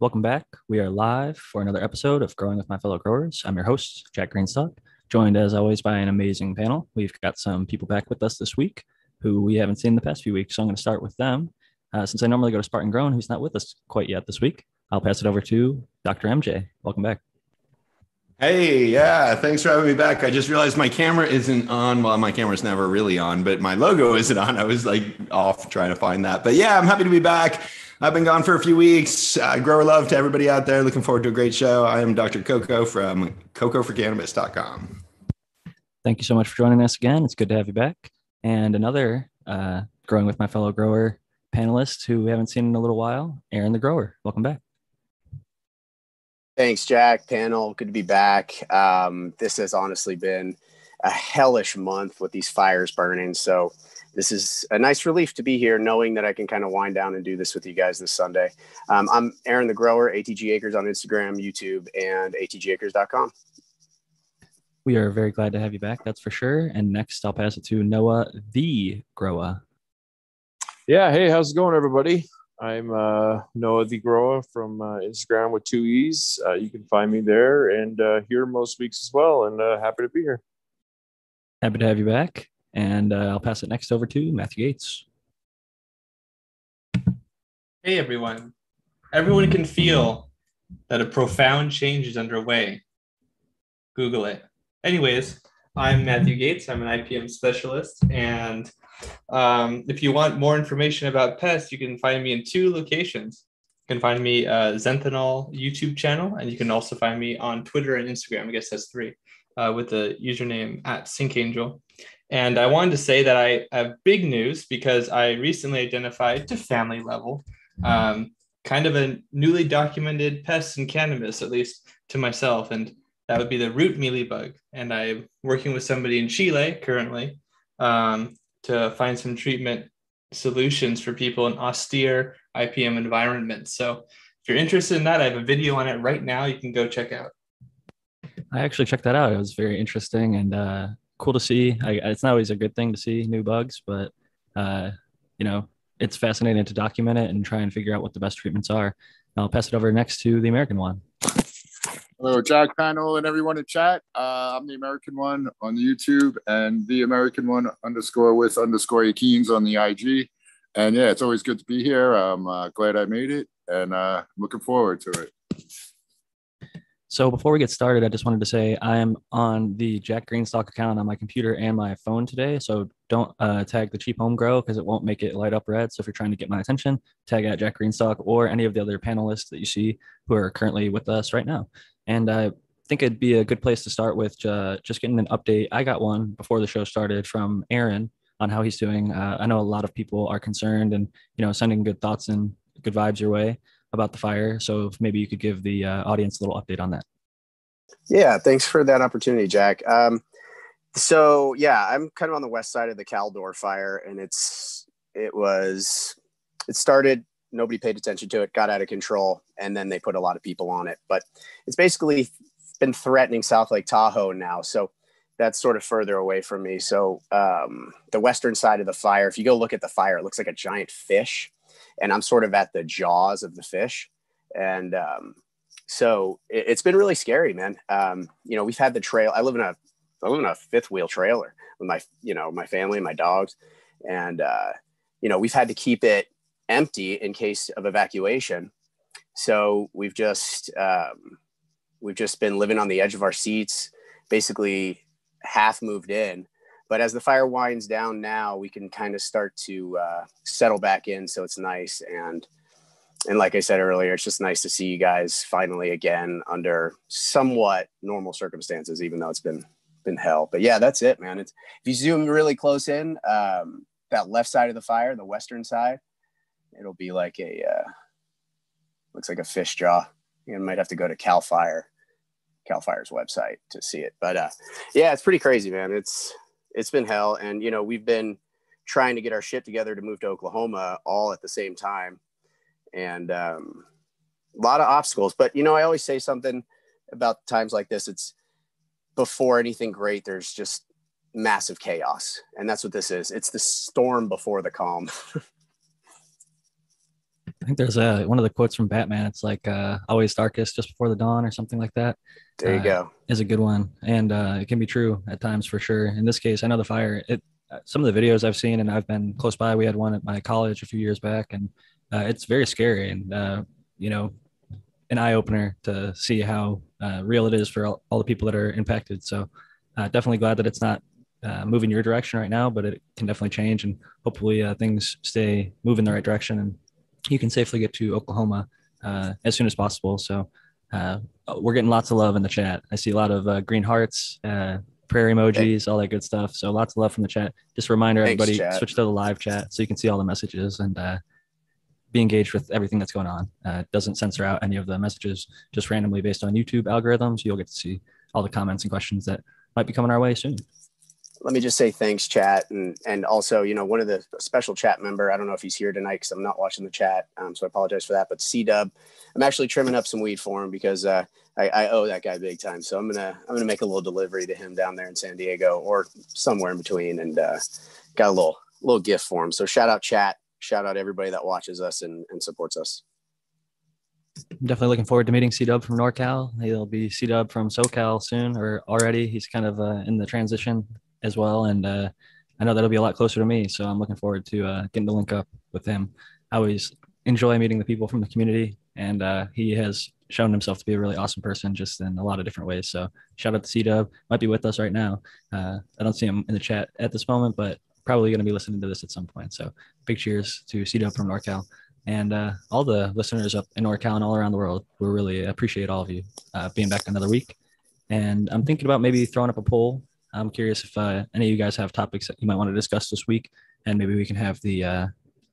Welcome back. We are live for another episode of Growing with My Fellow Growers. I'm your host, Jack Greenstock, joined as always by an amazing panel. We've got some people back with us this week who we haven't seen the past few weeks. So I'm going to start with them. Uh, since I normally go to Spartan Grown, who's not with us quite yet this week, I'll pass it over to Dr. MJ. Welcome back. Hey, yeah, thanks for having me back. I just realized my camera isn't on. Well, my camera's never really on, but my logo isn't on. I was like off trying to find that. But yeah, I'm happy to be back. I've been gone for a few weeks. Uh, grower love to everybody out there. Looking forward to a great show. I am Dr. Coco from cocoforcannabis.com. Thank you so much for joining us again. It's good to have you back. And another uh, growing with my fellow grower panelist who we haven't seen in a little while, Aaron the Grower. Welcome back. Thanks, Jack. Panel, good to be back. Um, this has honestly been a hellish month with these fires burning. So this is a nice relief to be here, knowing that I can kind of wind down and do this with you guys this Sunday. Um, I'm Aaron the Grower, ATG Acres on Instagram, YouTube, and atgacres.com. We are very glad to have you back. That's for sure. And next, I'll pass it to Noah the Grower. Yeah. Hey, how's it going, everybody? I'm uh, Noah the Grower from uh, Instagram with two E's. Uh, you can find me there and uh, here most weeks as well. And uh, happy to be here. Happy to have you back. And uh, I'll pass it next over to Matthew Gates. Hey, everyone. Everyone can feel that a profound change is underway. Google it. Anyways, I'm Matthew Gates. I'm an IPM specialist. And um, if you want more information about pests, you can find me in two locations. You can find me uh, Zenthanol YouTube channel, and you can also find me on Twitter and Instagram. I guess that's three, uh, with the username at SyncAngel. And I wanted to say that I have big news because I recently identified to family level um, kind of a newly documented pest in cannabis, at least to myself. And that would be the root mealybug. And I'm working with somebody in Chile currently um, to find some treatment solutions for people in austere IPM environments. So if you're interested in that, I have a video on it right now. You can go check out. I actually checked that out. It was very interesting and uh, cool to see. I, it's not always a good thing to see new bugs, but uh, you know, it's fascinating to document it and try and figure out what the best treatments are. I'll pass it over next to the American one. Hello, Jack panel and everyone in chat. Uh, I'm the American one on the YouTube and the American one underscore with underscore Akeens on the IG. And yeah, it's always good to be here. I'm uh, glad I made it and uh, looking forward to it. So before we get started, I just wanted to say I am on the Jack Greenstock account on my computer and my phone today. So don't uh, tag the cheap home grow because it won't make it light up red. So if you're trying to get my attention, tag at Jack Greenstock or any of the other panelists that you see who are currently with us right now. And I think it'd be a good place to start with uh, just getting an update. I got one before the show started from Aaron on how he's doing. Uh, I know a lot of people are concerned and you know sending good thoughts and good vibes your way about the fire. So maybe you could give the uh, audience a little update on that. Yeah, thanks for that opportunity, Jack. Um, so yeah, I'm kind of on the west side of the Caldor fire, and it's it was it started. Nobody paid attention to it, got out of control, and then they put a lot of people on it. But it's basically been threatening South Lake Tahoe now. So that's sort of further away from me. So um, the western side of the fire, if you go look at the fire, it looks like a giant fish and I'm sort of at the jaws of the fish. And um, so it, has been really scary, man. Um, you know, we've had the trail. I live in a I live in a fifth wheel trailer with my you know my family, and my dogs, and uh, you know we've had to keep it empty in case of evacuation. So we've just um, we've just been living on the edge of our seats, basically half moved in but as the fire winds down now, we can kind of start to uh, settle back in. So it's nice. And, and like I said earlier, it's just nice to see you guys finally again under somewhat normal circumstances, even though it's been, been hell. But yeah, that's it, man. It's, if you zoom really close in, um, that left side of the fire, the western side, it'll be like a, uh, looks like a fish jaw. You might have to go to Cal Fire, Cal Fire's website to see it. But uh, yeah, it's pretty crazy, man. It's it's been hell. And, you know, we've been trying to get our shit together to move to Oklahoma all at the same time. And um, a lot of obstacles. But, you know, I always say something about times like this. It's before anything great, there's just massive chaos. And that's what this is. It's the storm before the calm. I think there's a one of the quotes from Batman. It's like uh, "always darkest just before the dawn" or something like that. There you Uh, go. Is a good one, and uh, it can be true at times for sure. In this case, I know the fire. It uh, some of the videos I've seen, and I've been close by. We had one at my college a few years back, and uh, it's very scary and uh, you know an eye opener to see how uh, real it is for all, all the people that are impacted. So uh, definitely glad that it's not uh, moving your direction right now, but it can definitely change, and hopefully uh, things stay moving the right direction, and you can safely get to Oklahoma uh, as soon as possible. So uh, we're getting lots of love in the chat. I see a lot of uh, green hearts, uh, prayer emojis, all that good stuff. So lots of love from the chat. Just a reminder, Thanks, everybody, chat. switch to the live chat so you can see all the messages and uh, be engaged with everything that's going on. Uh, it doesn't censor out any of the messages just randomly based on YouTube algorithms. You'll get to see all the comments and questions that might be coming our way soon. Let me just say thanks, chat, and and also, you know, one of the special chat member. I don't know if he's here tonight because I'm not watching the chat, um, so I apologize for that. But C Dub, I'm actually trimming up some weed for him because uh, I, I owe that guy big time. So I'm gonna I'm gonna make a little delivery to him down there in San Diego or somewhere in between, and uh, got a little little gift for him. So shout out chat, shout out everybody that watches us and, and supports us. I'm definitely looking forward to meeting C Dub from NorCal. He'll be C Dub from SoCal soon, or already. He's kind of uh, in the transition as well, and uh, I know that'll be a lot closer to me. So I'm looking forward to uh, getting to link up with him. I always enjoy meeting the people from the community, and uh, he has shown himself to be a really awesome person, just in a lot of different ways. So shout out to C Dub. Might be with us right now. Uh, I don't see him in the chat at this moment, but probably going to be listening to this at some point. So big cheers to C Dub from NorCal and uh, all the listeners up in NorCal and all around the world. We really appreciate all of you uh, being back another week. And I'm thinking about maybe throwing up a poll. I'm curious if uh, any of you guys have topics that you might want to discuss this week, and maybe we can have the uh,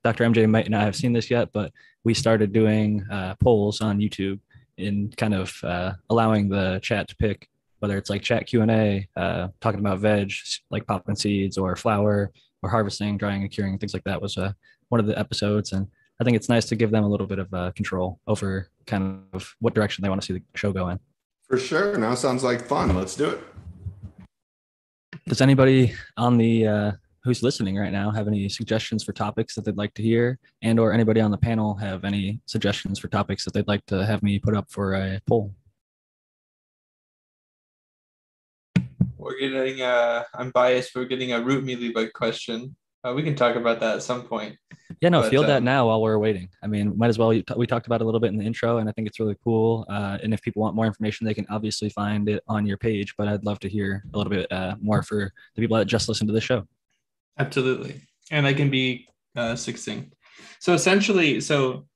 Dr. MJ might not have seen this yet, but we started doing uh, polls on YouTube in kind of uh, allowing the chat to pick whether it's like chat Q and A, uh, talking about veg like popping seeds or flour or harvesting, drying and curing, things like that was uh, one of the episodes. And I think it's nice to give them a little bit of uh, control over kind of what direction they want to see the show go in. For sure. Now sounds like fun. Let's do it. Does anybody on the uh, who's listening right now have any suggestions for topics that they'd like to hear, and or anybody on the panel have any suggestions for topics that they'd like to have me put up for a poll? We're getting uh I'm biased we're getting a root mealybug question. Uh, we can talk about that at some point. Yeah, no, But, field that um, now while we're waiting. I mean, might as well. We talked about it a little bit in the intro, and I think it's really cool. Uh, and if people want more information, they can obviously find it on your page. But I'd love to hear a little bit uh, more for the people that just listen to the show. Absolutely. And I can be uh, succinct. So essentially, so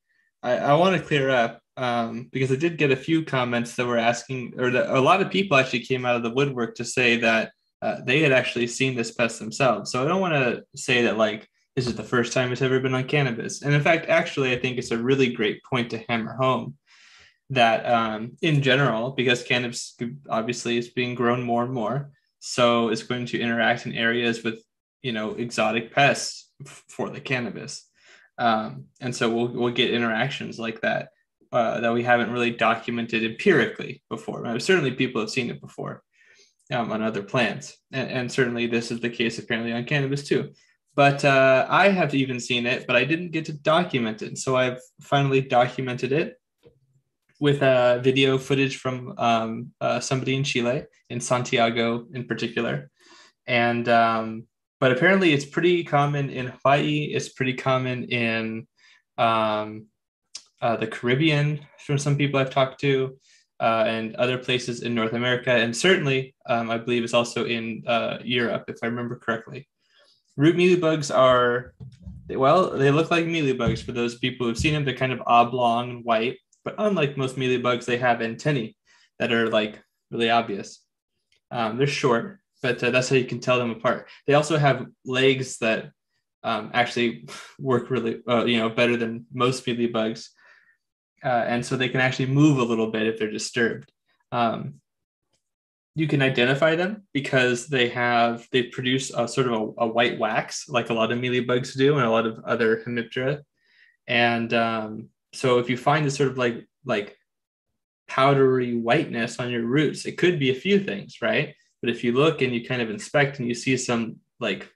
I, I want to clear up um, because I did get a few comments that were asking, or that a lot of people actually came out of the woodwork to say that uh, they had actually seen this pest themselves. So I don't want to say that like this is the first time it's ever been on cannabis. And in fact, actually, I think it's a really great point to hammer home that um, in general, because cannabis obviously is being grown more and more, so it's going to interact in areas with you know exotic pests for the cannabis um, and so we'll, we'll get interactions like that uh, that we haven't really documented empirically before Now, certainly people have seen it before um, on other plants and, and certainly this is the case apparently on cannabis too. But uh, i have even seen it but i didn't get to document it. So i've finally documented it with uh, video footage from um, uh, somebody in chile in santiago in particular. And um, but apparently it's pretty common in Hawaii. It's pretty common in um, uh, the Caribbean from some people I've talked to, uh, and other places in North America, and certainly um, I believe it's also in uh, Europe, if I remember correctly. Root mealybugs are well, they look like mealybugs for those people who've seen them. They're kind of oblong and white, but unlike most mealybugs, they have antennae that are like really obvious. Um, they're short, but uh, that's how you can tell them apart. They also have legs that um, actually work really, uh, you know, better than most mealybugs, uh, and so they can actually move a little bit if they're disturbed. Um, you can identify them because they have they produce a sort of a, a white wax, like a lot of mealybugs do, and a lot of other hemiptera. And um, so, if you find this sort of like like powdery whiteness on your roots, it could be a few things, right? But if you look and you kind of inspect and you see some like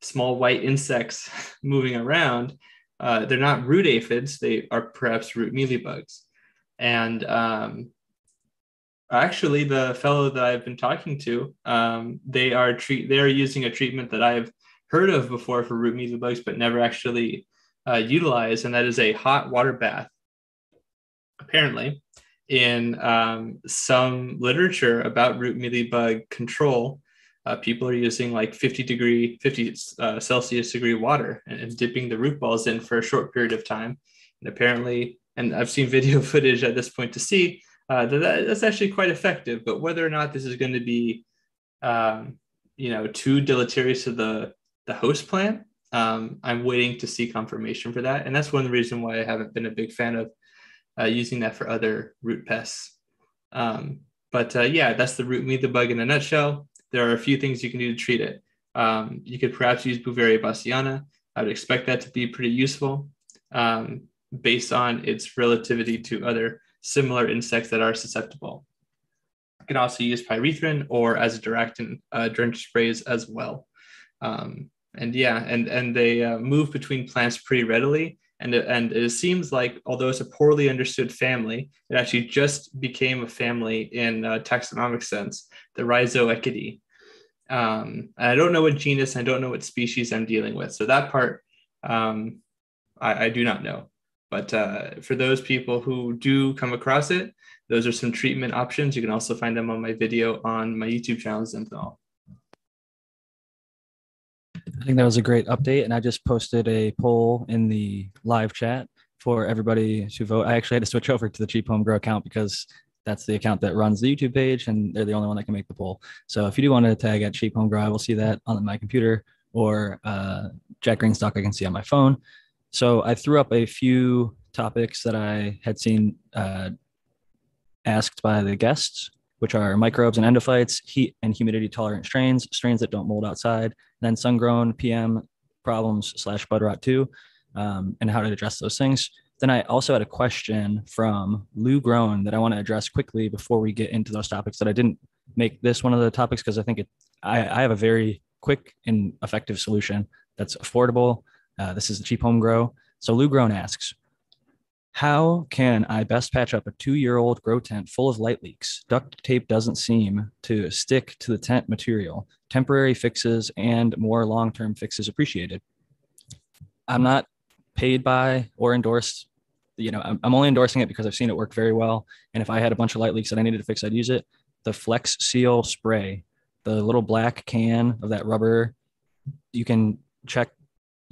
small white insects moving around, uh, they're not root aphids, they are perhaps root mealybugs. And um, actually, the fellow that I've been talking to, um, they are treat they are using a treatment that I've heard of before for root mealybugs, but never actually uh, utilized, and that is a hot water bath. Apparently, in um, some literature about root mealybug control, uh, people are using like 50 degree, 50 uh, Celsius degree water and, and, dipping the root balls in for a short period of time. And apparently, and I've seen video footage at this point to see uh, that, that that's actually quite effective. But whether or not this is going to be, um, you know, too deleterious to the the host plant, um, I'm waiting to see confirmation for that. And that's one reasons why I haven't been a big fan of uh, using that for other root pests. Um, but uh, yeah, that's the root mealybug in a nutshell there are a few things you can do to treat it. Um, you could perhaps use Beauveria bassiana. I would expect that to be pretty useful um, based on its relativity to other similar insects that are susceptible. You can also use pyrethrin or as a direct uh, drench sprays as well. Um, and yeah, and, and they uh, move between plants pretty readily. And, and it seems like, although it's a poorly understood family, it actually just became a family in a taxonomic sense, the Rhizoecidae. Um, I don't know what genus, I don't know what species I'm dealing with. So that part, um, I, I, do not know. But uh, for those people who do come across it, those are some treatment options. You can also find them on my video on my YouTube channel, Zenthal. I think that was a great update. And I just posted a poll in the live chat for everybody to vote. I actually had to switch over to the Cheap Home Grow account because that's the account that runs the YouTube page, and they're the only one that can make the poll. So if you do want to tag at Cheap Home Grow, I will see that on my computer or uh, Jack Greenstock I can see on my phone. So I threw up a few topics that I had seen uh, asked by the guests, which are microbes and endophytes, heat and humidity tolerant strains, strains that don't mold outside, then sun-grown PM problems slash bud rot too, um, and how to address those things. Then I also had a question from Lou Grown that I want to address quickly before we get into those topics that I didn't make this one of the topics because I think it, I, I, have a very quick and effective solution that's affordable. Uh, this is the cheap home grow. So Lou Grown asks, how can I best patch up a two year old grow tent full of light leaks? Duct tape doesn't seem to stick to the tent material. Temporary fixes and more long term fixes appreciated. I'm not paid by or endorsed you know, I'm, I'm only endorsing it because I've seen it work very well. And if I had a bunch of light leaks that I needed to fix, I'd use it. The Flex Seal spray, the little black can of that rubber, you can check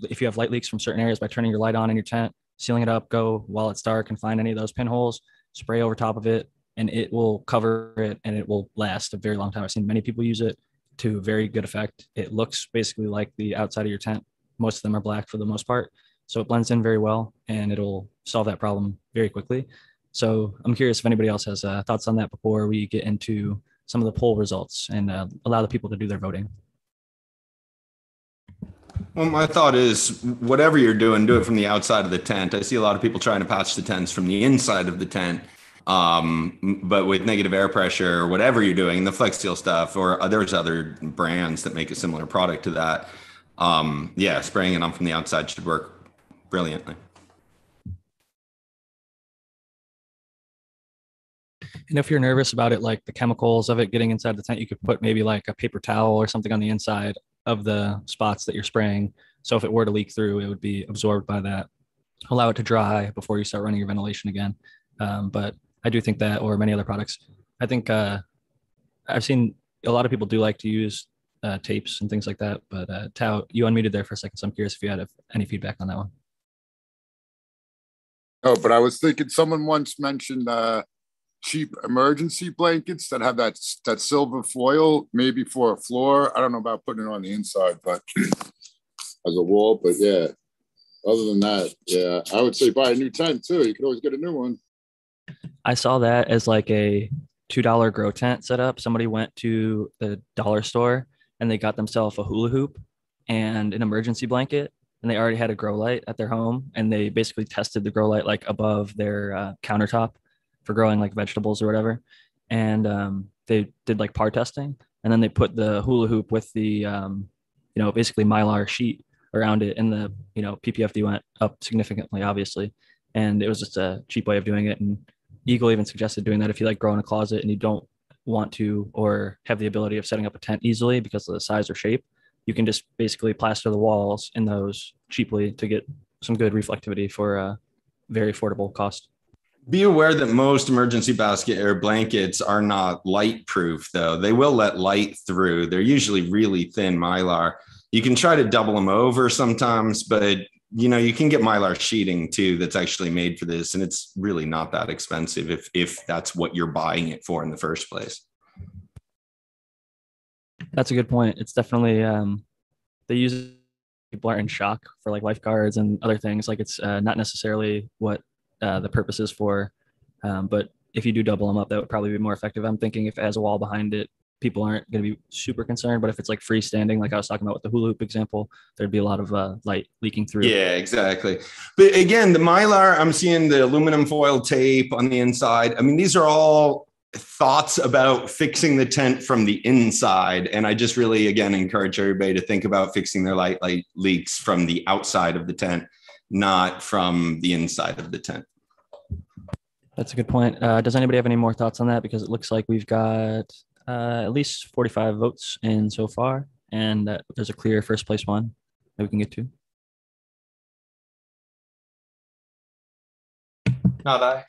if you have light leaks from certain areas by turning your light on in your tent, sealing it up, go while it's dark and find any of those pinholes, spray over top of it, and it will cover it and it will last a very long time. I've seen many people use it to very good effect. It looks basically like the outside of your tent. Most of them are black for the most part. So it blends in very well and it'll solve that problem very quickly. So I'm curious if anybody else has uh, thoughts on that before we get into some of the poll results and uh, allow the people to do their voting. Well, my thought is whatever you're doing, do it from the outside of the tent. I see a lot of people trying to patch the tents from the inside of the tent. Um, but with negative air pressure or whatever you're doing, the Flex Seal stuff, or there's other brands that make a similar product to that. Um, yeah, spraying it on from the outside should work brilliantly. And if you're nervous about it, like the chemicals of it getting inside the tent, you could put maybe like a paper towel or something on the inside of the spots that you're spraying. So if it were to leak through, it would be absorbed by that. Allow it to dry before you start running your ventilation again. Um, but I do think that, or many other products, I think uh, I've seen a lot of people do like to use uh, tapes and things like that. But uh, Tao, you unmuted there for a second, so I'm curious if you had any feedback on that one. Oh, but I was thinking someone once mentioned uh, cheap emergency blankets that have that that silver foil, maybe for a floor. I don't know about putting it on the inside, but as a wall. But yeah, other than that, yeah, I would say buy a new tent too. You could always get a new one. I saw that as like a two dollar grow tent setup. Somebody went to the dollar store and they got themselves a hula hoop and an emergency blanket and they already had a grow light at their home and they basically tested the grow light like above their uh, countertop for growing like vegetables or whatever and um, they did like par testing and then they put the hula hoop with the um, you know basically mylar sheet around it, and the you know PPFD went up significantly, obviously, and it was just a cheap way of doing it. And Eagle even suggested doing that if you like grow in a closet and you don't want to or have the ability of setting up a tent easily because of the size or shape, you can just basically plaster the walls in those cheaply to get some good reflectivity for a very affordable cost. Be aware that most emergency basket air blankets are not light proof, though. They will let light through. They're usually really thin mylar. You can try to double them over sometimes, but you know you can get mylar sheeting too that's actually made for this and it's really not that expensive if if that's what you're buying it for in the first place that's a good point it's definitely um they use people are in shock for like lifeguards and other things like it's uh, not necessarily what uh, the purpose is for um, but if you do double them up that would probably be more effective i'm thinking if it has a wall behind it people aren't going to be super concerned. But if it's like freestanding, like I was talking about with the hula hoop example, there'd be a lot of uh, light leaking through. Yeah, exactly. But again, the mylar, I'm seeing the aluminum foil tape on the inside. I mean, these are all thoughts about fixing the tent from the inside and i just really again encourage everybody to think about fixing their light light leaks from the outside of the tent not from the inside of the tent that's a good point uh, does anybody have any more thoughts on that because it looks like we've got uh, at least 45 votes in so far, and uh, there's a clear first place one that we can get to. Not I.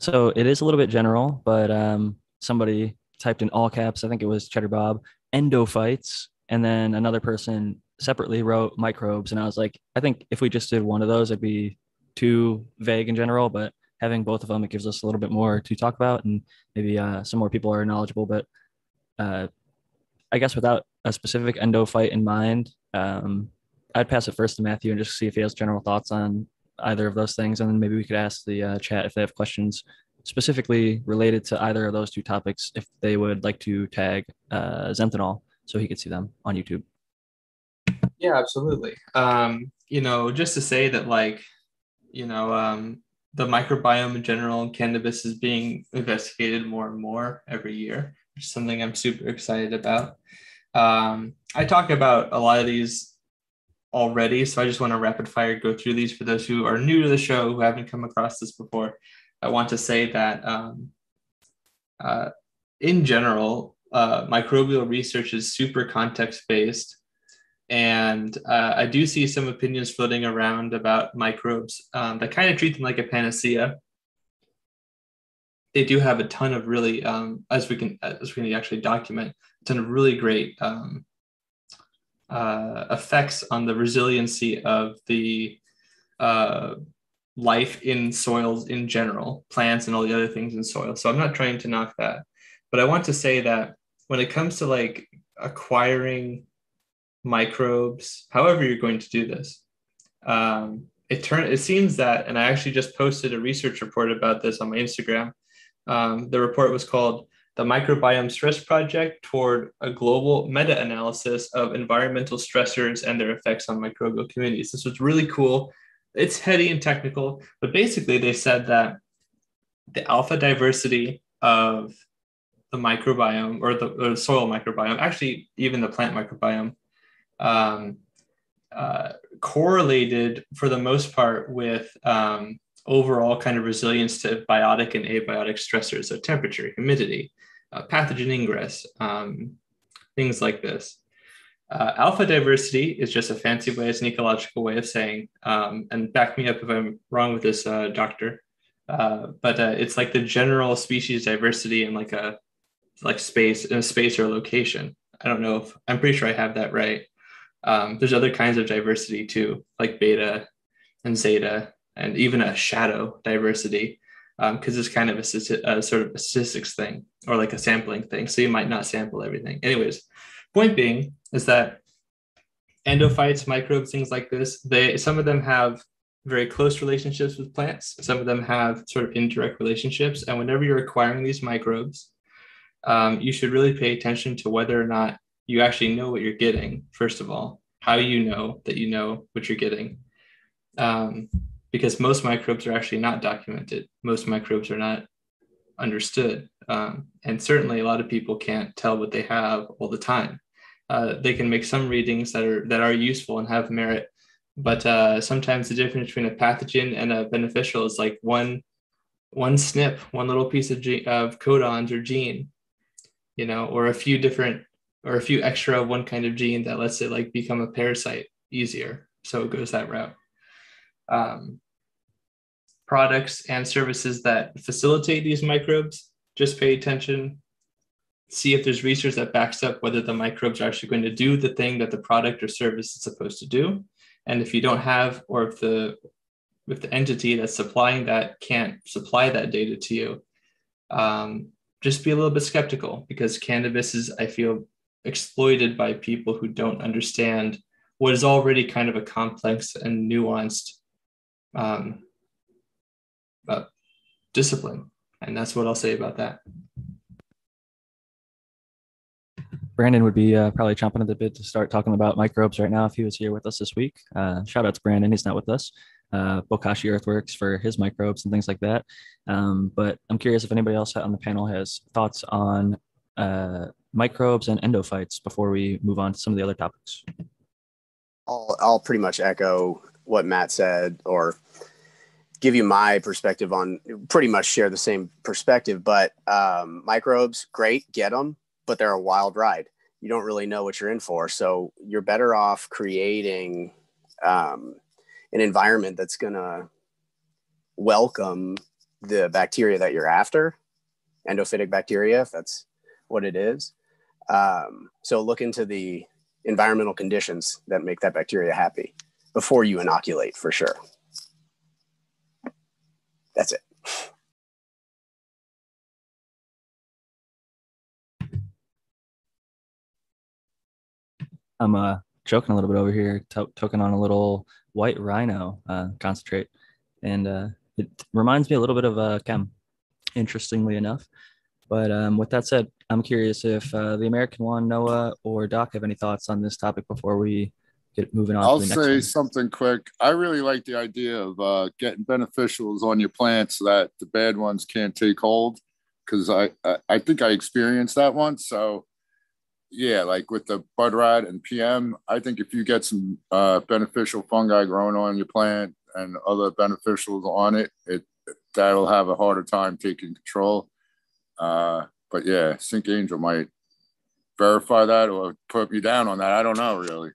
So it is a little bit general, but um, somebody typed in all caps. I think it was Cheddar Bob endophytes, and then another person separately wrote microbes. And I was like, I think if we just did one of those, it'd be too vague in general. But having both of them, it gives us a little bit more to talk about, and maybe uh, some more people are knowledgeable. But uh, I guess without a specific endophyte in mind, um, I'd pass it first to Matthew and just see if he has general thoughts on either of those things, and then maybe we could ask the uh, chat if they have questions specifically related to either of those two topics, if they would like to tag uh, Zenthanol so he could see them on YouTube. Yeah, absolutely. Um, you know, just to say that, like, you know, um, the microbiome in general in cannabis is being investigated more and more every year, which is something I'm super excited about. Um, I talk about a lot of these already, so I just want to rapid fire go through these for those who are new to the show who haven't come across this before. I want to say that um, uh, in general, uh, microbial research is super context based and uh, I do see some opinions floating around about microbes um, that kind of treat them like a panacea. They do have a ton of really, um, as we can as we can actually document, a ton of really great um, uh, effects on the resiliency of the uh, life in soils in general, plants and all the other things in soil. So I'm not trying to knock that, but I want to say that when it comes to like acquiring microbes, however you're going to do this. Um, it turn it seems that, and I actually just posted a research report about this on my Instagram. Um, the report was called the Microbiome Stress Project toward a global meta-analysis of environmental stressors and their effects on microbial communities. This was really cool. It's heady and technical, but basically they said that the alpha diversity of the microbiome or the, or the soil microbiome, actually even the plant microbiome, um, uh, correlated for the most part with um, overall kind of resilience to biotic and abiotic stressors, so temperature, humidity, uh, pathogen ingress, um, things like this. Uh, alpha diversity is just a fancy way, it's an ecological way of saying, um, and back me up if I'm wrong with this, uh, doctor. Uh, but uh, it's like the general species diversity in like a like space in a space or location. I don't know if I'm pretty sure I have that right. Um, there's other kinds of diversity too, like beta and zeta, and even a shadow diversity, because um, it's kind of a, a, sort of a statistics thing or like a sampling thing. So you might not sample everything. Anyways, point being is that endophytes, microbes, things like this, they some of them have very close relationships with plants. Some of them have sort of indirect relationships. And whenever you're acquiring these microbes, um, you should really pay attention to whether or not you actually know what you're getting, first of all, how you know that you know what you're getting. Um, because most microbes are actually not documented, most microbes are not understood. Um, and certainly a lot of people can't tell what they have all the time. uh, they can make some readings that are that are useful and have merit. But uh, sometimes the difference between a pathogen and a beneficial is like one one SNP, one little piece of, ge- of codons or gene, you know, or a few different or a few extra of one kind of gene that lets it like become a parasite easier. So it goes that route. Um, products and services that facilitate these microbes, just pay attention. See if there's research that backs up whether the microbes are actually going to do the thing that the product or service is supposed to do. And if you don't have, or if the if the entity that's supplying that can't supply that data to you, um, just be a little bit skeptical because cannabis is, I feel, exploited by people who don't understand what is already kind of a complex and nuanced um, uh, discipline. And that's what I'll say about that. Brandon would be uh, probably chomping at the bit to start talking about microbes right now if he was here with us this week. Uh, shout out to Brandon, he's not with us. Uh, Bokashi Earthworks for his microbes and things like that. Um, but I'm curious if anybody else on the panel has thoughts on uh, microbes and endophytes before we move on to some of the other topics. I'll, I'll pretty much echo what Matt said or give you my perspective on pretty much share the same perspective. But um, microbes, great, get them, but they're a wild ride. You don't really know what you're in for. So you're better off creating um, an environment that's going to welcome the bacteria that you're after, endophytic bacteria, if that's what it is. Um, so look into the environmental conditions that make that bacteria happy before you inoculate for sure. That's it. I'm uh, joking a little bit over here, to- toking on a little white rhino uh, concentrate, and uh, it reminds me a little bit of uh, chem, interestingly enough. But um, with that said, I'm curious if uh, the American one, Noah or Doc, have any thoughts on this topic before we get moving on. I'll say one. something quick. I really like the idea of uh, getting beneficials on your plants so that the bad ones can't take hold. Because I, I, I think I experienced that once. So yeah, like with the bud rot and PM, I think if you get some uh, beneficial fungi growing on your plant and other beneficials on it, it that'll have a harder time taking control. Uh, but yeah, Sync Angel might verify that or put me down on that. I don't know really.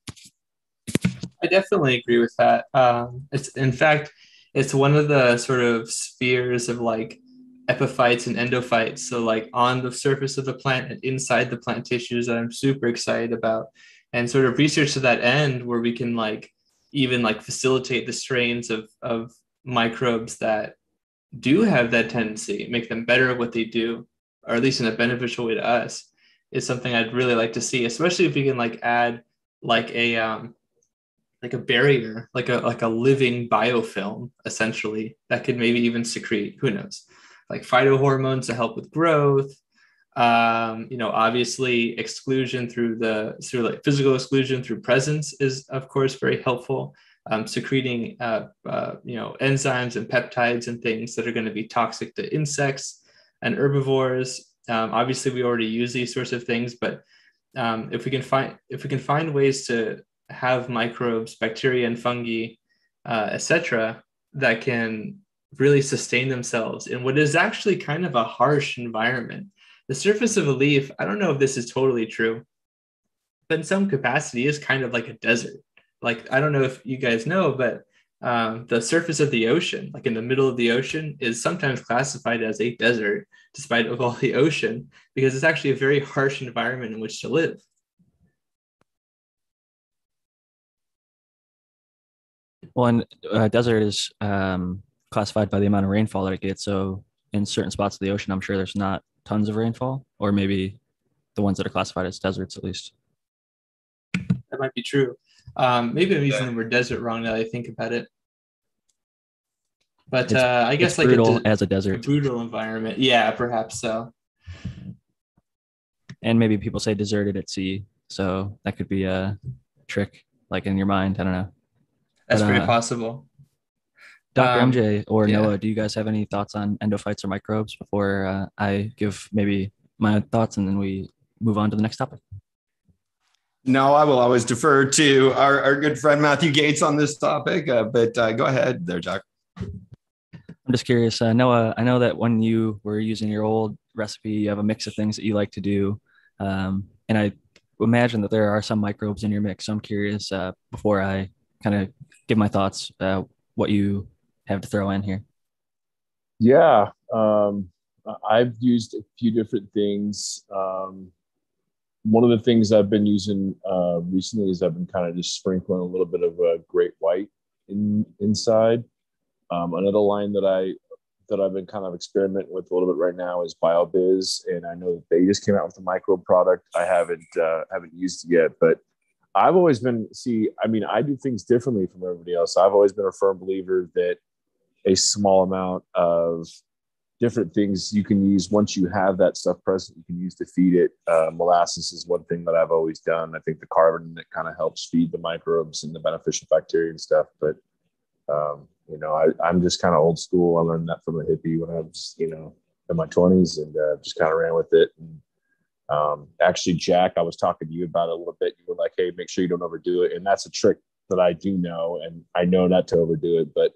I definitely agree with that. Um, it's in fact, it's one of the sort of spheres of like epiphytes and endophytes. So like on the surface of the plant and inside the plant tissues that I'm super excited about, and sort of research to that end where we can like even like facilitate the strains of of microbes that do have that tendency, make them better at what they do, or at least in a beneficial way to us, is something I'd really like to see, especially if we can like add like a um, like a barrier, like a like a living biofilm, essentially, that could maybe even secrete, who knows, like phytohormones to help with growth. Um, you know, obviously exclusion through the through like physical exclusion through presence is of course very helpful. Um, secreting uh, uh, you know enzymes and peptides and things that are going to be toxic to insects and herbivores. Um, obviously, we already use these sorts of things, but um, if we can find if we can find ways to have microbes, bacteria, and fungi, uh, etc., that can really sustain themselves in what is actually kind of a harsh environment. The surface of a leaf, I don't know if this is totally true, but in some capacity is kind of like a desert. Like, I don't know if you guys know, but um, the surface of the ocean, like in the middle of the ocean, is sometimes classified as a desert, despite of all the ocean, because it's actually a very harsh environment in which to live. Well, and uh, desert is um, classified by the amount of rainfall that it gets. So in certain spots of the ocean, I'm sure there's not tons of rainfall, or maybe the ones that are classified as deserts at least. That might be true. Um, maybe I'm using yeah. the word desert wrong now that I think about it. But uh, I guess like brutal a de- as a desert, a brutal environment. Yeah, perhaps so. And maybe people say deserted at sea, so that could be a trick, like in your mind. I don't know. That's but, very uh, possible. Dr. Um, MJ or yeah. Noah, do you guys have any thoughts on endophytes or microbes before uh, I give maybe my thoughts and then we move on to the next topic? No, I will always defer to our, our good friend Matthew Gates on this topic, uh, but uh, go ahead there, Jack. I'm just curious, uh, Noah. I know that when you were using your old recipe, you have a mix of things that you like to do, um, and I imagine that there are some microbes in your mix. So I'm curious uh, before I kind of give my thoughts, uh, what you have to throw in here. Yeah, um, I've used a few different things. Um, one of the things I've been using uh, recently is I've been kind of just sprinkling a little bit of a great white in inside. Um, another line that I that I've been kind of experimenting with a little bit right now is BioBizz, and I know that they just came out with a micro product. I haven't uh, haven't used it yet, but I've always been see. I mean, I do things differently from everybody else. I've always been a firm believer that a small amount of different things you can use once you have that stuff present you can use to feed it uh, molasses is one thing that i've always done i think the carbon that kind of helps feed the microbes and the beneficial bacteria and stuff but um, you know I, am just kind of old school i learned that from a hippie when i was you know in my 20s and uh, just kind of ran with it and um, actually jack i was talking to you about it a little bit you were like hey make sure you don't overdo it and that's a trick that i do know and i know not to overdo it but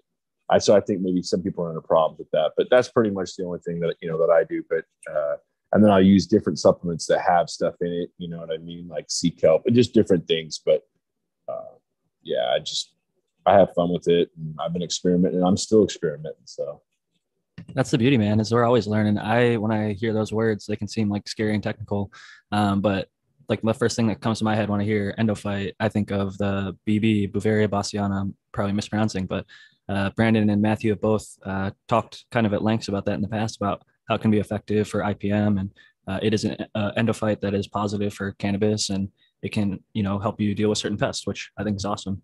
I so I think maybe some people are in a problem with that, but that's pretty much the only thing that you know that I do. But uh, and then I'll use different supplements that have stuff in it. You know what I mean, like sea kelp and just different things. But uh, yeah, I just I have fun with it, and I've been experimenting. I'm still experimenting. So that's the beauty, man. Is we're always learning. I when I hear those words, they can seem like scary and technical, um, but like the first thing that comes to my head when I hear endophyte, I think of the BB Beauveria bassiana. I'm probably mispronouncing, but uh, Brandon and Matthew have both uh, talked kind of at lengths about that in the past about how it can be effective for IPM, and uh, it is an uh, endophyte that is positive for cannabis, and it can you know help you deal with certain pests, which I think is awesome.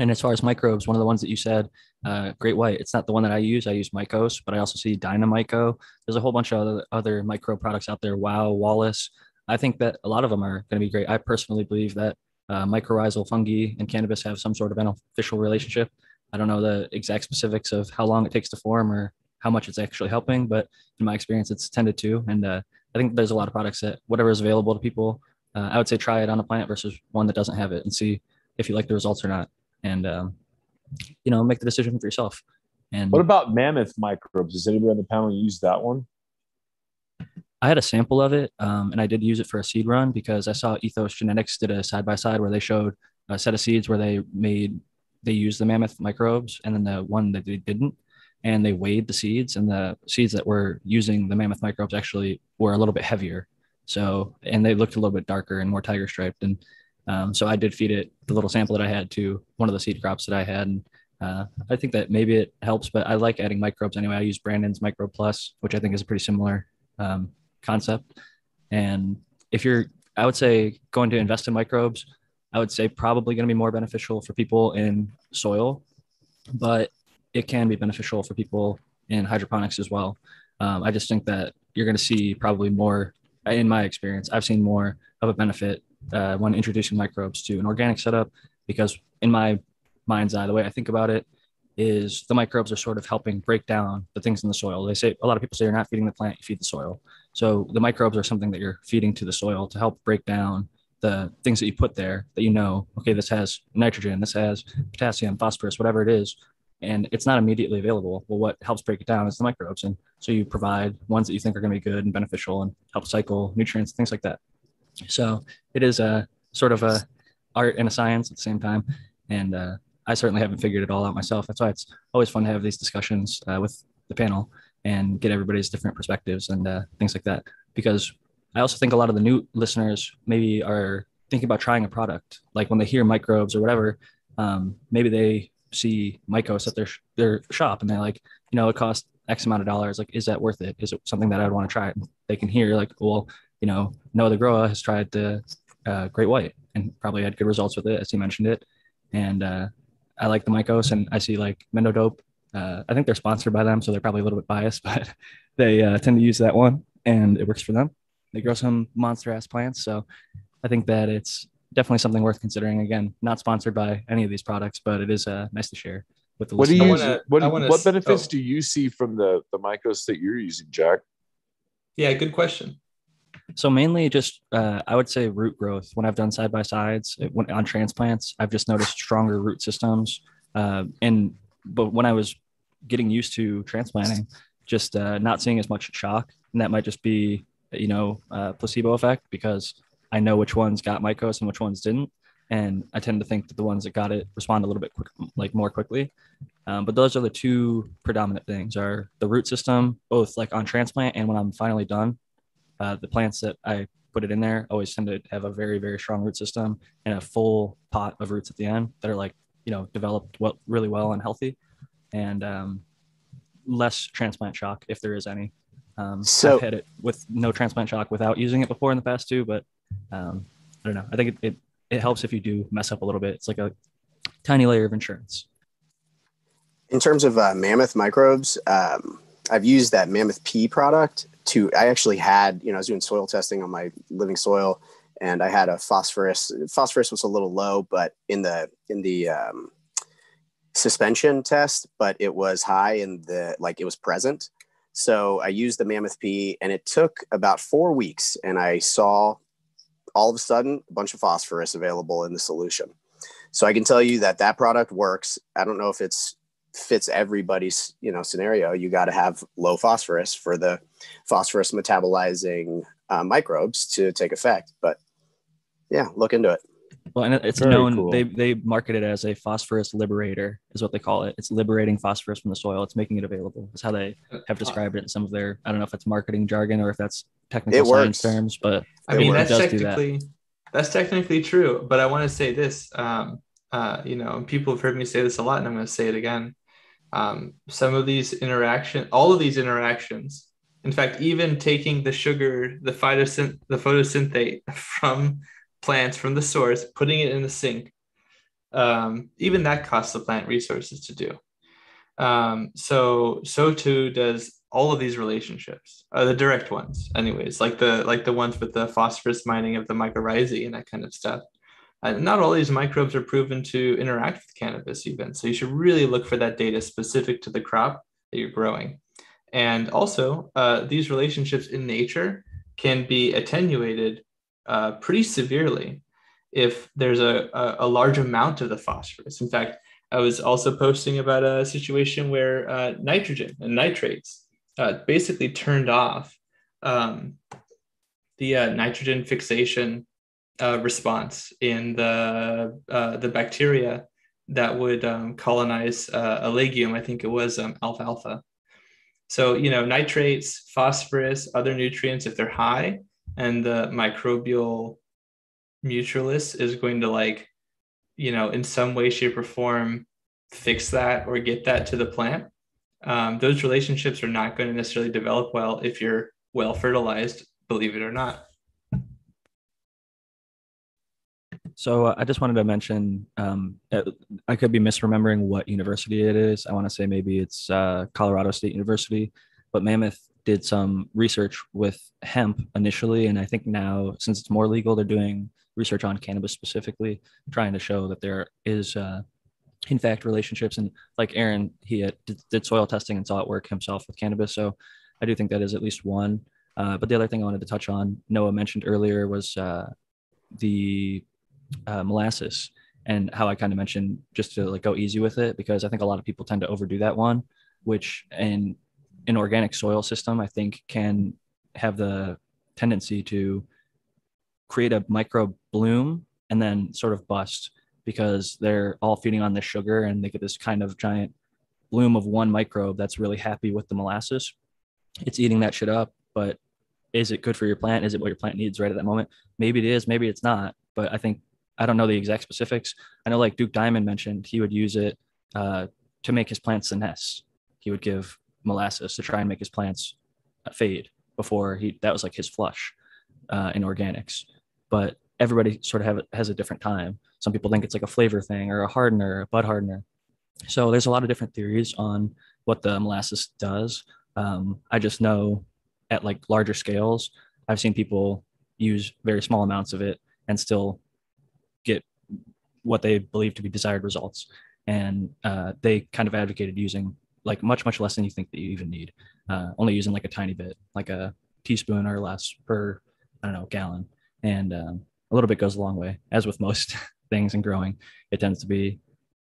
And as far as microbes, one of the ones that you said, uh, Great White, it's not the one that I use. I use Mykos, but I also see Dynomyco. There's a whole bunch of other, other micro products out there. Wow, Wallace. I think that a lot of them are going to be great. I personally believe that uh, mycorrhizal fungi and cannabis have some sort of beneficial relationship. I don't know the exact specifics of how long it takes to form or how much it's actually helping, but in my experience, it's tended to. And uh, I think there's a lot of products that whatever is available to people, uh, I would say try it on a plant versus one that doesn't have it and see if you like the results or not. And um, you know, make the decision for yourself. And what about mammoth microbes? Does anybody on the panel use that one? I had a sample of it, um, and I did use it for a seed run because I saw Ethos Genetics did a side by side where they showed a set of seeds where they made they used the mammoth microbes and then the one that they didn't and they weighed the seeds and the seeds that were using the mammoth microbes actually were a little bit heavier so and they looked a little bit darker and more tiger striped and um, so i did feed it the little sample that i had to one of the seed crops that i had. And uh, i think that maybe it helps but i like adding microbes anyway. I use brandon's micro plus which i think is a pretty similar um, concept. And if you're i would say going to invest in microbes I would say probably going to be more beneficial for people in soil, but it can be beneficial for people in hydroponics as well. Um, I just think that you're going to see probably more, in my experience, I've seen more of a benefit uh, when introducing microbes to an organic setup because, in my mind's eye, the way I think about it is the microbes are sort of helping break down the things in the soil. They say a lot of people say you're not feeding the plant, you feed the soil. So the microbes are something that you're feeding to the soil to help break down the things that you put there that you know, okay, this has nitrogen, this has potassium, phosphorus, whatever it is, and it's not immediately available. Well, what helps break it down is the microbes. And so you provide ones that you think are going to be good and beneficial and help cycle nutrients, things like that. So it is a sort of a art and a science at the same time. And uh, I certainly haven't figured it all out myself. That's why it's always fun to have these discussions uh, with the panel and get everybody's different perspectives and uh, things like that. Because I also think a lot of the new listeners maybe are thinking about trying a product. Like when they hear microbes or whatever, um, maybe they see Mykos at their their shop and they're like, you know, it costs X amount of dollars. Like, is that worth it? Is it something that I'd want to try? And they can hear like, well, you know, Noah the Grower has tried the uh, Great White and probably had good results with it, as he mentioned it. And uh, I like the Mykos, and I see like Mendo Dope. Uh, I think they're sponsored by them, so they're probably a little bit biased, but they uh, tend to use that one, and it works for them. They grow some monster ass plants. So I think that it's definitely something worth considering. Again, not sponsored by any of these products, but it is uh, nice to share with the what do you wanna, what, what benefits oh. do you see from the the mykos that you're using, Jack? Yeah, good question. So mainly just uh, I would say root growth. When I've done side by sides on transplants, I've just noticed stronger root systems. Uh, and but when I was getting used to transplanting, just uh, not seeing as much shock, and that might just be you know placebo effect because I know which ones got mykos and which ones didn't, and I tend to think that the ones that got it respond a little bit quick, like more quickly. Um, but those are the two predominant things: are the root system, both like on transplant and when I'm finally done. Uh, the plants that I put it in there always tend to have a very very strong root system and a full pot of roots at the end that are like you know developed well really well and healthy, and um, less transplant shock if there is any. Um, so I've had it with no transplant shock without using it before in the past too, but um, I don't know. I think it, it, it helps if you do mess up a little bit. It's like a tiny layer of insurance. In terms of uh, mammoth microbes, um, I've used that Mammoth P product to. I actually had, you know, I was doing soil testing on my living soil, and I had a phosphorus. Phosphorus was a little low, but in the in the um, suspension test, but it was high in the like it was present. So I used the Mammoth P, and it took about four weeks, and I saw all of a sudden a bunch of phosphorus available in the solution. So I can tell you that that product works. I don't know if it's fits everybody's you know scenario. You got to have low phosphorus for the phosphorus metabolizing uh, microbes to take effect. But yeah, look into it. Well, and it's Very known cool. they they market it as a phosphorus liberator, is what they call it. It's liberating phosphorus from the soil. It's making it available. That's how they have described it in some of their. I don't know if it's marketing jargon or if that's technical it science works. terms, but I mean that's technically that. that's technically true. But I want to say this. Um, uh, you know, people have heard me say this a lot, and I'm going to say it again. Um, some of these interaction, all of these interactions, in fact, even taking the sugar, the photosynth, the photosynthate from plants from the source, putting it in the sink, um, even that costs the plant resources to do. Um, so so too does all of these relationships, uh, the direct ones, anyways, like the like the ones with the phosphorus mining of the mycorrhizae and that kind of stuff. And not all these microbes are proven to interact with cannabis even. So you should really look for that data specific to the crop that you're growing. And also, uh, these relationships in nature can be attenuated uh, pretty severely if there's a, a, a, large amount of the phosphorus. In fact, I was also posting about a situation where uh, nitrogen and nitrates uh, basically turned off um, the uh, nitrogen fixation uh, response in the the bacteria that would um, colonize a legume. I think it was um, alfalfa. So you know, nitrates, phosphorus, other nutrients, if they're high, and the microbial mutualist is going to like you know in some way shape or form fix that or get that to the plant. Um, those relationships are not going to necessarily develop well if you're well fertilized believe it or not so uh, i just wanted to mention um, i could be misremembering what university it is i want to say maybe it's uh, colorado state university but mammoth did some research with hemp initially, and I think now since it's more legal, they're doing research on cannabis specifically, trying to show that there is, uh, in fact, relationships. And like Aaron, he did, soil testing and saw it work himself with cannabis. So I do think that is at least one. Uh, but the other thing I wanted to touch on, Noah mentioned earlier, was uh, the uh, molasses and how I kind of mentioned just to like go easy with it because I think a lot of people tend to overdo that one, which in an organic soil system, I think, can have the tendency to create a micro bloom and then sort of bust because they're all feeding on this sugar and they get this kind of giant bloom of one microbe that's really happy with the molasses. It's eating that shit up, but is it good for your plant? Is it what your plant needs right at that moment? Maybe it is, maybe it's not. But I think I don't know the exact specifics. I know, like Duke Diamond mentioned, he would use it uh, to make his plants senesce. He would give molasses to try and make his plants fade before he that was like his flush uh, in organics but everybody sort of have, has a different time some people think it's like a flavor thing or a hardener a bud hardener so there's a lot of different theories on what the molasses does um, i just know at like larger scales i've seen people use very small amounts of it and still what they believe to be desired results and uh, they kind of advocated using like much much less than you think that you even need uh, only using like a tiny bit like a teaspoon or less per I don't know, gallon. And um, a little bit goes a long way. As with most things in growing, it tends to be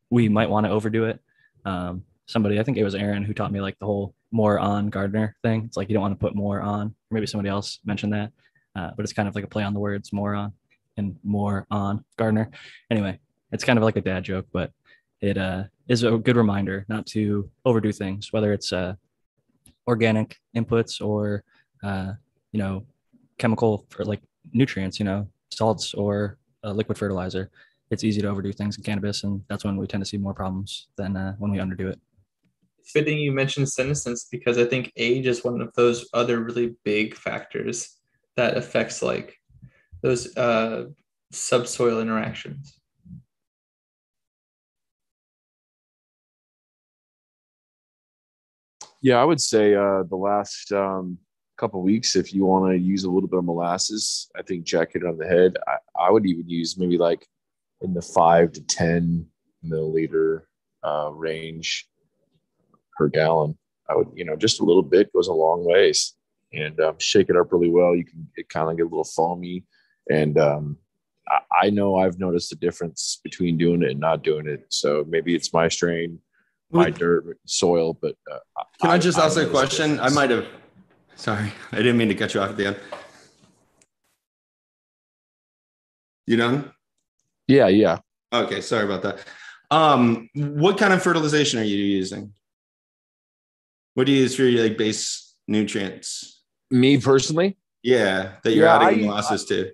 we might want to overdo it. Um, somebody, I think it was Aaron who taught me like the whole more on gardener thing. It's like you don't want to put more on. Maybe somebody else mentioned that, uh, but it's kind of like a play on the words more on and more on gardener. Anyway, it's kind of like a dad joke, but it uh, is a good reminder not to overdo things, whether it's uh, organic inputs or uh, you know chemical for like nutrients, you know salts or liquid fertilizer. It's easy to overdo things in cannabis, and that's when we tend to see more problems than uh, when we underdo it. Fitting you mentioned senescence because I think age is one of those other really big factors that affects like those uh, subsoil interactions. Yeah, I would say uh, the last um, couple weeks, if you want to use a little bit of molasses, I think Jack hit it on the head. I, I would even use maybe like in the five to 10 milliliter uh, range per gallon. I would, you know, just a little bit goes a long ways and um, shake it up really well. You can it kind of get a little foamy. And um, I, I know I've noticed the difference between doing it and not doing it. So maybe it's my strain my dirt soil. But uh, can I, I just ask a question? I might have. Sorry, I didn't mean to cut you off at the end. You done? Yeah, yeah. Okay, sorry about that. Um, what kind of fertilization are you using? What do you use for your like base nutrients? Me personally? Yeah, that you're yeah, adding I, molasses I, to.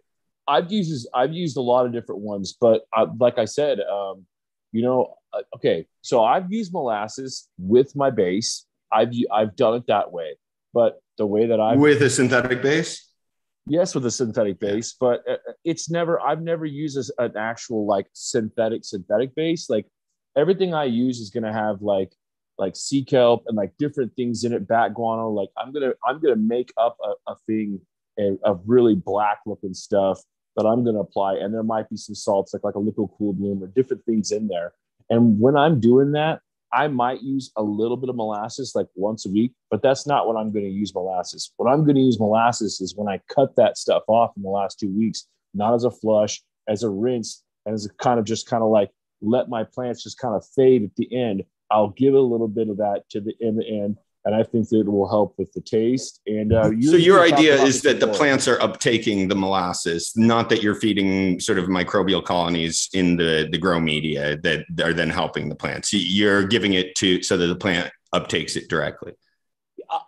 I've used I've used a lot of different ones, but I, like I said, um, you know, uh, okay, so I've used molasses with my base. I've I've done it that way, but the way that I with a synthetic base. Yes, with a synthetic base, but uh, uh, it's never. I've never used an actual like synthetic synthetic base. Like everything I use is gonna have like like sea kelp and like different things in it, bat guano. Like I'm gonna I'm gonna make up a, a thing of really black looking stuff that I'm gonna apply, and there might be some salts like like a liquid cool bloom or different things in there and when I'm doing that, I might use a little bit of molasses like once a week, but that's not what I'm going to use molasses. What I'm going to use molasses is when I cut that stuff off in the last two weeks, not as a flush, as a rinse, and as a kind of just kind of like let my plants just kind of fade at the end. I'll give a little bit of that to the in the end and I think that it will help with the taste. And uh, so your idea is that the plants are uptaking the molasses, not that you're feeding sort of microbial colonies in the the grow media that are then helping the plants. You're giving it to so that the plant uptakes it directly.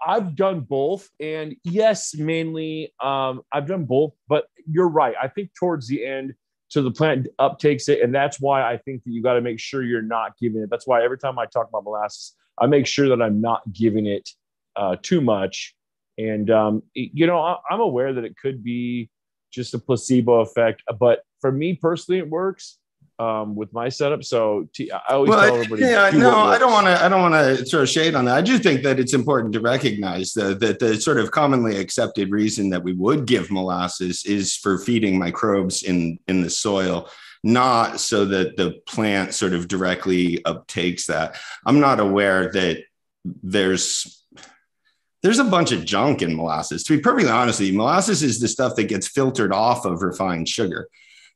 I've done both, and yes, mainly um, I've done both. But you're right. I think towards the end, so the plant uptakes it, and that's why I think that you got to make sure you're not giving it. That's why every time I talk about molasses I make sure that I'm not giving it uh, too much. And, um, you know, I, I'm aware that it could be just a placebo effect, but for me personally, it works um, with my setup. So t- I always well, tell everybody. Yeah, no, I don't want to. I don't want to throw shade on that. I do think that it's important to recognize the, that the sort of commonly accepted reason that we would give molasses is for feeding microbes in in the soil not so that the plant sort of directly uptakes that. I'm not aware that there's there's a bunch of junk in molasses. To be perfectly honest with you, molasses is the stuff that gets filtered off of refined sugar.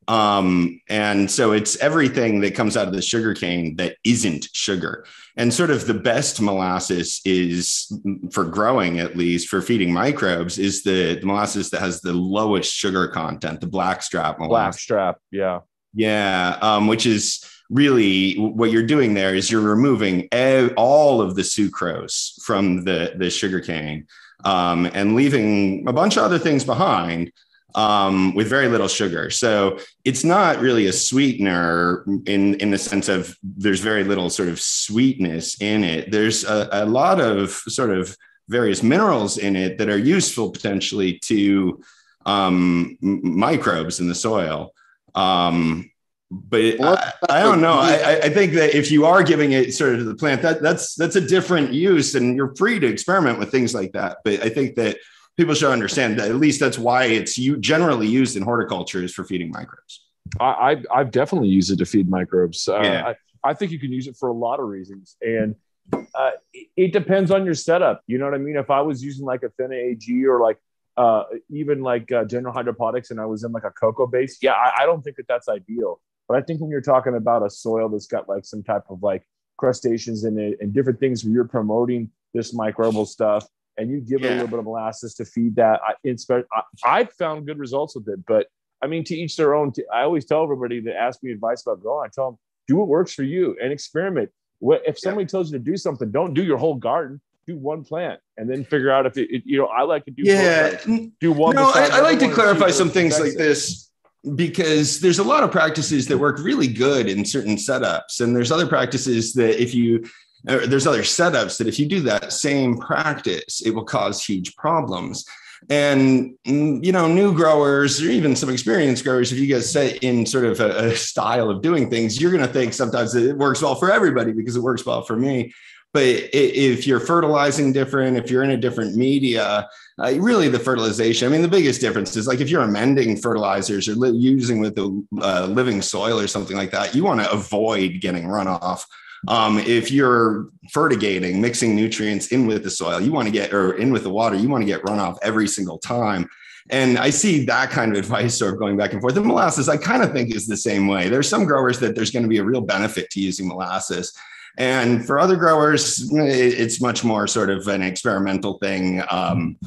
Um, and so it's everything that comes out of the sugar cane that isn't sugar. And sort of the best molasses is for growing, at least for feeding microbes, is the, the molasses that has the lowest sugar content, the blackstrap molasses. Blackstrap, yeah. Yeah, um, which is really what you're doing there is you're removing all of the sucrose from the the sugar cane um, and leaving a bunch of other things behind um, with very little sugar. So it's not really a sweetener in in the sense of there's very little sort of sweetness in it. There's a, a lot of sort of various minerals in it that are useful potentially to um, microbes in the soil. Um, but well, I, I, don't know. I, I, think that if you are giving it sort of to the plant, that that's that's a different use, and you're free to experiment with things like that. But I think that people should understand that at least that's why it's you generally used in horticulture is for feeding microbes. I, I've definitely used it to feed microbes. Uh, yeah. I, I think you can use it for a lot of reasons, and uh, it, it depends on your setup. You know what I mean? If I was using like Athena AG or like uh, even like uh, General Hydroponics, and I was in like a coco base. Yeah, I, I don't think that that's ideal. But I think when you're talking about a soil that's got like some type of like crustaceans in it and different things where you're promoting this microbial stuff and you give it a little bit of molasses to feed that. I, it's, I, I've found good results with it, but I mean, to each their own. I always tell everybody that ask me advice about growing, I tell them, do what works for you and experiment. What If somebody tells you to do something, don't do your whole garden. Do one plant and then figure out if it, it- you know, I like to do, Yeah. do one. No, I, I like to clarify some things like this because there's a lot of practices that work really good in certain setups, and there's other practices that if you there's other setups that if you do that same practice, it will cause huge problems. And mm, you know, new growers or even some experienced growers, if you guys set in sort of a, a style of doing things, you're going to think sometimes that it works well for everybody because it works well for me. But if you're fertilizing different, if you're in a different media, uh, really the fertilization. I mean, the biggest difference is like if you're amending fertilizers or li- using with the uh, living soil or something like that, you want to avoid getting runoff. Um, if you're fertigating, mixing nutrients in with the soil, you want to get or in with the water, you want to get runoff every single time. And I see that kind of advice sort of going back and forth. The molasses, I kind of think is the same way. There's some growers that there's going to be a real benefit to using molasses. And for other growers, it's much more sort of an experimental thing um,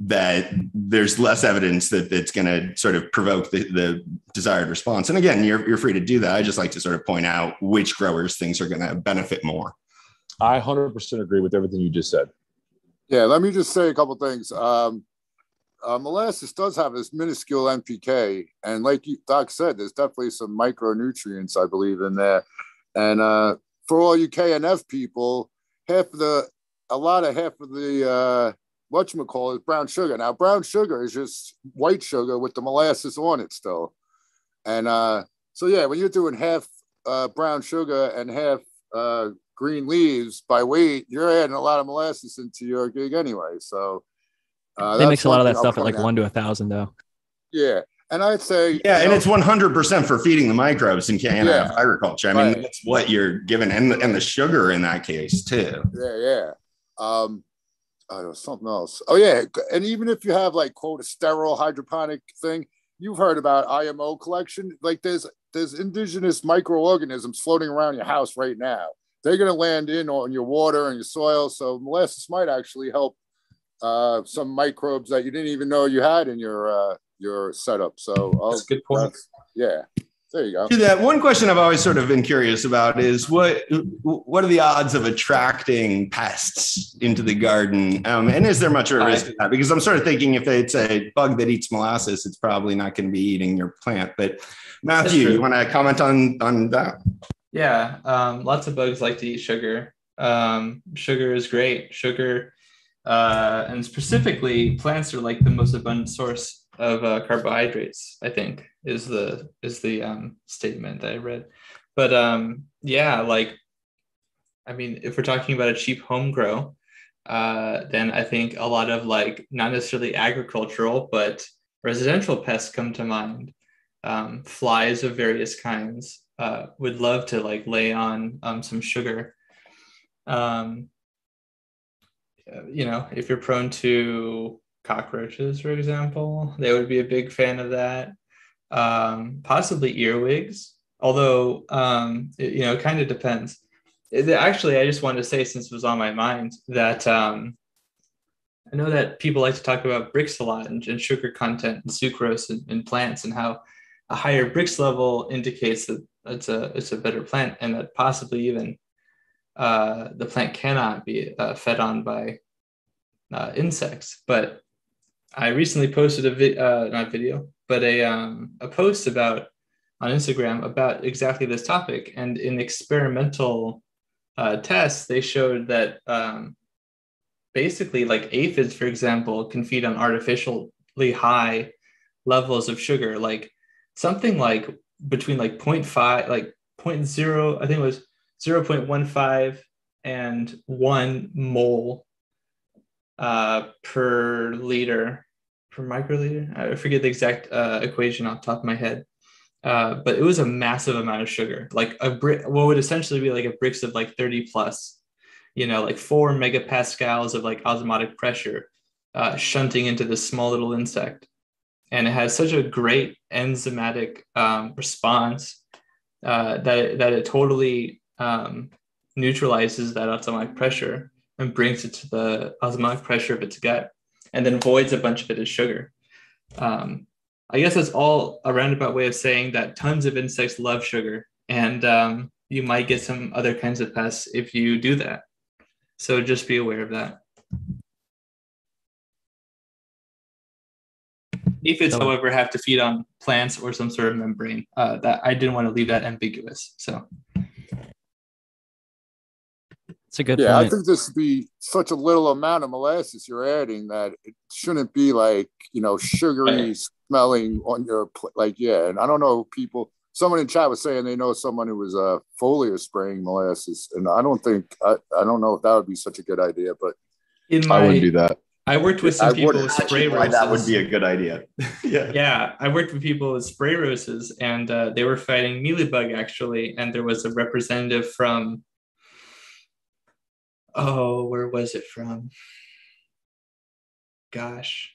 that there's less evidence that it's going to sort of provoke the, the desired response. And again, you're, you're free to do that. I just like to sort of point out which growers things are going to benefit more. I 100% agree with everything you just said. Yeah, let me just say a couple things. Um, uh, molasses does have this minuscule NPK, and like you, Doc said, there's definitely some micronutrients, I believe, in there. And uh, for all you KNF people, half of the, a lot of half of the, uh, whatchamacallit is brown sugar. Now, brown sugar is just white sugar with the molasses on it still. And uh, so, yeah, when you're doing half uh, brown sugar and half uh, green leaves by weight, you're adding a lot of molasses into your gig anyway. So uh, they mix a lot of that I'll stuff at like out. one to a thousand though. Yeah, and I'd say Yeah, and know, it's 100% for feeding the microbes in KNF Yeah. agriculture. I mean, Right. that's what you're given, and, and the sugar in that case too. yeah, yeah. Um, oh, something else. Oh yeah, and even if you have like quote a sterile hydroponic thing, you've heard about IMO collection. Like there's there's indigenous microorganisms floating around your house right now. They're gonna land in on your water and your soil. So molasses might actually help uh, some microbes that you didn't even know you had in your uh, your setup. So I'll, That's a good point. that's- yeah, there you go. To that one question I've always sort of been curious about is what what are the odds of attracting pests into the garden? Um, and is there much of a risk of that? Because I'm sort of thinking if it's a bug that eats molasses, it's probably not going to be eating your plant. But Matthew, true. you want to comment on on that? Yeah, um, lots of bugs like to eat sugar. Um, sugar is great. Sugar, uh, and specifically, plants are like the most abundant source of uh, carbohydrates. I think is the is the um, statement that I read. But um, yeah, like, I mean, if we're talking about a cheap home grow, uh, then I think a lot of like not necessarily agricultural, but residential pests come to mind. Um, flies of various kinds uh, would love to like lay on um, some sugar. Um, you know, if you're prone to cockroaches, for example, they would be a big fan of that. Um, possibly earwigs, although um, it, you know, it kind of depends. Actually, I just wanted to say, since it was on my mind, that um, I know that people like to talk about Brix a lot and, and sugar content and sucrose in, in plants and how a higher Brix level indicates that it's a it's a better plant and that possibly even uh, the plant cannot be uh, fed on by uh, insects. But I recently posted a vi- uh, not video, but a um, a post about on Instagram about exactly this topic. And in experimental uh, tests, they showed that um, basically, like aphids, for example, can feed on artificially high levels of sugar, like something like between like 0.5, like 0.0, I think it was 0.15 and one mole uh, per liter, per microliter. I forget the exact uh, equation off top of my head. Uh, but it was a massive amount of sugar, like a brick, what would essentially be like a Brix of like 30 plus, you know, like four megapascals of like osmotic pressure uh, shunting into this small little insect. And it has such a great enzymatic um, response uh, that, it, that it totally um, neutralizes that osmotic pressure and brings it to the osmotic pressure of its gut and then voids a bunch of it as sugar. Um, I guess that's all a roundabout way of saying that tons of insects love sugar and um, you might get some other kinds of pests if you do that. So just be aware of that. Aphids, So- however, have to feed on plants or some sort of membrane. Uh, that I didn't want to leave that ambiguous. So It's a good Yeah, I think this would be such a little amount of molasses you're adding that it shouldn't be like you know sugary smelling on your pl- like yeah. And I don't know people. Someone in chat was saying they know someone who was uh, foliar spraying molasses, and I don't think I, I don't know if that would be such a good idea, but in my, I wouldn't do that. I worked with some I people with spray Why that would be a good idea. yeah. yeah, I worked with people with spray roses, and uh, they were fighting mealybug actually, and there was a representative from. Oh, where was it from? Gosh,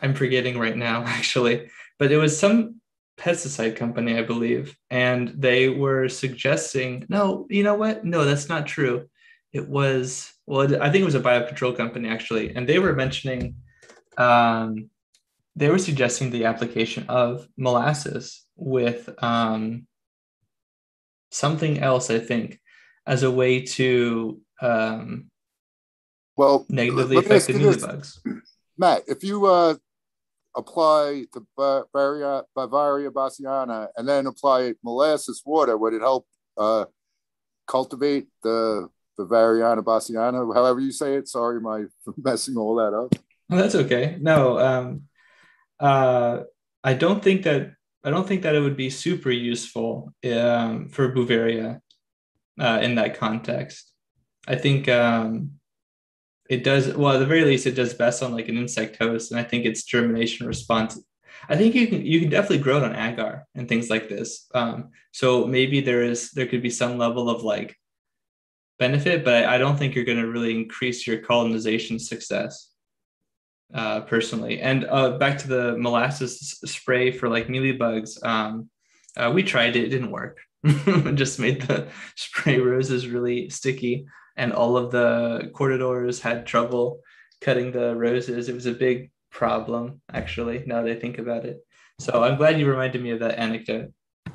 I'm forgetting right now actually, but it was some pesticide company, I believe, and they were suggesting. No, you know what? No, that's not true. It was well, I think it was a biocontrol company actually, and they were mentioning. Um, they were suggesting the application of molasses with um, something else, I think, as a way to um, well, negatively let me affect ask the you mealybugs. Matt. If you uh, apply the Beauveria, Beauveria bassiana and then apply molasses water, would it help uh, cultivate the Bavariana bassiana? However you say it. Sorry, I messing all that up? That's okay. No, um, uh, I don't think that I don't think that it would be super useful um, for Beauveria uh, in that context. I think um, it does well at the very least it does best on like an insect host, and I think its germination response. I think you can you can definitely grow it on agar and things like this. Um, so maybe there is there could be some level of like benefit, but I, I don't think you're going to really increase your colonization success uh, personally. And uh, back to the molasses spray for like mealybugs. Um, uh, we tried it; it didn't work. it just made the spray roses really sticky, and all of the cortadors had trouble cutting the roses. It was a big problem, actually. Now that I think about it, so I'm glad you reminded me of that anecdote.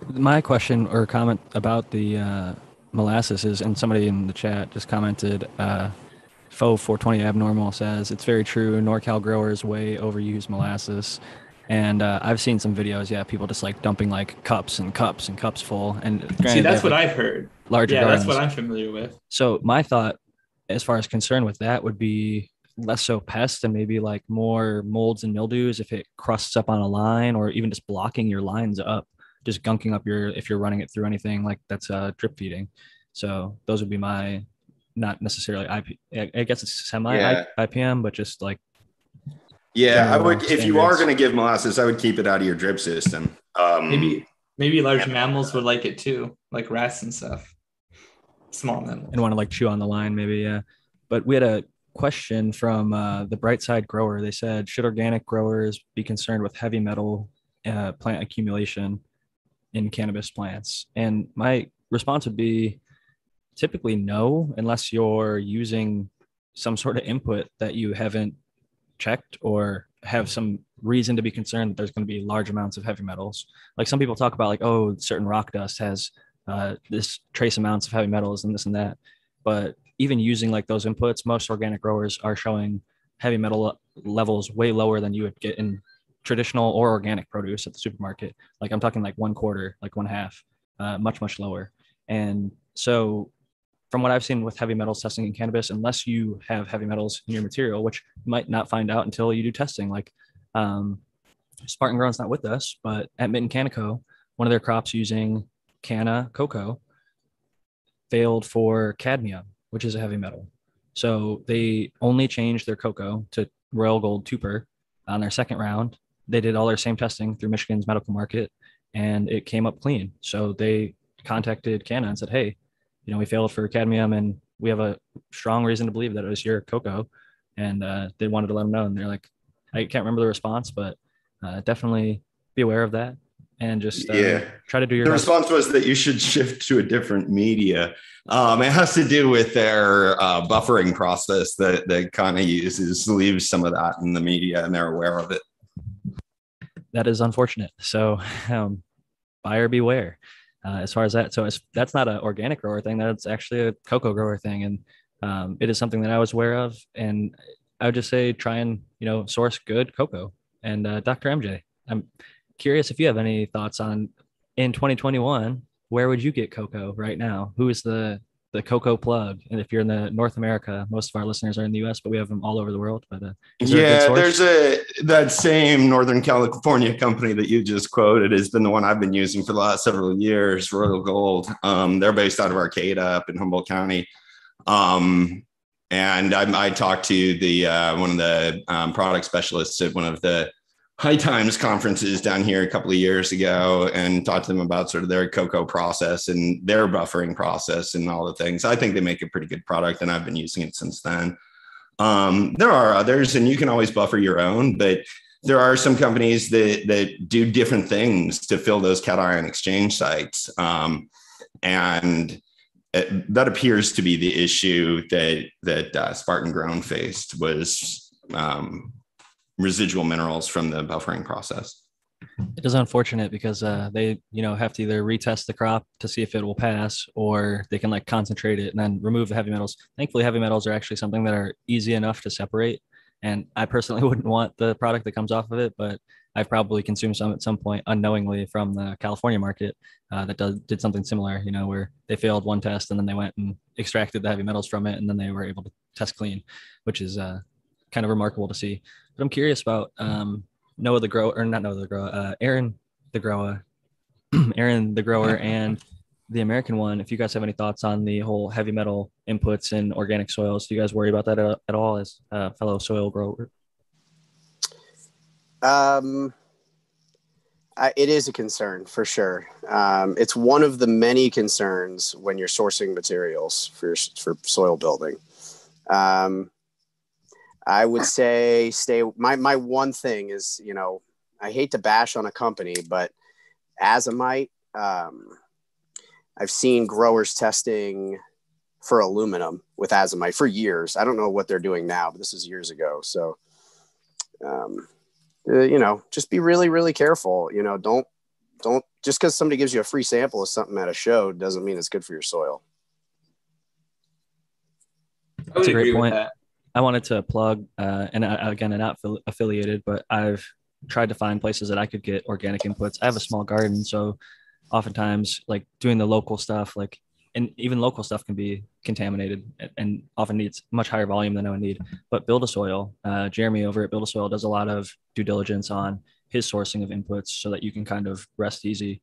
My question or comment about the uh, molasses is, and somebody in the chat just commented, uh, Faux 420 Abnormal says, it's very true. NorCal growers way overuse molasses. And uh, I've seen some videos, yeah, people just like dumping like cups and cups and cups full. And See, granted, they that's what like, I've heard. larger Yeah, gardens. that's what I'm familiar with. So my thought, as far as concern with that, would be less so pests and maybe like more molds and mildews if it crusts up on a line or even just blocking your lines up, just gunking up your if you're running it through anything like that's uh, drip feeding. So those would be my not necessarily IP. I I guess it's semi Yeah. IPM, but just like Yeah, I General would. If you are going to give molasses, I would keep it out of your drip system. Um, Maybe maybe large mammals would like it too, like rats and stuff. Small mammals. and want to like chew on the line maybe yeah but we had a question from uh, the bright side grower they said should organic growers be concerned with heavy metal uh, plant accumulation in cannabis plants and my response would be typically no unless you're using some sort of input that you haven't checked or have some reason to be concerned that there's going to be large amounts of heavy metals like some people talk about like oh certain rock dust has uh, this trace amounts of heavy metals and this and that. But even using like those inputs, most organic growers are showing heavy metal levels way lower than you would get in traditional or organic produce at the supermarket. Like I'm talking like one quarter, like one half, uh, much much lower. And so, from what I've seen with heavy metals testing in cannabis, unless you have heavy metals in your material, which you might not find out until you do testing, like um, Spartan Grown's not with us, but at Mitten Canico, one of their crops using canna coco failed for cadmium, which is a heavy metal. So they only changed their coco to Royal Gold Tupur on their second round. They did all their same testing through Michigan's medical market and it came up clean. So they contacted Canna and said, Hey, you know, we failed for cadmium and we have a strong reason to believe that it was your coco. and uh, they wanted to let them know. And they're like, I can't remember the response, but uh, definitely be aware of that and just uh, Yeah. try to do your The best. response was that you should shift to a different media. Um, it has to do with their uh, buffering process that that kind of uses leaves some of that in the media, and they're aware of it. that is unfortunate. So, um, buyer beware. Uh, as far as that, so that's not an organic grower thing. That's actually a coco grower thing, and um, it is something that I was aware of. And I would just say try and you know source good coco. And uh, Dr. MJ, I'm curious if you have any thoughts on in 2021, where would you get coco right now? Who is the the coco plug? And if you're in the North America, most of our listeners are in the U.S., but we have them all over the world. But uh, a Yeah, source? there's a that same Northern California company that you just quoted has been the one I've been using for the last several years. Royal Gold. Um, they're based out of Arcata up in Humboldt County. Um, and I, I talked to the uh, one of the um, product specialists at one of the High Times conferences down here a couple of years ago, and talked to them about sort of their coco process and their buffering process and all the things. I think they make a pretty good product, and I've been using it since then. Um, there are others, and you can always buffer your own, but there are some companies that that do different things to fill those cation exchange sites, um, and it, that appears to be the issue that that uh, Spartan Ground faced was um, residual minerals from the buffering process. It is unfortunate because uh, they, you know, have to either retest the crop to see if it will pass, or they can like concentrate it and then remove the heavy metals. Thankfully, heavy metals are actually something that are easy enough to separate. And I personally wouldn't want the product that comes off of it, but I've probably consumed some at some point unknowingly from the California market uh, that does, did something similar. You know, where they failed one test and then they went and extracted the heavy metals from it, and then they were able to test clean, which is uh, kind of remarkable to see. But I'm curious about um, Noah the grower, or not Noah the grower, uh, Aaron the grower, Aaron the grower, and the American one. If you guys have any thoughts on the whole heavy metal inputs in organic soils, do you guys worry about that at, at all as a fellow soil grower? Um, I, it is a concern for sure. Um, it's one of the many concerns when you're sourcing materials for for soil building. Um, I would say stay. My my one thing is, you know, I hate to bash on a company, but as azomite. Um, I've seen growers testing for aluminum with azomite for years. I don't know what they're doing now, but this is years ago. So, um, uh, you know, just be really, really careful. You know, don't don't just because somebody gives you a free sample of something at a show doesn't mean it's good for your soil. That's a great agree with point. that. I wanted to plug, uh, and I, again, I'm not affili- affiliated, but I've tried to find places that I could get organic inputs. I have a small garden, so oftentimes, like doing the local stuff, like and even local stuff can be contaminated and- often needs much higher volume than I would need. But Build a Soil, uh, Jeremy over at Build a Soil does a lot of due diligence on his sourcing of inputs, so that you can kind of rest easy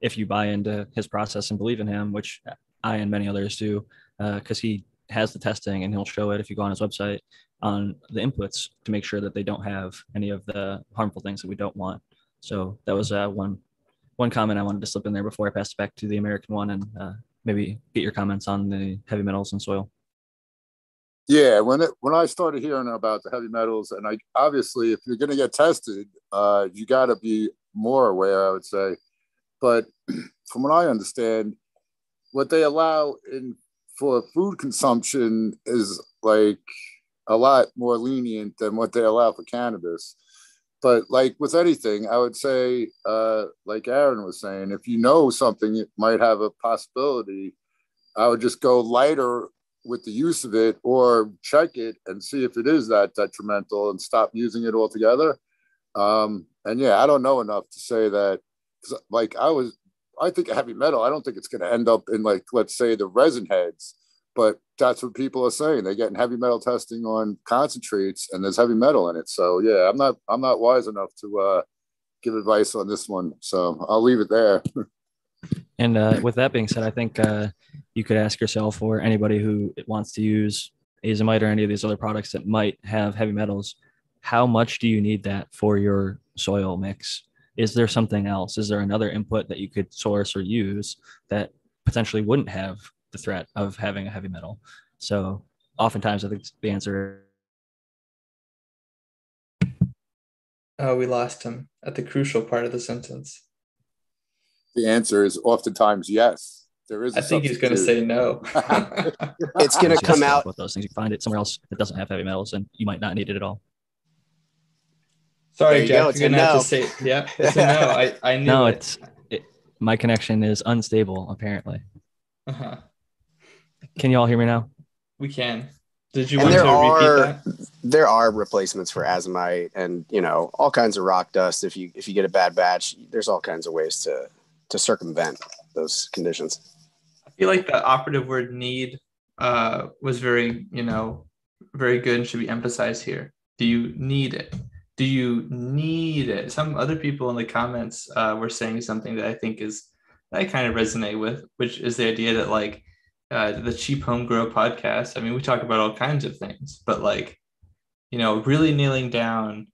if you buy into his process and believe in him, which I and many others do, because he has the testing and he'll show it if you go on his website on the inputs to make sure that they don't have any of the harmful things that we don't want. So that was uh, one one comment I wanted to slip in there before I pass it back to the American one and uh, maybe get your comments on the heavy metals and soil. Yeah, when it when I started hearing about the heavy metals, and I obviously, if you're going to get tested, uh, you got to be more aware. I would say, but from what I understand, what they allow in for food consumption is like a lot more lenient than what they allow for cannabis. But like with anything, I would say, uh, like Aaron was saying, if you know something it might have a possibility, I would just go lighter with the use of it or check it and see if it is that detrimental and stop using it altogether. Um, and yeah, I don't know enough to say that. Like I was, I think heavy metal. I don't think it's going to end up in like let's say the resin heads, but that's what people are saying. They're getting heavy metal testing on concentrates, and there's heavy metal in it. So yeah, I'm not I'm not wise enough to uh, give advice on this one. So I'll leave it there. And uh, with that being said, I think uh, you could ask yourself or anybody who wants to use azomite or any of these other products that might have heavy metals, how much do you need that for your soil mix? is there something else? Is there another input that you could source or use that potentially wouldn't have the threat of having a heavy metal? So oftentimes, I think the answer. Oh, we lost him at the crucial part of the sentence. The answer is oftentimes yes. There is. I think he's going to say no. it's going to come out. With those things, you find it somewhere else that doesn't have heavy metals, and you might not need it at all. Sorry, you Jack. Go. You're going to no. have to say, yeah, it's a no. I, I knew no, it. it's it, my connection is unstable apparently. Uh-huh. Can you all hear me now? We can. Did you and want to are, repeat that? There are replacements for azomite and you know all kinds of rock dust. If you if you get a bad batch, there's all kinds of ways to to circumvent those conditions. I feel like the operative word need uh, was very you know very good and should be emphasized here. Do you need it? Do you need it? Some other people in the comments uh, were saying something that I think is I kind of resonate with, which is the idea that like uh, the cheap home grow podcast. I mean, we talk about all kinds of things, but like, you know, really nailing down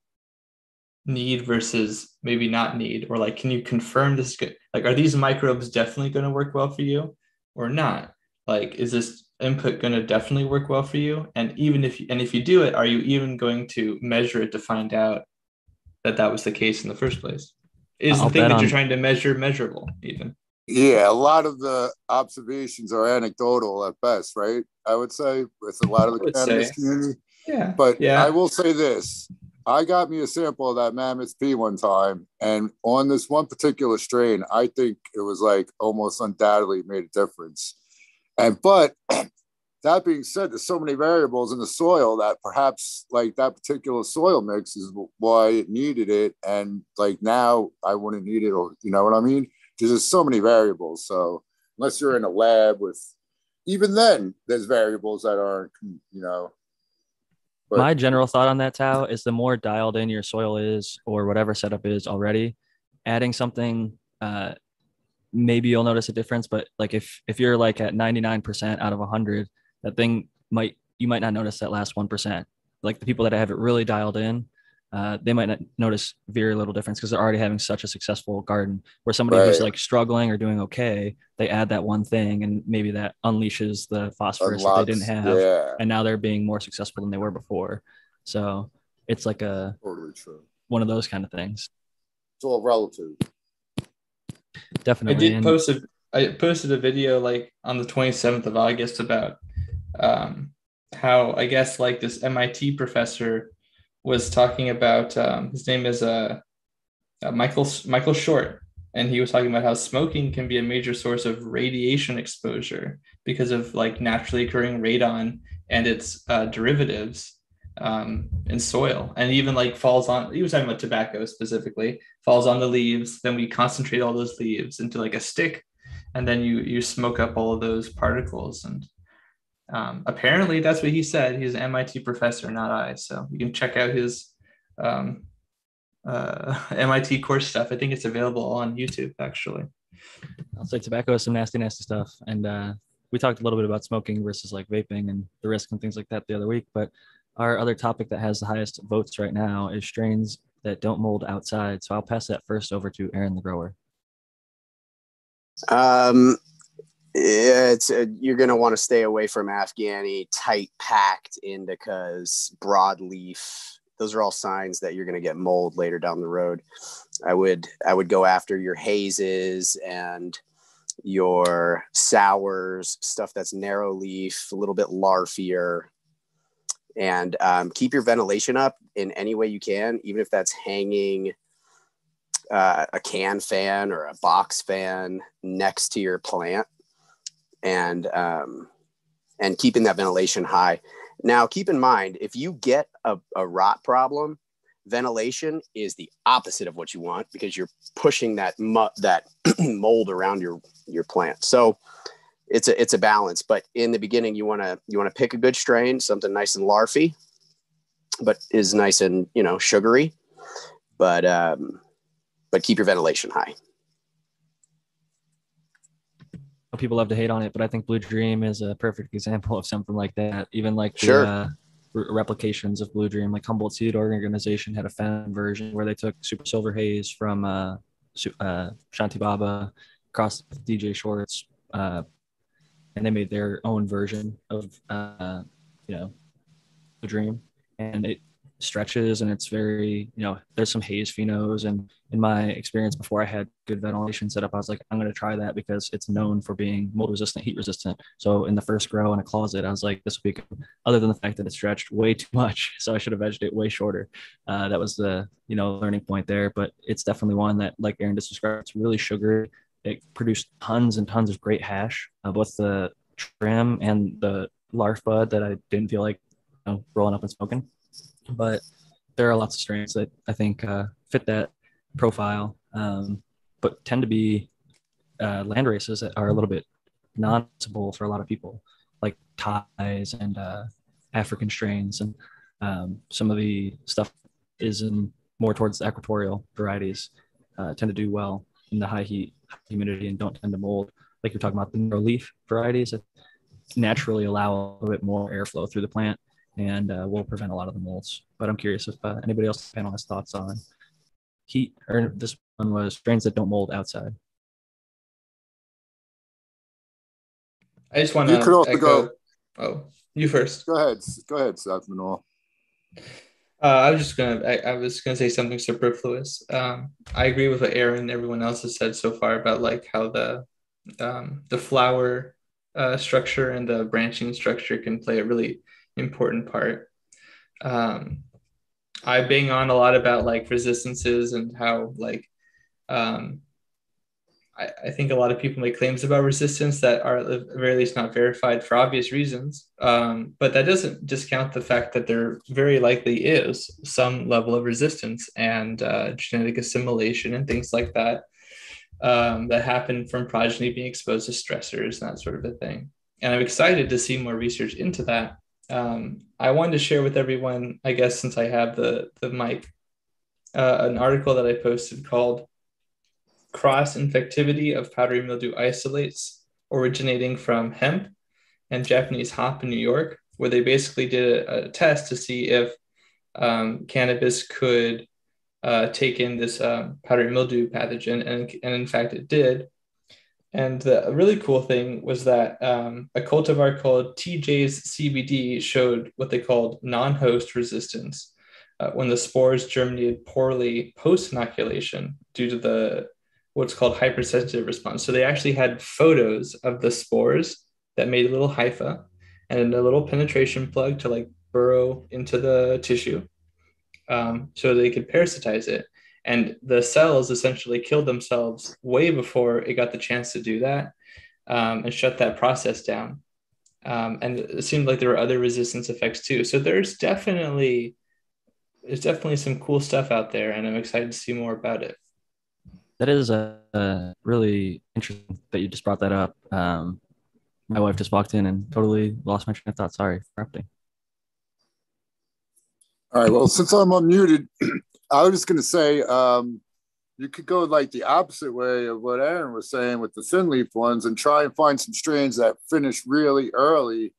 need versus maybe not need, or like, can you confirm this? Good? Like, are these microbes definitely going to work well for you or not? Like, is this input going to definitely work well for you? And even if you, and if you do it, are you even going to measure it to find out that that was the case in the first place? Is I'll the thing that on... you're trying to measure measurable even? Yeah, a lot of the observations are anecdotal at best, right? I would say with a lot of the cannabis say. community. Yeah. But yeah. I will say this. I got me a sample of that Mammoth P one time, and on this one particular strain, I think it was like almost undoubtedly made a difference. And but that being said, there's so many variables in the soil that perhaps like that particular soil mix is why it needed it, and like now I wouldn't need it, or you know what I mean? because there's so many variables. So unless you're in a lab with, even then, there's variables that aren't, you know. But, My general thought on that, Tao, is the more dialed in your soil is, or whatever setup is already, adding something, uh, maybe you'll notice a difference. But like if if you're like at 99% out of 100, that thing might you might not notice that last one percent. Like the people that have it really dialed in, uh, they might not notice very little difference because they're already having such a successful garden. Where somebody right. who's like struggling or doing okay, they add that one thing and maybe that unleashes the phosphorus Unlocks, that they didn't have, yeah. and now they're being more successful than they were before. So it's like a totally true. one of those kind of things. It's all relative. Definitely. I did post a I posted a video like on the 27th of August about um, how I guess like this MIT professor was talking about um, his name is uh, uh, Michael Michael Short, and he was talking about how smoking can be a major source of radiation exposure because of like naturally occurring radon and its uh, derivatives um, in soil, and even like falls on. He was talking about tobacco specifically, falls on the leaves. Then we concentrate all those leaves into like a stick, and then you you smoke up all of those particles and um, apparently, that's what he said. He's an MIT professor, not I. So you can check out his um, uh, MIT course stuff. I think it's available on YouTube, actually. I'll say tobacco is some nasty, nasty stuff. And uh, we talked a little bit about smoking versus like vaping and the risk and things like that the other week. But our other topic that has the highest votes right now is strains that don't mold outside. So I'll pass that first over to Aaron the grower. Um, it's uh, you're going to want to stay away from Afghani tight packed indicas, broadleaf. Those are all signs that you're going to get mold later down the road. I would I would go after your hazes and your sours, stuff that's narrow leaf, a little bit larfier, and um, keep your ventilation up in any way you can, even if that's hanging uh, a can fan or a box fan next to your plant and um, and keeping that ventilation high. Now, keep in mind if you get a, a rot problem, ventilation is the opposite of what you want because you're pushing that mu- that mold around your your plant. So it's a it's a balance. But in the beginning, you want to you want to pick a good strain, something nice and larfy, but is nice and you know sugary, but um, but keep your ventilation high people love to hate on it, but I think Blue Dream is a perfect example of something like that. Even like sure. the uh, re- replications of Blue Dream, like Humboldt Seed Organization had a fan version where they took Super Silver Haze from uh, uh, Shanti Baba, across DJ Short's, uh, and they made their own version of uh, you know Blue Dream, and it stretches and it's very you know there's some haze phenos and in my experience before i had good ventilation set up i was like i'm going to try that because it's known for being mold resistant heat resistant. So in the first grow in a closet i was like this will be good. other than the fact that it stretched way too much so i should have edged it way shorter. Uh, that was the you know learning point there. But it's definitely one that like aaron just described it's really sugary it produced tons and tons of great hash uh, both the trim and the larf bud that i didn't feel like you know, rolling up and smoking. But there are lots of strains that I think uh, fit that profile, um, but tend to be uh, land races that are a little bit non-possible for a lot of people, like Thais and uh, African strains, and um, some of the stuff is in more towards the equatorial varieties uh, tend to do well in the high heat, humidity, and don't tend to mold. Like you're talking about the narrow leaf varieties that naturally allow a little bit more airflow through the plant and uh, will prevent a lot of the molds. But I'm curious if uh, anybody else on panel has thoughts on heat, or this one was strains that don't mold outside. I just want to. You to could also echo. go- Oh, you first. Go ahead. Go ahead, Seth Manol. Uh, I was just gonna. I, I was gonna say something superfluous. Um, I agree with what Aaron and everyone else has said so far about like how the um, the flower uh, structure and the branching structure can play a really important part. Um, I bang on a lot about like resistances and how like um, I, I think a lot of people make claims about resistance that are at the very least not verified for obvious reasons. Um, but that doesn't discount the fact that there very likely is some level of resistance and uh, genetic assimilation and things like that um, that happen from progeny being exposed to stressors and that sort of a thing. And I'm excited to see more research into that. Um, I wanted to share with everyone, I guess, since I have the the mic, uh, an article that I posted called cross infectivity of powdery mildew isolates originating from hemp and Japanese hop in New York, where they basically did a, a test to see if um, cannabis could uh, take in this um, powdery mildew pathogen, and, and in fact it did. And the really cool thing was that um, a cultivar called TJ's CBD showed what they called non-host resistance uh, when the spores germinated poorly post inoculation due to the what's called hypersensitive response. So they actually had photos of the spores that made a little hypha and a little penetration plug to like burrow into the tissue um, so they could parasitize it. And the cells essentially killed themselves way before it got the chance to do that um, and shut that process down. Um, and it seemed like there were other resistance effects too. So there's definitely there's definitely some cool stuff out there, and I'm excited to see more about it. That is a, a really interesting that you just brought that up. Um, my wife just walked in and totally lost my train of thought. Sorry for interrupting. All right. Well, since I'm unmuted, I was just going to say um, you could go like the opposite way of what Aaron was saying with the thin leaf ones and try and find some strains that finish really early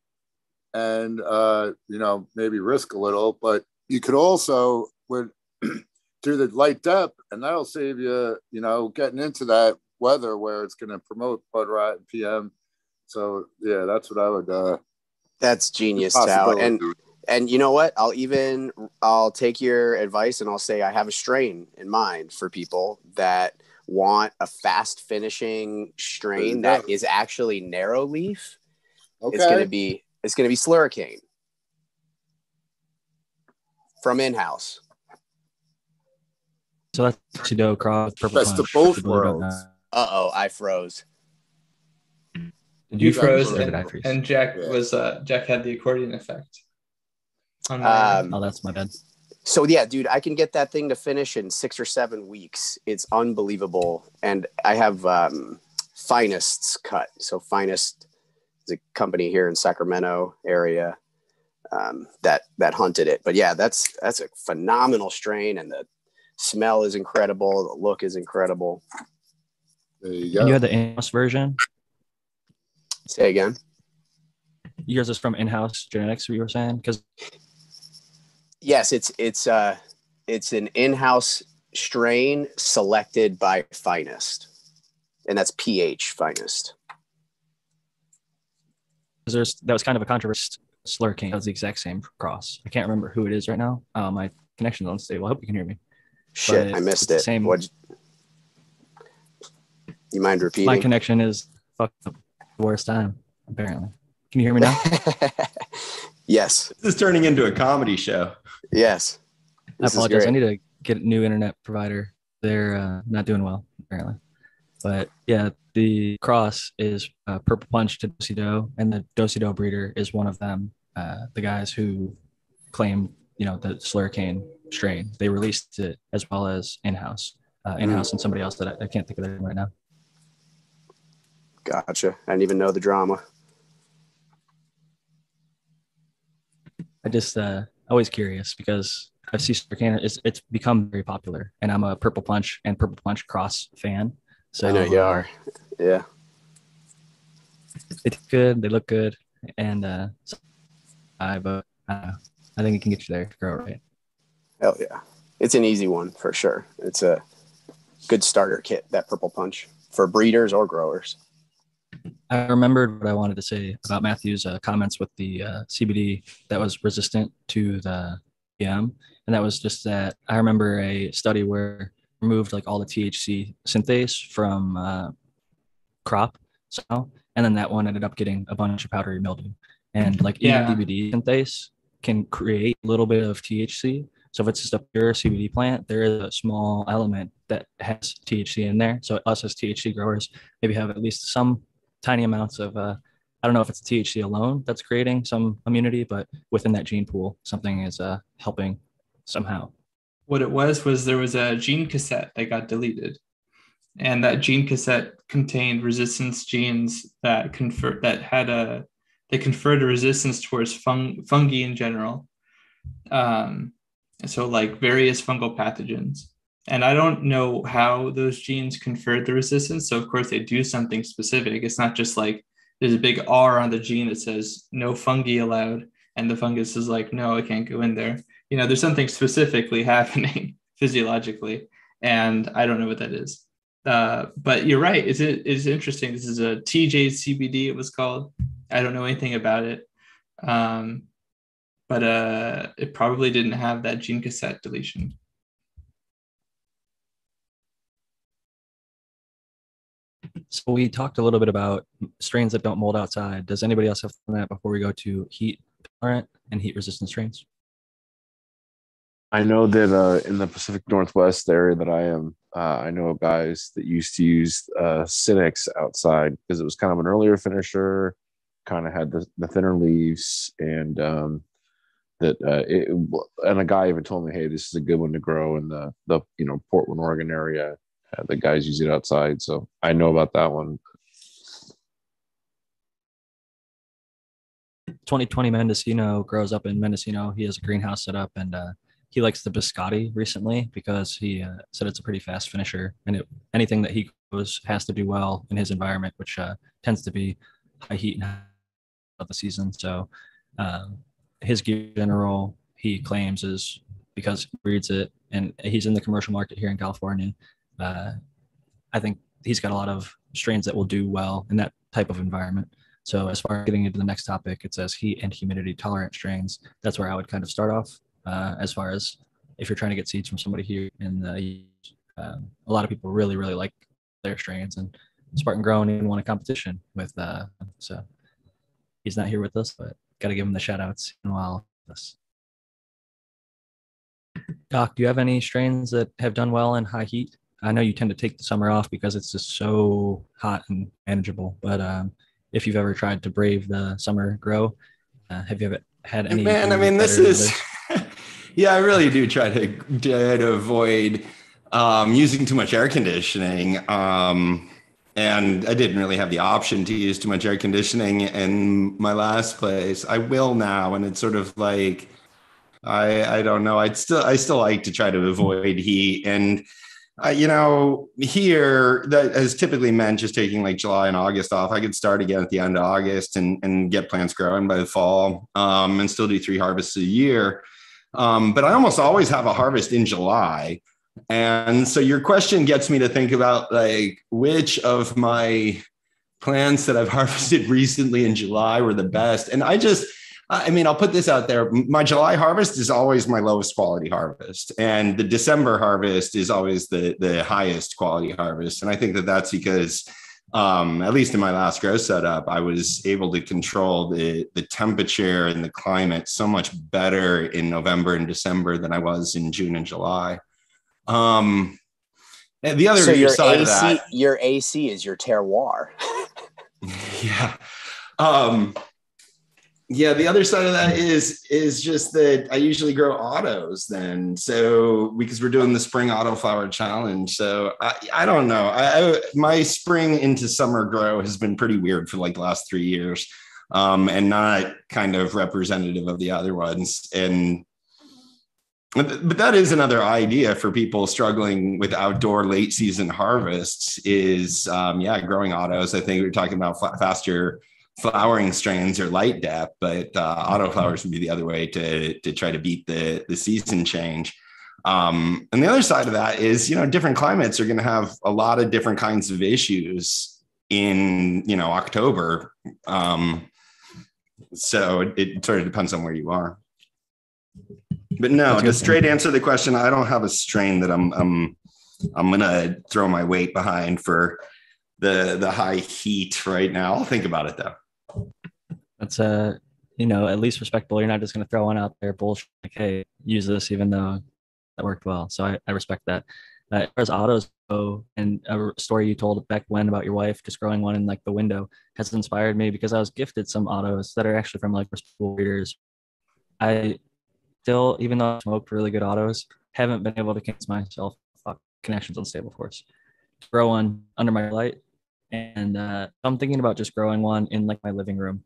and, uh, you know, maybe risk a little. But you could also with do the light dep, and that'll save you, you know, getting into that weather where it's going to promote bud rot and PM. So, yeah, that's what I would. Uh, That's genius, Tao. And and you know what? I'll even I'll take your advice and I'll say I have a strain in mind for people that want a fast finishing strain that is actually narrow leaf. okay. It's gonna be it's gonna be slurricane from in house. So that's Dosido Cross Purple Best of both for people who don't worlds. know. Uh oh, I froze. Did You Jack froze, froze. and, Did I freeze? and Jack Yeah. was uh, Jack had the accordion effect. Um, Oh, that's my bad. So yeah, dude, I can get that thing to finish in six or seven weeks. It's unbelievable, and I have um, Finest's cut. So Finest is a company here in Sacramento area um, that that hunted it. But yeah, that's that's a phenomenal strain, and the smell is incredible. The look is incredible. There you And you had the in-house version. Say again. Yours is from in-house genetics. We were saying because Yes, it's it's uh it's an in-house strain selected by Finest, and that's PH Finest. there's that was kind of a controversy Slurricane does the exact same cross. I can't remember who it is right now. Uh, my connection's unstable. I hope you can hear me. Shit, I missed it. same- What? You mind repeating? My connection is fuck the worst time, apparently. Can you hear me now? yes, This is turning into a comedy show. yes. I This is apologize. I need to get a new internet provider. They're uh, not doing well, apparently. But yeah, the cross is uh, Purple Punch to Dosido, and the Dosido breeder is one of them. Uh, the guys who claim, you know, the Slurricane strain. They released it as well as in-house, uh, in-house, and somebody else that I, I can't think of their name right now. Gotcha. I didn't even know the drama. I just uh, always curious because I see Slurricane. It's it's become very popular, and I'm a Purple Punch and Purple Punch cross fan. So I know you are. Yeah. it's good. They look good, and uh, I but uh, I think it can get you there girl. right. Hell yeah. It's an easy one for sure. It's a good starter kit, that purple punch for breeders or growers. I remembered what I wanted to say about Matthew's uh, comments with the uh, CBD that was resistant to the PM, and that was just that I remember a study where removed like all the THC synthase from uh, crop, so and then that one ended up getting a bunch of powdery mildew, and like Yeah. even CBD synthase can create a little bit of THC. So if it's just a pure CBD plant, there is a small element that has THC in there. So us as THC growers maybe have at least some tiny amounts of uh, I don't know if it's THC alone that's creating some immunity, but within that gene pool, something is uh, helping somehow. what it was was there was a gene cassette that got deleted and that gene cassette contained resistance genes that confer that had a they conferred a resistance towards fung, fungi in general um, so like various fungal pathogens. And i don't know how those genes conferred the resistance. So of course they do something specific. It's not just like there's a big r on the gene that says no fungi allowed and the fungus is like no i can't go in there. You know there's something specifically happening physiologically and i don't know what that is. Uh, but you're right. Is it is interesting. This is a tj cbd it was called. I don't know anything about it. Um, but uh, it probably didn't have that gene cassette deletion So we talked a little bit about strains that don't mold outside. Does anybody else have that before we go to heat tolerant and heat resistant strains? I know that uh, in the Pacific Northwest area that I am, uh, I know of guys that used to use uh, Cinex outside because it was kind of an earlier finisher, kind of had the, the thinner leaves, and um, that uh, it, and a guy even told me, "Hey, this is a good one to grow in the the you know Portland, Oregon area." Uh, the guys use it outside, so I know about that one. 2020 Mendocino grows up in Mendocino. He has a greenhouse set up and uh, he likes the biscotti recently because he uh, said it's a pretty fast finisher and it, anything that he grows has to do well in his environment, which uh, tends to be high heat and of the season. So um, his gear general, he claims is because he reads it and he's in the commercial market here in California. Uh, I think he's got a lot of strains that will do well in that type of environment. So as far as getting into the next topic, it says heat and humidity tolerant strains. That's where I would kind of start off. Uh, as far as if you're trying to get seeds from somebody here in the, um, a lot of people really really like their strains, and Spartan Grown even won a competition with. Uh, so he's not here with us, but got to give him the shout outs while this. Doc, do you have any strains that have done well in high heat? I know you tend to take the summer off because it's just so hot and manageable, but um, if you've ever tried to brave the summer grow, uh, have you ever had any? Man, I mean, this is, yeah, I really do try to, try to avoid um, using too much air conditioning. Um, and I didn't really have the option to use too much air conditioning in my last place. I will now, and it's sort of like, I I don't know. I'd still I still like to try to avoid heat and. Uh, you know, here that has typically meant just taking like July and August off. I could start again at the end of August and, and get plants growing by the fall um, and still do three harvests a year. Um, but I almost always have a harvest in July. And so your question gets me to think about like which of my plants that I've harvested recently in July were the best. And I just, I mean, I'll put this out there. My July harvest is always my lowest quality harvest, and the December harvest is always the the highest quality harvest. And I think that that's because, um, at least in my last grow setup, I was able to control the the temperature and the climate so much better in November and December than I was in June and July. Um, and the other so your side AC, of that, your AC is your terroir. yeah. Um, yeah, the other side of that is is just that I usually grow autos then. So because we're doing the spring auto flower challenge. So I, I don't know. I, I my spring into summer grow has been pretty weird for like the last three years. Um, and not kind of representative of the other ones. And but that is another idea for people struggling with outdoor late season harvests is um, yeah growing autos. I think we are talking about faster flowering strains or light dep but uh, auto flowers would be the other way to to try to beat the the season change. Um, and the other side of that is you know different climates are going to have a lot of different kinds of issues in you know october. Um, so it, it sort of depends on where you are but no, to straight answer the question, I don't have a strain that I'm I'm I'm gonna throw my weight behind for the the high heat right now. I'll think about it though. That's uh you know at least respectable. You're not just gonna throw one out there bullshit like hey use this even though that worked well. So I, I respect that. Uh, as far as autos go, and a story you told back when about your wife just growing one in like the window has inspired me because I was gifted some autos that are actually from like school breeders. I still, even though I smoked really good autos, haven't been able to convince myself connections on stable force. Grow one under my light. And uh, I'm thinking about just growing one in like my living room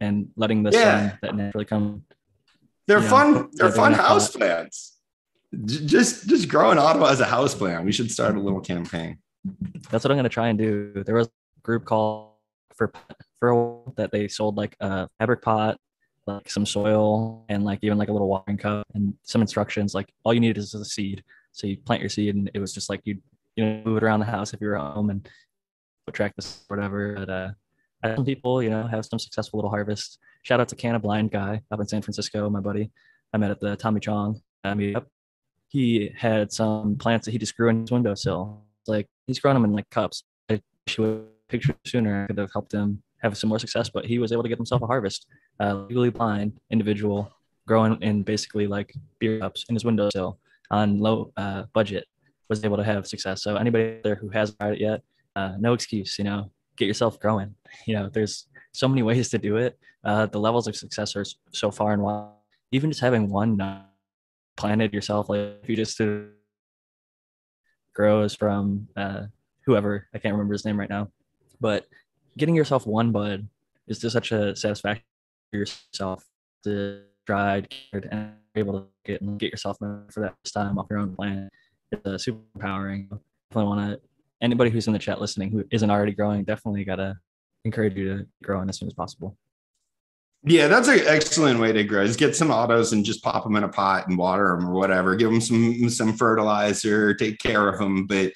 and letting the yeah. sun that naturally come. They're fun. Know, they're fun house plants. Just just grow an auto as a house plant. We should start a little campaign. That's what I'm gonna try and do. There was a group called for for that they sold like a fabric pot like some soil and like even like a little watering cup and some instructions. Like all you need is a seed. So you plant your seed and it was just like you you know move it around the house if you're at home and track this whatever. But uh, some people you know have some successful little harvests. Shout out to Canna Blind guy up in San Francisco, my buddy. I met at the Tommy Chong uh, meetup. He had some plants that he just grew in his windowsill. Like he's grown them in like cups. I wish would picture sooner. I could have helped him have some more success, but he was able to get himself a harvest. Legally blind individual growing in basically like beer cups in his windowsill on low uh, budget was able to have success. So anybody there who hasn't tried it yet, uh, no excuse. You know, get yourself growing. You know, there's so many ways to do it. Uh, the levels of success are so far and wide. Even just having one planted yourself, like if you just grows from uh, whoever I can't remember his name right now, but getting yourself one bud is just such a satisfaction yourself to tried and able to get and get yourself for that time off your own plan. It's uh, super empowering. Definitely want to anybody who's in the chat listening who isn't already growing, definitely gotta encourage you to grow in as soon as possible. Yeah, that's an excellent way to grow. Is get some autos and just pop them in a pot and water them or whatever. Give them some some fertilizer, take care of them, but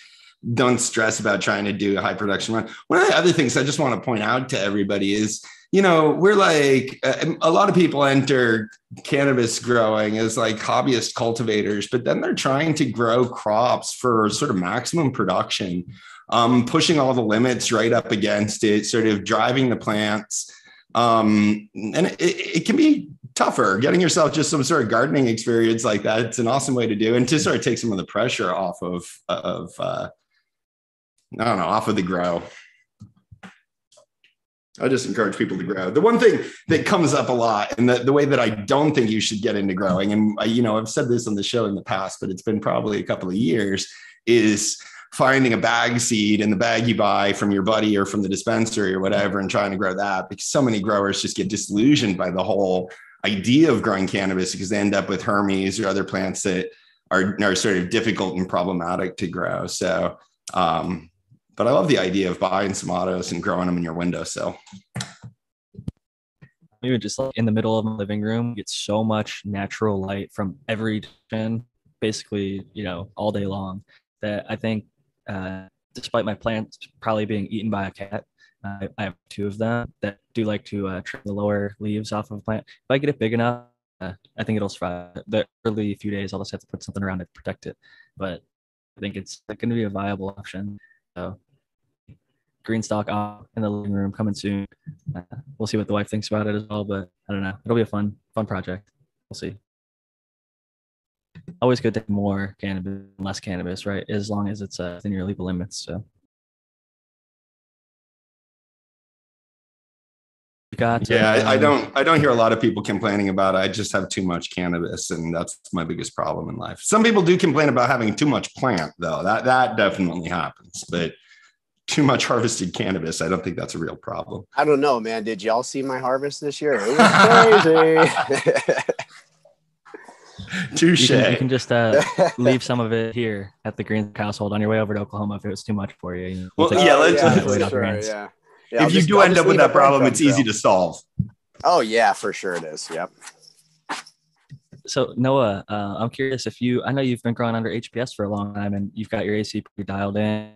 don't stress about trying to do a high production run. One of the other things I just want to point out to everybody is, you know, we're like uh, a lot of people enter cannabis growing as like hobbyist cultivators, but then they're trying to grow crops for sort of maximum production, um, pushing all the limits right up against it, sort of driving the plants. Um, and it, it can be tougher getting yourself just some sort of gardening experience like that. It's an awesome way to do and to sort of take some of the pressure off of, of, uh, I don't know, off of the grow. I just encourage people to grow. The one thing that comes up a lot, and the, the way that I don't think you should get into growing, and I, you know, I've said this on the show in the past, but it's been probably a couple of years, is finding a bag seed in the bag you buy from your buddy or from the dispensary or whatever, and trying to grow that. Because so many growers just get disillusioned by the whole idea of growing cannabis because they end up with hermies or other plants that are, are sort of difficult and problematic to grow. So um, but I love the idea of buying some autos and growing them in your windowsill. Even just like in the middle of my living room, get so much natural light from every direction, basically, you know, all day long. That I think, uh, despite my plants probably being eaten by a cat, I, I have two of them that do like to uh, trim the lower leaves off of a plant. If I get it big enough, uh, I think it'll survive. The early few days, I'll just have to put something around it to protect it. But I think it's going to be a viable option. So green stock in the living room coming soon. Uh, we'll see what the wife thinks about it as well. But I don't know. It'll be a fun, fun project. We'll see. Always good to have more cannabis, less cannabis, right? As long as it's uh, within your legal limits. So. got yeah I, I, don't i don't hear a lot of people complaining about it i just have too much cannabis and that's my biggest problem in life some people do complain about having too much plant though that that definitely happens but too much harvested cannabis i don't think that's a real problem i don't know man did y'all see my harvest this year it was crazy Touche. You can, you can just uh, leave some of it here at the Green household on your way over to Oklahoma if it was too much for you. well, yeah, let's. Yeah, sure, yeah. Yeah, if you do end up with that problem, it's easy to solve. Oh yeah, for sure it is. Yep. So Noah, uh, I'm curious if you. I know you've been growing under HPS for a long time, and you've got your AC pretty dialed in.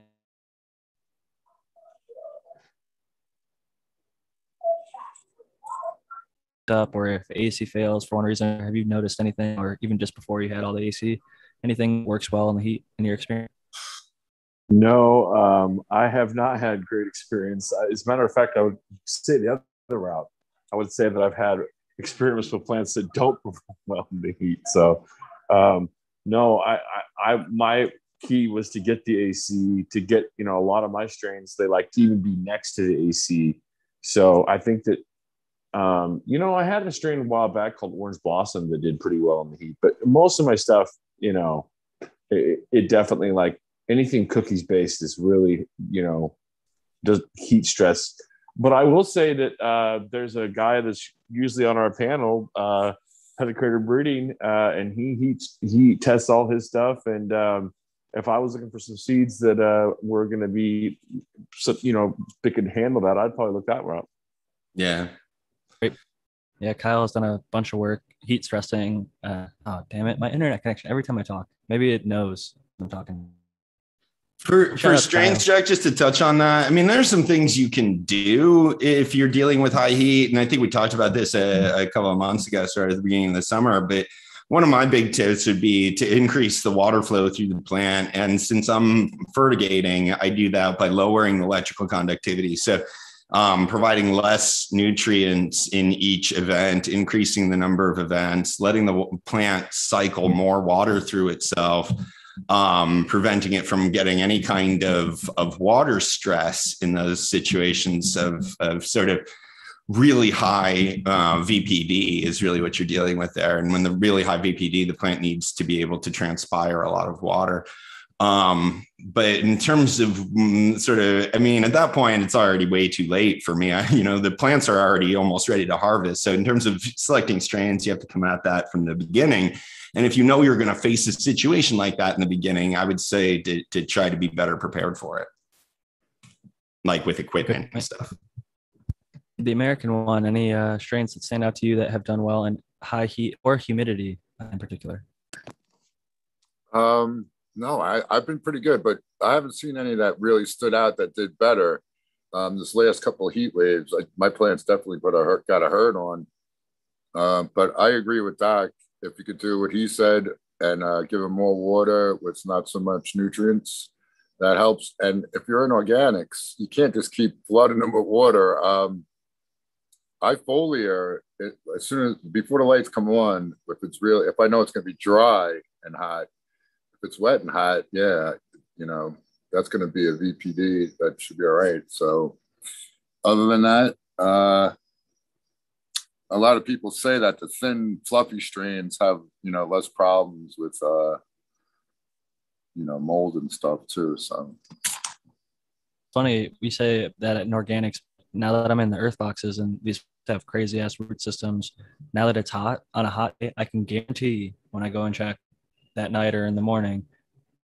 Up, or if AC fails for one reason, have you noticed anything, or even just before you had all the AC, anything works well in the heat in your experience? No, um, I have not had great experience. As a matter of fact, I would say the other route. I would say that I've had experience with plants that don't perform well in the heat. So, um, no, I, I, I, my key was to get the AC. To get, you know, a lot of my strains they like to even be next to the AC. So I think that, um, you know, I had a strain a while back called Orange Blossom that did pretty well in the heat. But most of my stuff, you know, it, it definitely like anything cookies based is really you know does heat stress. But i will say that uh, there's a guy that's usually on our panel uh, Petticrator breeding uh, and he heats he tests all his stuff. And um, if i was looking for some seeds that uh, were going to be you know they could handle that i'd probably look that route yeah Great. yeah kyle has done a bunch of work heat stressing uh, oh damn it my internet connection every time i talk maybe it knows i'm talking for for strains, Jack, just to touch on that, I mean, there's some things you can do if you're dealing with high heat, and I think we talked about this a, a couple of months ago, started at the beginning of the summer. But one of my big tips would be to increase the water flow through the plant. And since I'm fertigating, I do that by lowering the electrical conductivity. So um, providing less nutrients in each event, increasing the number of events, letting the plant cycle more water through itself um, preventing it from getting any kind of, of water stress in those situations of, of sort of really high uh, VPD is really what you're dealing with there. And when the really high VPD, the plant needs to be able to transpire a lot of water. Um, but in terms of mm, sort of, I mean, at that point, it's already way too late for me. I, you know, the plants are already almost ready to harvest. So in terms of selecting strains, you have to come at that from the beginning. And if you know you're going to face a situation like that in the beginning, I would say to, to try to be better prepared for it, like with equipment and stuff. The American one, any uh, strains that stand out to you that have done well in high heat or humidity in particular? Um, no, I, I've been pretty good, but I haven't seen any that really stood out that did better. Um, this last couple of heat waves, I, my plants definitely put a hurt, got a hurt on. Um, but I agree with Doc if you could do what he said and uh, give them more water with not so much nutrients, that helps. And if you're in organics, you can't just keep flooding them with water. Um, I foliar it, as soon as before the lights come on. If it's really, if I know it's going to be dry and hot, it's wet and hot, yeah, you know that's going to be a VPD. That should be all right. So, other than that, uh, a lot of people say that the thin, fluffy strains have, you know, less problems with, uh, you know, mold and stuff too. So funny we say that in organics. Now that I'm in the earth boxes and these have crazy ass root systems, now that it's hot on a hot day, I can guarantee when I go and check that night or in the morning,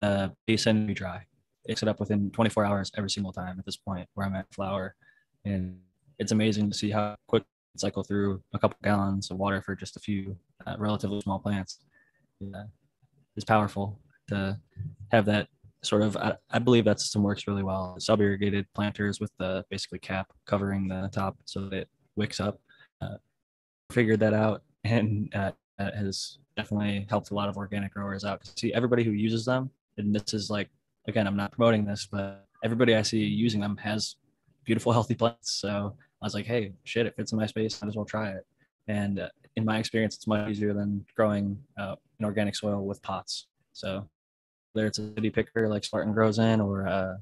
uh, base end be dry. It's it up within 24 hours every single time at this point where I'm at flower, and it's amazing to see how quick it cycle through a couple gallons of water for just a few uh, relatively small plants. Yeah, it's powerful to have that sort of I, I believe that system works really well. Sub irrigated planters with the basically cap covering the top so that it wicks up. Uh, figured that out, and uh, has definitely helped a lot of organic growers out. See, everybody who uses them, and this is like again, I'm not promoting this, but everybody I see using them has beautiful, healthy plants. So I was like, hey, shit, it fits in my space. Might as well try it. And uh, in my experience, it's much easier than growing uh, in organic soil with pots. So whether it's a city picker like Spartan grows in or uh,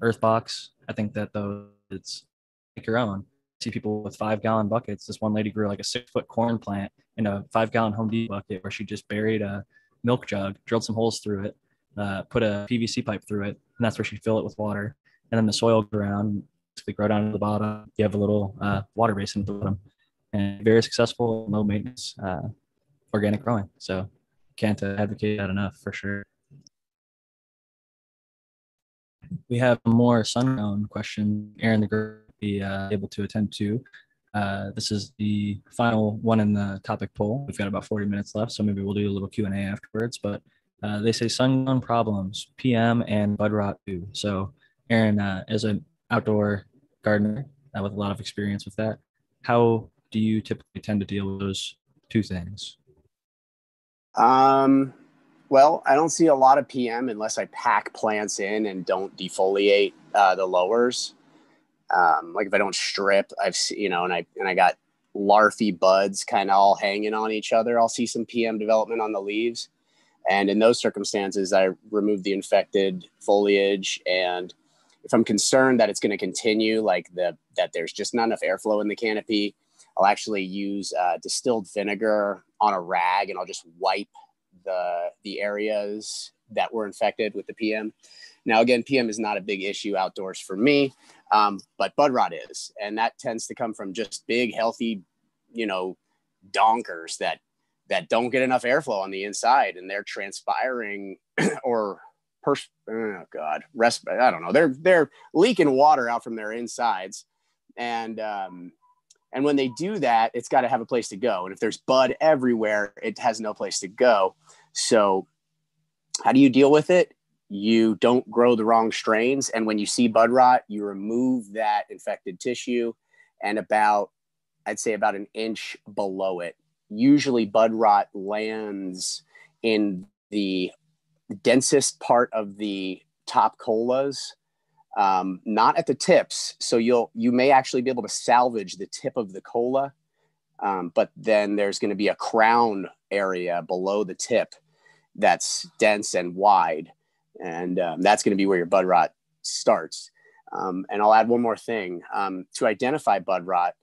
Earth Box, I think that those it's make your own. See people with five gallon buckets. This one lady grew like a six foot corn plant in a five gallon Home Depot bucket where she just buried a milk jug, drilled some holes through it, uh, put a PVC pipe through it, and that's where she'd fill it with water. And then the soil around basically grow down to the bottom. You have a little uh, water basin at the bottom, and very successful, low maintenance uh, organic growing. So can't advocate that enough for sure. We have more sun question. Aaron the be uh, able to attend to. Uh, this is the final one in the topic poll. We've got about 40 minutes left, so maybe we'll do a little Q and A afterwards. But uh, they say sun problems, PM and bud rot too. So, Aaron, uh, as an outdoor gardener uh, with a lot of experience with that, how do you typically tend to deal with those two things? Um, well, I don't see a lot of PM unless I pack plants in and don't defoliate uh, the lowers. Um, like if I don't strip, I've you know, and I and I got larfy buds kind of all hanging on each other. I'll see some PM development on the leaves, and in those circumstances, I remove the infected foliage. And if I'm concerned that it's going to continue, like the that there's just not enough airflow in the canopy, I'll actually use uh, distilled vinegar on a rag, and I'll just wipe the the areas that were infected with the PM. Now, again, PM is not a big issue outdoors for me, um, but bud rot is, and that tends to come from just big, healthy, you know, donkers that that don't get enough airflow on the inside, and they're transpiring or pers- oh god, resp- I don't know. They're they're leaking water out from their insides, and um, and when they do that, it's got to have a place to go. And if there's bud everywhere, it has no place to go. So, how do you deal with it? You don't grow the wrong strains. And when you see bud rot, you remove that infected tissue and about, I'd say, about an inch below it. Usually, bud rot lands in the densest part of the top colas um, not at the tips. So you'll you may actually be able to salvage the tip of the cola, um, but then there's going to be a crown area below the tip that's dense and wide, and um, that's going to be where your bud rot starts. Um, and I'll add one more thing um, to identify bud rot.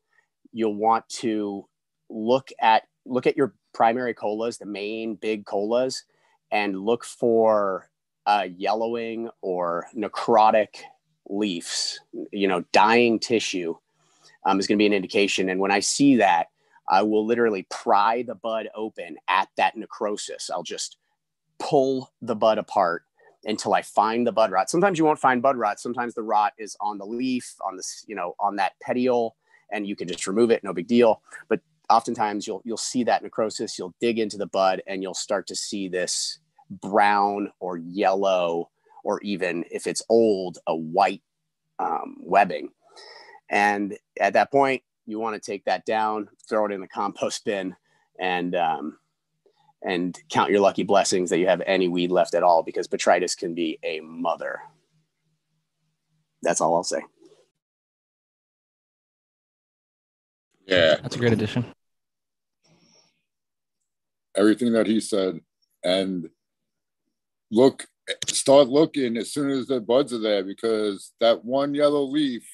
You'll want to look at look at your primary colas, the main big colas, and look for uh, yellowing or necrotic leaves, you know, dying tissue um, is going to be an indication. And when I see that, I will literally pry the bud open at that necrosis. I'll just pull the bud apart until I find the bud rot. Sometimes you won't find bud rot. Sometimes the rot is on the leaf, on this, you know, on that petiole, and you can just remove it, no big deal. But oftentimes you'll you'll see that necrosis. You'll dig into the bud, and you'll start to see this brown or yellow or even if it's old, a white um, webbing. And at that point, you want to take that down, throw it in the compost bin, and um, and count your lucky blessings that you have any weed left at all, because botrytis can be a mother. That's all I'll say. Yeah, That's a great addition. everything that he said, and look start looking as soon as the buds are there because that one yellow leaf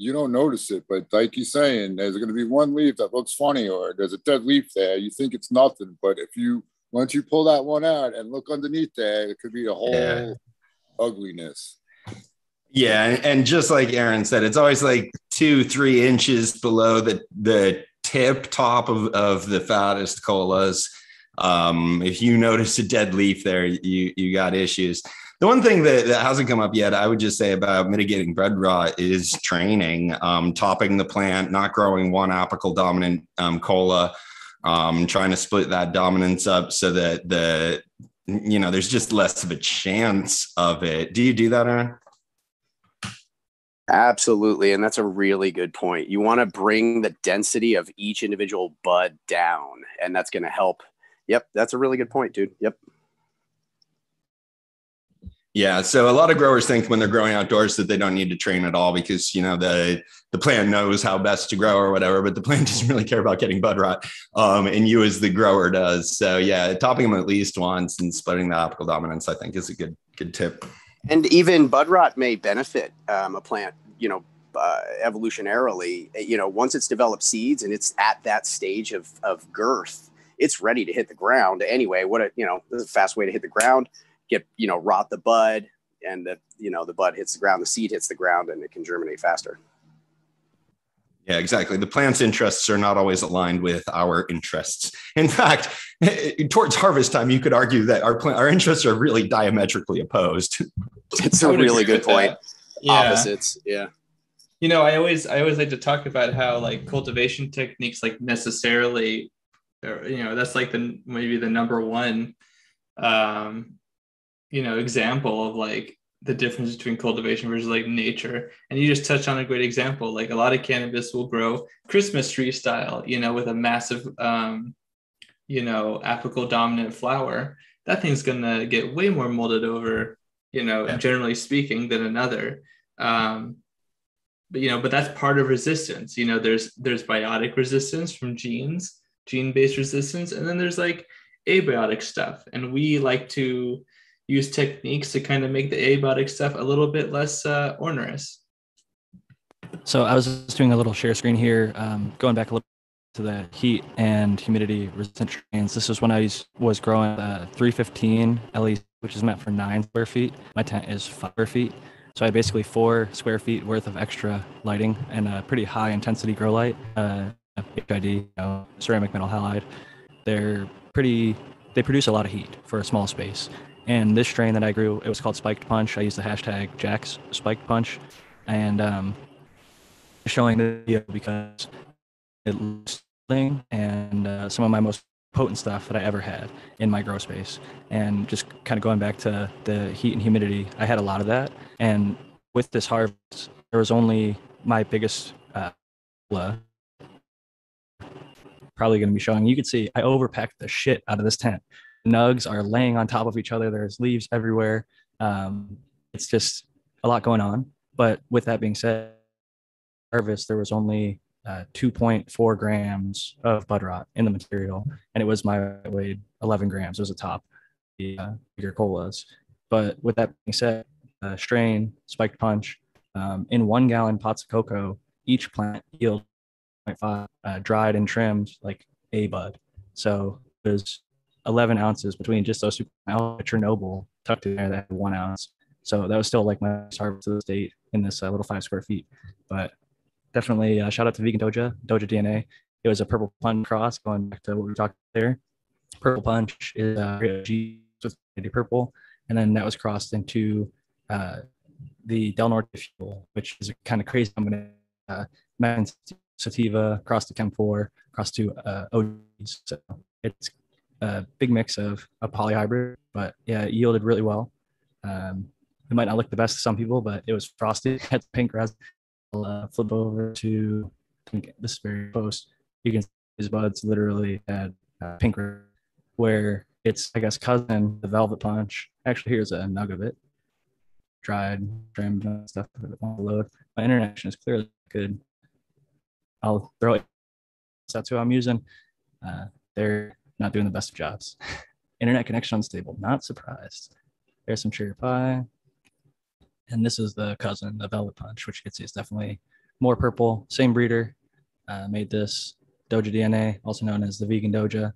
you don't notice it but like he's saying there's going to be one leaf that looks funny or there's a dead leaf there you think it's nothing but if you once you pull that one out and look underneath there it could be a whole Yeah. ugliness Yeah, and- and just like Aaron said, it's always like two, three inches below the the tip top of, of the fattest colas. Um, if you notice a dead leaf there, you you got issues. The one thing that, that hasn't come up yet, I would just say about mitigating bud rot is training, um, topping the plant, not growing one apical dominant um, cola, um, trying to split that dominance up so that the you know, there's just less of a chance of it. Do you do that, Aaron? Absolutely. And that's a really good point. You want to bring the density of each individual bud down, and that's going to help. Yep. That's a really good point, dude. Yep. Yeah, so a lot of growers think when they're growing outdoors that they don't need to train at all because you know the the plant knows how best to grow or whatever, but the plant doesn't really care about getting bud rot, um, and you as the grower does. So yeah, topping them at least once and splitting the apical dominance, I think, is a good good tip. And even bud rot may benefit um, a plant, you know, uh, evolutionarily. You know, once it's developed seeds and it's at that stage of of girth, it's ready to hit the ground anyway. What a you know, this is a fast way to hit the ground get you know rot the bud and the you know the bud hits the ground the seed hits the ground and it can germinate faster. Yeah exactly. The plant's interests are not always aligned with our interests. In fact towards harvest time you could argue that our plant our interests are really diametrically opposed. It's a really good point. Yeah. opposites yeah. You know i always i always like to talk about how like cultivation techniques like necessarily you know that's like the maybe the number one um you know example of like the difference between cultivation versus like nature. And you just touched on a great example. Like a lot of cannabis will grow christmas tree style you know with a massive um you know apical dominant flower. That thing's gonna get way more molded over you know yeah. generally speaking than another. Um but you know but that's part of resistance. You know there's there's biotic resistance from genes gene based resistance and then there's like abiotic stuff. And we like to use techniques to kind of make the abiotic stuff a little bit less uh, onerous. So I was just doing a little share screen here, um, going back a little to the heat and humidity resistant strains. This is when I was growing the 315 LE, which is meant for nine square feet. My tent is five square feet. So I had basically four square feet worth of extra lighting and a pretty high intensity grow light, uh, HID, you know, ceramic metal halide. They're pretty, they produce a lot of heat for a small space. And this strain that I grew, it was called Spiked Punch. I used the hashtag Jack's Spiked Punch, and um, showing the video because it looks and uh, some of my most potent stuff that I ever had in my grow space. And just kind of going back to the heat and humidity, I had a lot of that. And with this harvest, there was only my biggest uh, probably going to be showing. You can see I overpacked the shit out of this tent nugs are laying on top of each other. There's leaves everywhere. Um, it's just a lot going on. But with that being said, harvest there was only uh, 2.4 grams of bud rot in the material, and it was my weighed 11 grams. It was a top the uh, bigger colas. But with that being said, uh, strain spiked punch um, in one gallon pots of coco, each plant yield 0.5 uh, dried and trimmed like a bud. So it was 11 ounces between just those two. Chernobyl tucked in there that had one ounce. So that was still like my harvest of the state in this uh, little five square feet. But definitely uh, shout out to Vegan Doja, Doja DNA. It was a purple punch cross going back to what we talked there. Purple punch is uh, G with purple. And then that was crossed into uh, the Del Norte fuel, which is a kind of crazy combination. Uh, sativa, cross to Chem 4, cross to uh, OGs. So it's a big mix of a polyhybrid, but yeah, it yielded really well. Um, it might not look the best to some people, but it was frosted, had pink resin. I'll uh, flip over to I think this very post. You can see his buds literally had uh, pink where it's, I guess, cousin, the Velvet Punch. Actually, here's a nug of it. Dried, trimmed, stuff want to load. My internet is clearly good. I'll throw it. That's who I'm using. Uh, they're not doing the best of jobs. Internet connection unstable, not surprised. There's some cherry pie. And this is the cousin, the Velvet Punch, which you can see is definitely more purple. Same breeder uh, made this Doja DNA, also known as the Vegan Doja.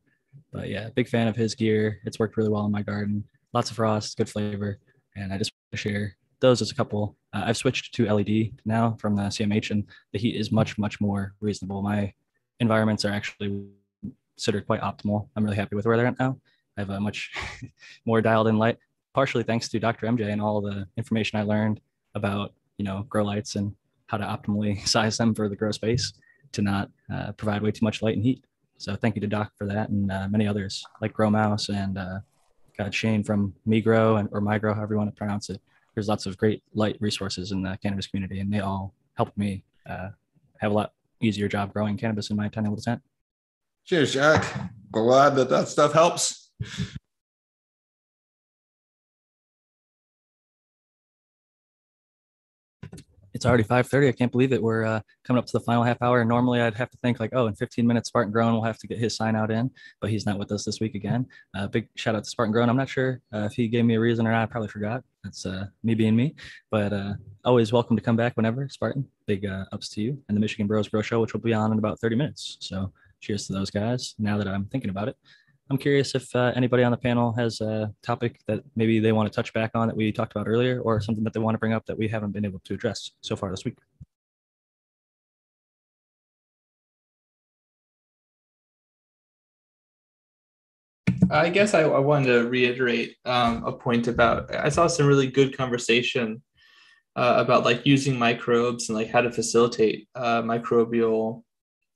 But yeah, big fan of his gear. It's worked really well in my garden. Lots of frost, good flavor. And I just want to share those as a couple. Uh, I've switched to LED now from the CMH, and the heat is much, much more reasonable. My environments are actually considered quite optimal. I'm really happy with where they're at now. I have a much more dialed in light, partially thanks to Dr. MJ and all the information I learned about, you know, grow lights and how to optimally size them for the grow space to not uh, provide way too much light and heat. So thank you to Doc for that and uh, many others like Growmau5 and uh, got Shane from Migro and or Migro, however you want to pronounce it. There's lots of great light resources in the cannabis community, and they all helped me uh, have a lot easier job growing cannabis in my tiny little tent. Cheers, Jack. Glad that that stuff helps. it's already 5.30 i can't believe it we're uh, coming up to the final half hour. Normally i'd have to think like oh in 15 minutes spartan grown will have to get his sign out in but he's not with us this week again. Uh, big shout out to spartan grown i'm not sure uh, if he gave me a reason or not. I probably forgot. That's uh, me being me. But uh, always welcome to come back whenever spartan. Big uh, ups to you and the michigan bros grow show which will be on in about 30 minutes. So cheers to those guys now that i'm thinking about it I'm curious if uh, anybody on the panel has a topic that maybe they want to touch back on that we talked about earlier, or something that they want to bring up that we haven't been able to address so far this week. I guess I, I wanted to reiterate um, a point about I saw some really good conversation uh, about like using microbes and like how to facilitate uh, microbial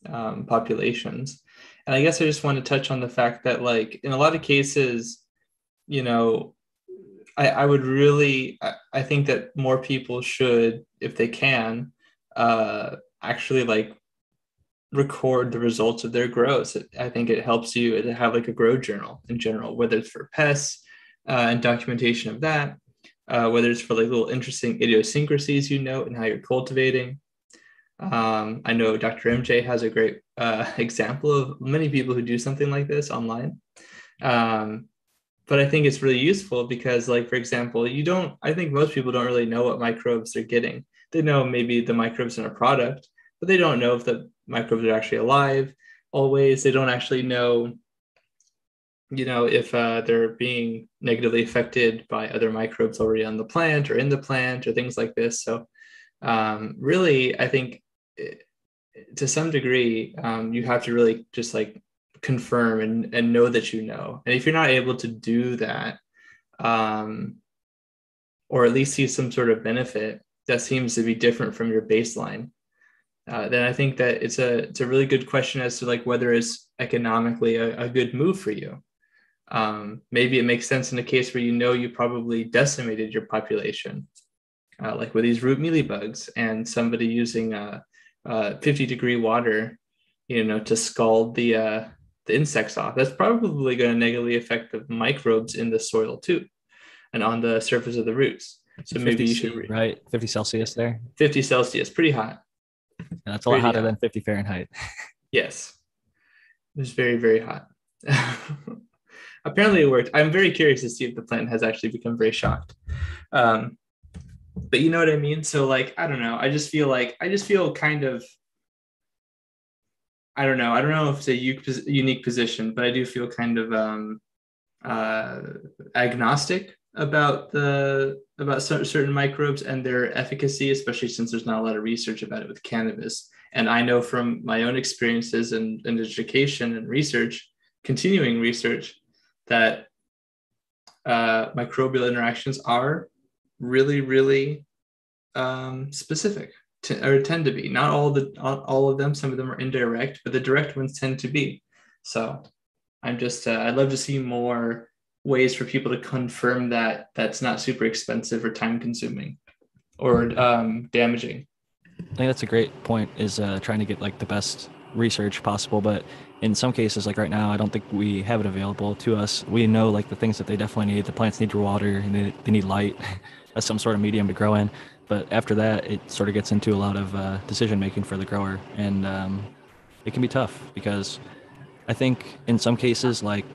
um, populations. And I guess I just want to touch on the fact that, like, in a lot of cases, you know, I, I would really, I, I think that more people should, if they can, uh, actually like record the results of their grows. I think it helps you to have like a grow journal in general, whether it's for pests uh, and documentation of that, uh, whether it's for like little interesting idiosyncrasies you note and how you're cultivating, um, I know Dr. MJ has a great uh, example of many people who do something like this online. Um, but I think it's really useful because, like, for example, you don't, I think most people don't really know what microbes they're getting. They know maybe the microbes in a product, but they don't know if the microbes are actually alive always. They don't actually know, you know, if uh, they're being negatively affected by other microbes already on the plant or in the plant or things like this. So, um, really, I think to some degree, um, you have to really just like confirm and, and know that you know. And if you're not able to do that, um, or at least see some sort of benefit that seems to be different from your baseline, uh, then I think that it's a it's a really good question as to like whether it's economically a, a good move for you. Um, maybe it makes sense in a case where you know you probably decimated your population, uh, like with these root mealy bugs, and somebody using a uh, 50 degree water, you know, to scald the uh, the insects off. That's probably going to negatively affect the microbes in the soil too, and on the surface of the roots. So maybe you should re- right 50 Celsius there. 50 Celsius, pretty hot. And that's a lot hotter hot. than 50 Fahrenheit. yes, it was very very hot. Apparently it worked. I'm very curious to see if the plant has actually become very shocked. Um, but you know what I mean? So like, I don't know. I just feel like I just feel kind of I don't know. I don't know if it's a unique position, but I do feel kind of um, uh, agnostic about the about certain microbes and their efficacy, especially since there's not a lot of research about it with cannabis. And I know from my own experiences and, and education and research, continuing research, that uh, microbial interactions are really, really um, specific to, or tend to be. Not all the all of them. Some of them are indirect, but the direct ones tend to be. So I'm just uh, I'd love to see more ways for people to confirm that that's not super expensive or time consuming or um, damaging. I think that's a great point. Is uh, trying to get like the best research possible, but in some cases, like right now, I don't think we have it available to us. We know like the things that they definitely need. The plants need water and they, they need light as some sort of medium to grow in. But after that, it sort of gets into a lot of uh, decision making for the grower, and um, it can be tough because I think in some cases, like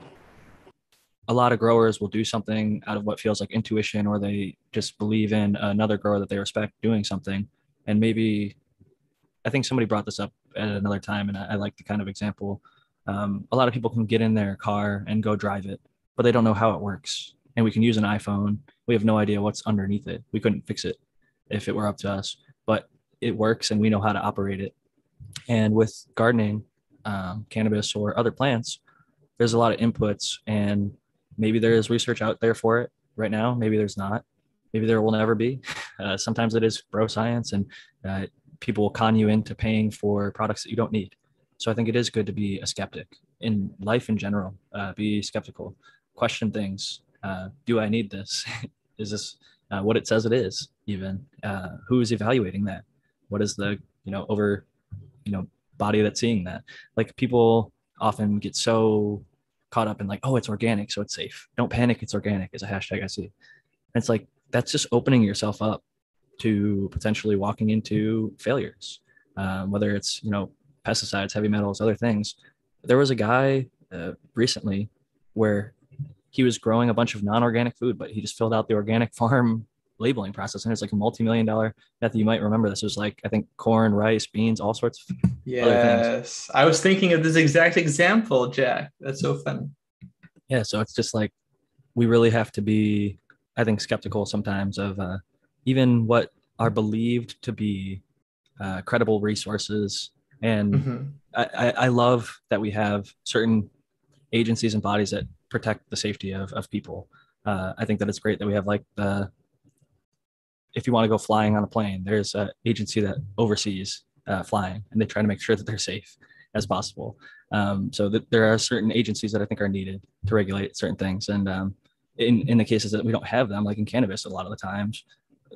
a lot of growers will do something out of what feels like intuition, or they just believe in another grower that they respect doing something, and maybe I think somebody brought this up at another time, and I, I like the kind of example. Um, a lot of people can get in their car and go drive it, but they don't know how it works. And we can use an iPhone. We have no idea what's underneath it. We couldn't fix it if it were up to us, but it works and we know how to operate it. And with gardening, um, cannabis, or other plants, there's a lot of inputs, and maybe there is research out there for it right now. Maybe there's not. Maybe there will never be. Uh, sometimes it is bro science, and uh, people will con you into paying for products that you don't need. So I think it is good to be a skeptic in life in general. Uh, be skeptical, question things, uh, do I need this? is this uh, what it says it is? Even uh, who is evaluating that? What is the you know over you know body that's seeing that? Like people often get so caught up in like, oh, it's organic, so it's safe. Don't panic, it's organic is a hashtag I see. And it's like that's just opening yourself up to potentially walking into failures, um, whether it's you know pesticides, heavy metals, other things. There was a guy uh, recently where he was growing a bunch of non-organic food, but he just filled out the organic farm labeling process, and it's like a multi-million dollar. method. you might remember, this was like I think corn, rice, beans, all sorts of. Yes, I was thinking of this exact example, Jack. That's so funny. Yeah, so it's just like we really have to be, I think, skeptical sometimes of uh, even what are believed to be uh, credible resources. And Mm-hmm. I, I, I love that we have certain agencies and bodies that protect the safety of, of people. Uh, I think that it's great that we have like the, if you want to go flying on a plane, there's an agency that oversees uh, flying and they try to make sure that they're safe as possible. Um, so there are certain agencies that I think are needed to regulate certain things. And um, in, in the cases that we don't have them, like in cannabis, a lot of the times,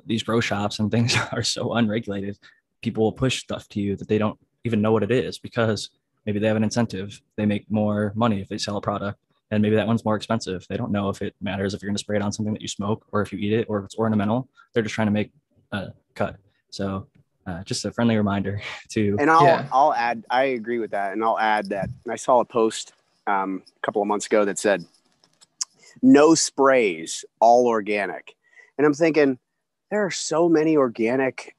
these grow shops and things are so unregulated. People will push stuff to you that they don't even know what it is because maybe they have an incentive. They make more money if they sell a product, and maybe that one's more expensive. They don't know if it matters if you're going to spray it on something that you smoke or if you eat it or if it's ornamental. They're just trying to make a cut. So, uh, just a friendly reminder to And I'll Yeah. I'll add. I agree with that, and I'll add that I saw a post um, a couple of months ago that said, "No sprays, all organic," and I'm thinking there are so many organic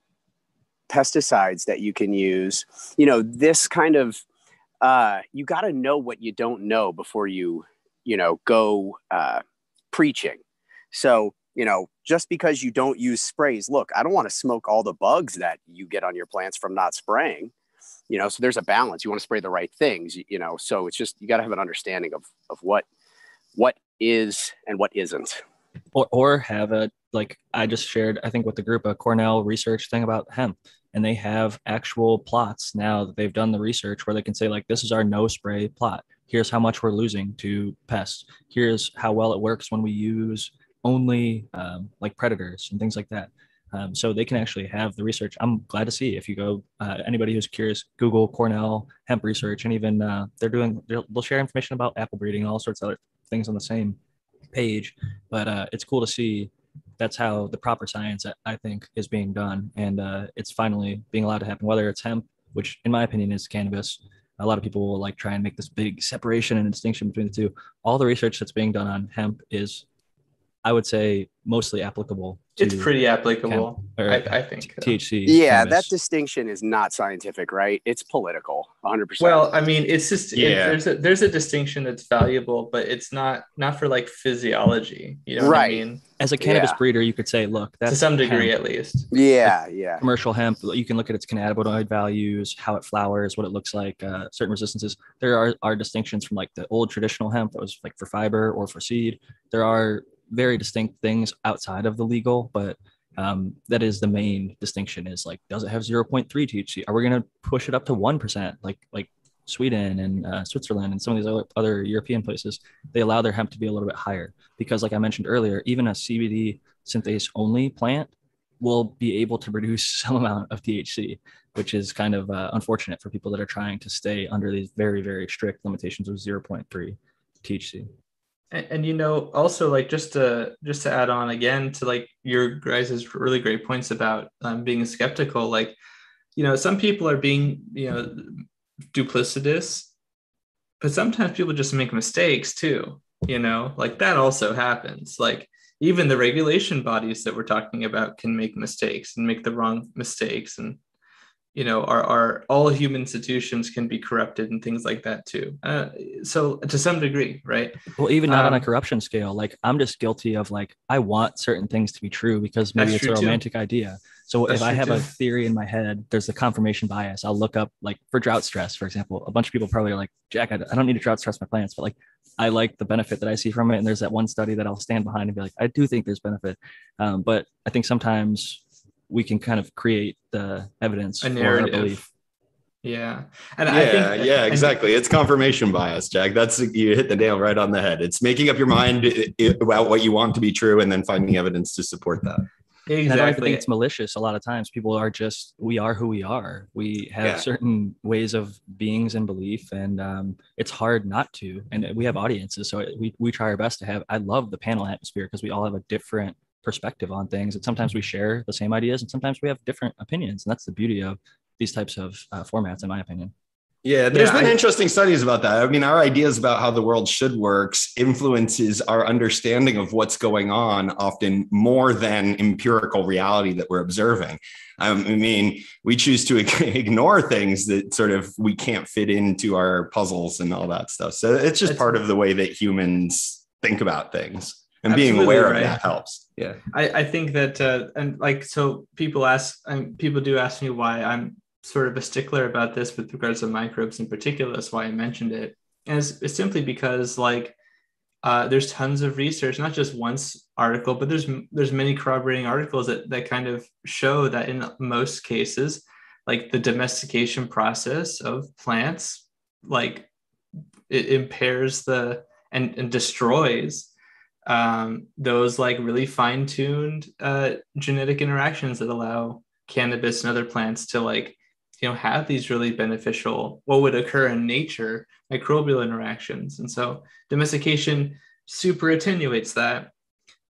pesticides that you can use. You know, this kind of uh, you got to know what you don't know before you you know go uh, preaching. So you know, just because you don't use sprays, look, I don't want to smoke all the bugs that you get on your plants from not spraying. You know, so there's a balance. You want to spray the right things, you, you know. So it's just you got to have an understanding of of what what is and what isn't. or, or have a like I just shared I think with the group a Cornell research thing about hemp and they have actual plots now that they've done the research where they can say like this is our no spray plot here's how much we're losing to pests. Here's how well it works when we use only um, like predators and things like that. Um, so they can actually have the research. I'm glad to see if you go uh, anybody who's curious google cornell hemp research and even uh, they're doing they'll, they'll share information about apple breeding and all sorts of other things on the same page. But uh, it's cool to see that's how the proper science I- think is being done. And uh, it's finally being allowed to happen whether it's hemp which in my opinion is cannabis a lot of people will like try and make this big separation and distinction between the two. All the research that's being done on hemp is i would say mostly applicable It's pretty applicable, or I, I think. thc Yeah, that distinction is not scientific, right? It's political, 100. percent Well, I mean, it's just it- there's a there's a distinction that's valuable, but it's not not for like physiology. You know what Right. I mean? as a cannabis yeah. breeder you could say look that's to some degree, hemp. at least. yeah, yeah. commercial hemp you can look at its cannabinoid values how it flowers what it looks like uh, certain resistances there are, are distinctions from like the old traditional hemp that was like for fiber or for seed there are very distinct things outside of the legal but um, that is the main distinction is like does it have 0.3 thc are we going to push it up to 1% like like sweden and uh, switzerland and some of these other, other european places they allow their hemp to be a little bit higher. Because like i mentioned earlier even a cbd synthase only plant will be able to produce some amount of THC, which is kind of uh, unfortunate for people that are trying to stay under these very, very strict limitations of 0.3 THC. And, and you know, also like just to just to add on again to like your guys' really great points about um, being skeptical. Like, you know, some people are being you know duplicitous, but sometimes people just make mistakes too. You know, like that also happens. Like even the regulation bodies that we're talking about can make mistakes and make the wrong mistakes and you know our, our all human institutions can be corrupted and things like that too uh, so to some degree right Well, even not on a Um, corruption scale, like I'm just guilty of like, I want certain things to be true because maybe it's a true, too. romantic idea. So That's if I have a theory in my head, there's the confirmation bias. I'll look up like for drought stress, for example. A bunch of people probably are like, Jack, I, I don't need to drought stress my plants, but like I like the benefit that I see from it. And there's that one study that I'll stand behind and be like, I do think there's benefit. Um, but I think sometimes we can kind of create the evidence a for our narrative belief. Yeah. And yeah, I think yeah, and- exactly. It's confirmation bias, Jack. That's you hit the nail right on the head. It's making up your mind i- i- about what you want to be true and then finding evidence to support that. And I don't think it's malicious. A lot of times, people are just we are who we are. We have Yeah. certain ways of beings and belief, and um, it's hard not to. And we have audiences, so we we try our best to have. I love the panel atmosphere because we all have a different perspective on things, and sometimes we share the same ideas, and sometimes we have different opinions, and that's the beauty of these types of uh, formats, in my opinion. Yeah, there's Yeah, been I- interesting studies about that. I mean, our ideas about how the world should work influences our understanding of what's going on often more than empirical reality that we're observing. Um, I mean, we choose to ignore things that sort of we can't fit into our puzzles and all that stuff. So it's just That's- part of the way that humans think about things, and being Absolutely aware right. of that helps. Yeah. I, I think that uh, and like so people ask and people do ask me why I'm sort of a stickler about this with regards to microbes in particular. That's why I mentioned it. And it's, it's simply because like uh, there's tons of research, not just one article, but there's there's many corroborating articles that that kind of show that in most cases, like the domestication process of plants, like it impairs the and, and destroys um, those like really fine-tuned uh, genetic interactions that allow cannabis and other plants to like you know have these really beneficial what would occur in nature microbial interactions. And so domestication super attenuates that.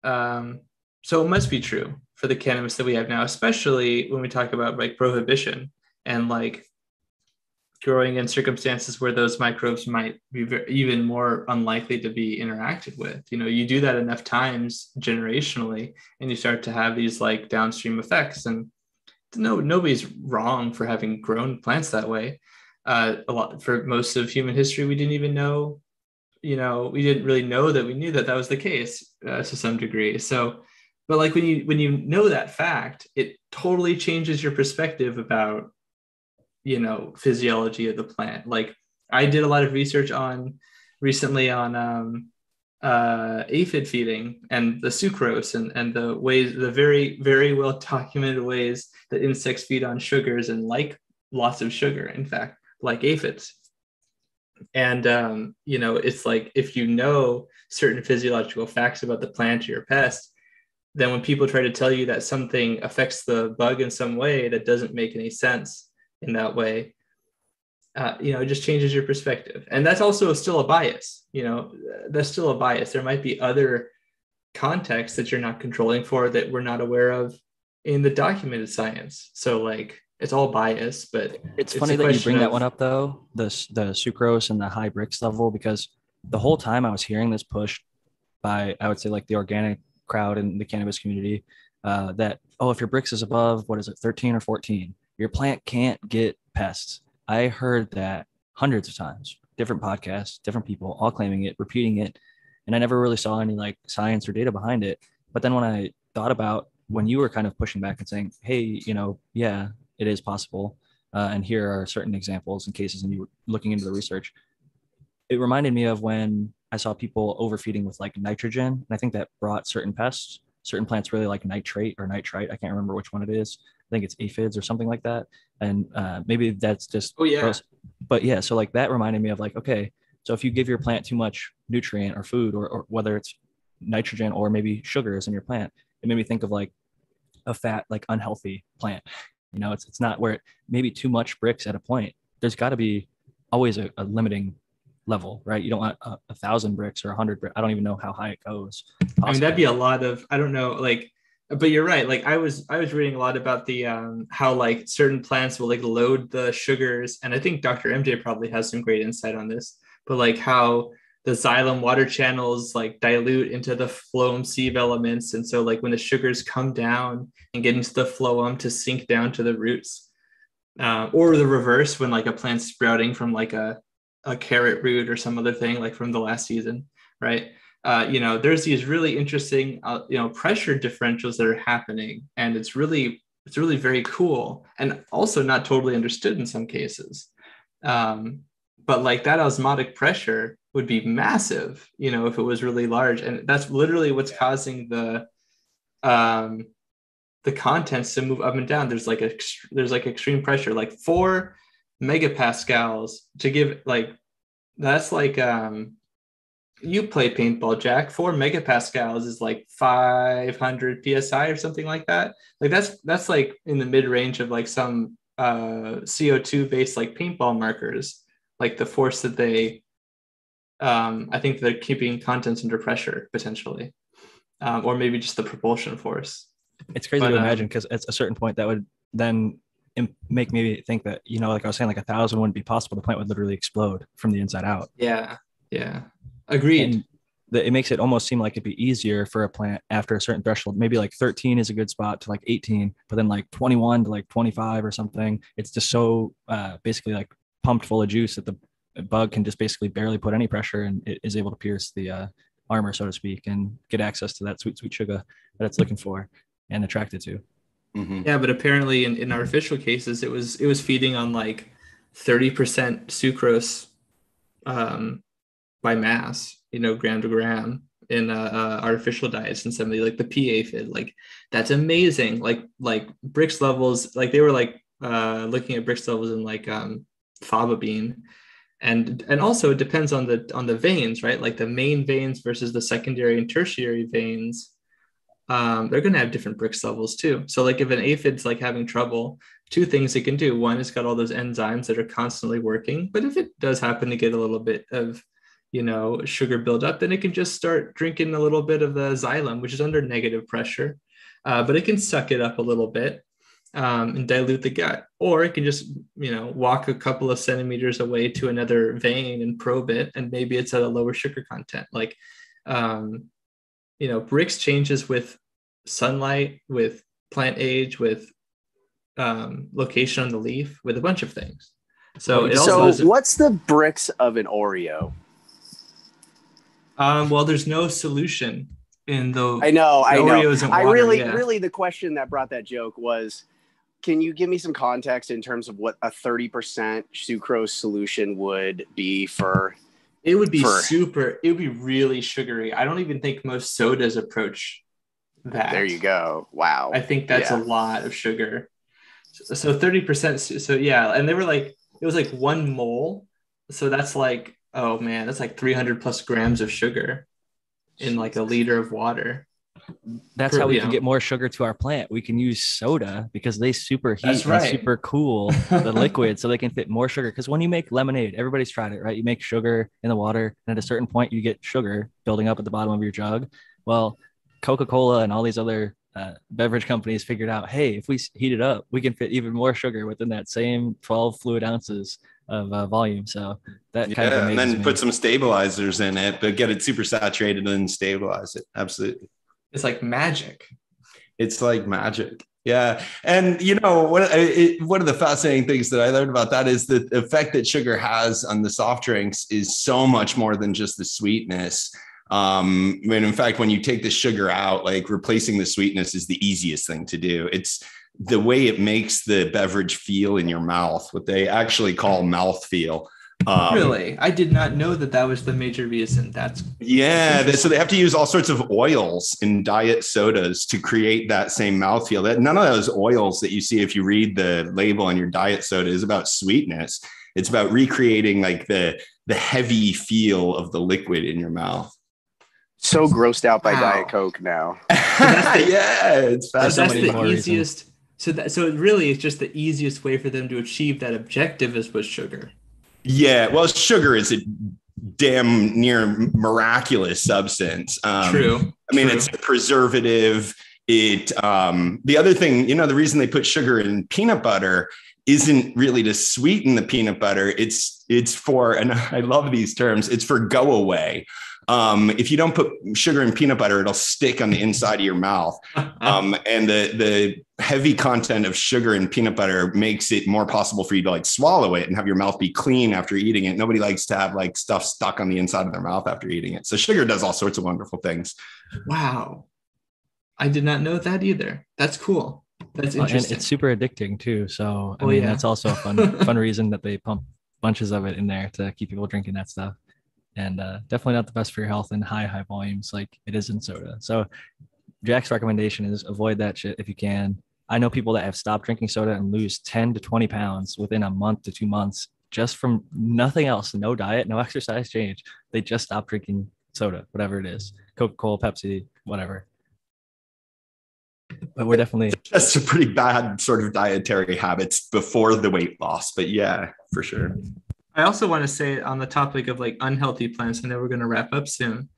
Um, so it must be true for the cannabis that we have now especially when we talk about like prohibition and like growing in circumstances where those microbes might be even more unlikely to be interacted with. You know, you do that enough times generationally, and you start to have these like downstream effects. And no, nobody's wrong for having grown plants that way. Uh, a lot for most of human history, we didn't even know. You know, we didn't really know that we knew that that was the case uh, to some degree. So, but like when you when you know that fact, it totally changes your perspective about you know physiology of the plant. Like i did a lot of research on recently on um, uh, aphid feeding and the sucrose and, and the ways the very very well documented ways that insects feed on sugars and like lots of sugar in fact like aphids. And um, you know it's like if you know certain physiological facts about the plant or your pest then when people try to tell you that something affects the bug in some way that doesn't make any sense in that way uh, you know it just changes your perspective. And that's also still a bias you know that's still a bias. There might be other contexts that you're not controlling for that we're not aware of in the documented science. So like it's all bias but It's, It's funny that you bring that one up though, the the sucrose and the high Brix level, because the whole time I was hearing this push by I would say like the organic crowd in the cannabis community, uh, that oh if your Brix is above what is it 13 or 14, your plant can't get pests. I heard that hundreds of times, different podcasts, different people, all claiming it, repeating it, and I never really saw any like science or data behind it. But then when I thought about when you were kind of pushing back and saying, hey, you know, yeah, it is possible uh, and here are certain examples and cases and you were looking into the research it reminded me of when i saw people overfeeding with like nitrogen and i think that brought certain pests certain plants really like nitrate or nitrite i can't remember which one it is think it's aphids or something like that and uh, maybe that's just Oh, yeah. gross. but yeah so like that reminded me of like okay so if you give your plant too much nutrient or food or, or whether it's nitrogen or maybe sugars in your plant it made me think of like a fat like unhealthy plant you know, it's it's not where it, maybe too much Brix at a point. There's got to be always a, a limiting level, right? You don't want a, a thousand Brix or a hundred Brix. I don't even know how high it goes. I mean, that'd be a lot of I don't know, like, but you're right. Like, I was I was reading a lot about the um how like certain plants will like load the sugars, and I think Dr. MJ probably has some great insight on this. But like how the xylem water channels like dilute into the phloem sieve elements, and so like when the sugars come down and get into the phloem to sink down to the roots, uh, or the reverse when like a plant's sprouting from like a a carrot root or some other thing like from the last season, right? Uh, you know, there's these really interesting, uh, you know, pressure differentials that are happening, and it's really, it's really very cool, and also not totally understood in some cases. Um, but like that osmotic pressure would be massive, you know, if it was really large, and that's literally what's causing the, um, the contents to move up and down. There's like a, there's like extreme pressure, like four megapascals to give like that's like um you play paintball jack. Four megapascals is like 500 psi or something like that. Like that's that's like in the mid range of like some uh co2 based like paintball markers. Like the force that they um i think they're keeping contents under pressure potentially. Um, or maybe just the propulsion force. It's crazy But, to um, imagine because at a certain point that would then make me think that you know, like I was saying, like a thousand wouldn't be possible. The plant would literally explode from the inside out. yeah. Yeah agreed And the, it makes it almost seem like it'd be easier for a plant after a certain threshold. Maybe like 13 is a good spot to like 18, but then like 21 to like 25 or something. It's just so uh, basically like pumped full of juice that the bug can just basically barely put any pressure and it is able to pierce the uh, armor, so to speak, and get access to that sweet, sweet sugar that it's looking for and attracted to. Mhm. Yeah, but apparently in, in artificial cases, it was it was feeding on like thirty percent sucrose um, by mass, you know, gram to gram in uh, uh, artificial diets and somebody like the pea aphid. Like that's amazing. Like like Brix levels, like they were like uh, looking at Brix levels in like um, bean. And, and also it depends on the on the veins, right? Like the main veins versus the secondary and tertiary veins um, they're going to have different Brix levels too. So like if an aphid's like having trouble, two things it can do. One, it's got all those enzymes that are constantly working. But if it does happen to get a little bit of, you know, sugar buildup, then it can just start drinking a little bit of the xylem, which is under negative pressure. Uh, but it can suck it up a little bit um, and dilute the gut, or it can just, you know, walk a couple of centimeters away to another vein and probe it, and maybe it's at a lower sugar content. Like, um, you know, Brix changes with sunlight, with plant age, with um, location on the leaf, with a bunch of things. So it also So what's the Brix of an Oreo? Um, well, there's no solution in the. I know, I the know. Oreos and I water, really, yeah. really, the question that brought that joke was, can you give me some context in terms of what a thirty percent sucrose solution would be for? It would be for- super. It would be really sugary. I don't even think most sodas approach that. There you go. Wow. I think that's Yeah. a lot of sugar. So thirty percent. So yeah, and they were like, it was like one mole. So that's like, oh man, that's like three hundred plus grams of sugar in like a liter of water. That's how we can know. get more sugar to our plant. We can use soda because they superheat That's and super cool the liquid so they can fit more sugar. Because when you make lemonade, everybody's tried it, right? You make sugar in the water, and at a certain point, you get sugar building up at the bottom of your jug. Well, Coca Cola and all these other uh, beverage companies figured out, hey, if we heat it up, we can fit even more sugar within that same 12 fluid ounces of uh, volume. So that kind Yeah, of and then me. put some stabilizers in it, but get it super saturated and stabilize it. Absolutely. It's like magic. It's like magic. Yeah. And, you know, what, it, one of the fascinating things that I learned about that is the effect that sugar has on the soft drinks is so much more than just the sweetness. Um, I mean, in fact, when you take the sugar out, like replacing the sweetness is the easiest thing to do. It's the way it makes the beverage feel in your mouth, what they actually call mouth feel. Um, really, I did not know that that was the major reason. That's Yeah, they, so they have to use all sorts of oils in diet sodas to create that same mouthfeel. That none of those oils that you see if you read the label on your diet soda is about sweetness. It's about recreating like the the heavy feel of the liquid in your mouth. so grossed out by Wow. Diet Coke now. yeah, it's that's, so fascinating. that's many the easiest. reasons. So that so it really is just the easiest way for them to achieve that objective is with sugar. Yeah, well, sugar is a damn near miraculous substance. Um, True. I mean, True. it's a preservative. It um, the other thing, you know, the reason they put sugar in peanut butter isn't really to sweeten the peanut butter. It's it's for, and I love these terms. It's for go away. Um, if you don't put sugar in peanut butter, it'll stick on the inside of your mouth. Um, and the the heavy content of sugar in peanut butter makes it more possible for you to like swallow it and have your mouth be clean after eating it. Nobody likes to have like stuff stuck on the inside of their mouth after eating it. So sugar does all sorts of wonderful things. wow. I did not know that either. That's cool. That's Uh, and interesting. it's super addicting too. So I Oh, mean, yeah. that's also a fun fun reason that they pump bunches of it in there to keep people drinking that stuff. And uh, definitely not the best for your health in high high volumes like it is in soda. So Jack's recommendation is avoid that shit if you can. I know people that have stopped drinking soda and lose 10 to 20 pounds within a month to two months just from nothing else, no diet, no exercise change. They just stop drinking soda, whatever it is, Coca-Cola, Pepsi, whatever. But we're definitely That's a pretty bad sort of dietary habits before the weight loss. But yeah, for sure. I also want to say on the topic of like unhealthy plants, I know we're going to wrap up soon,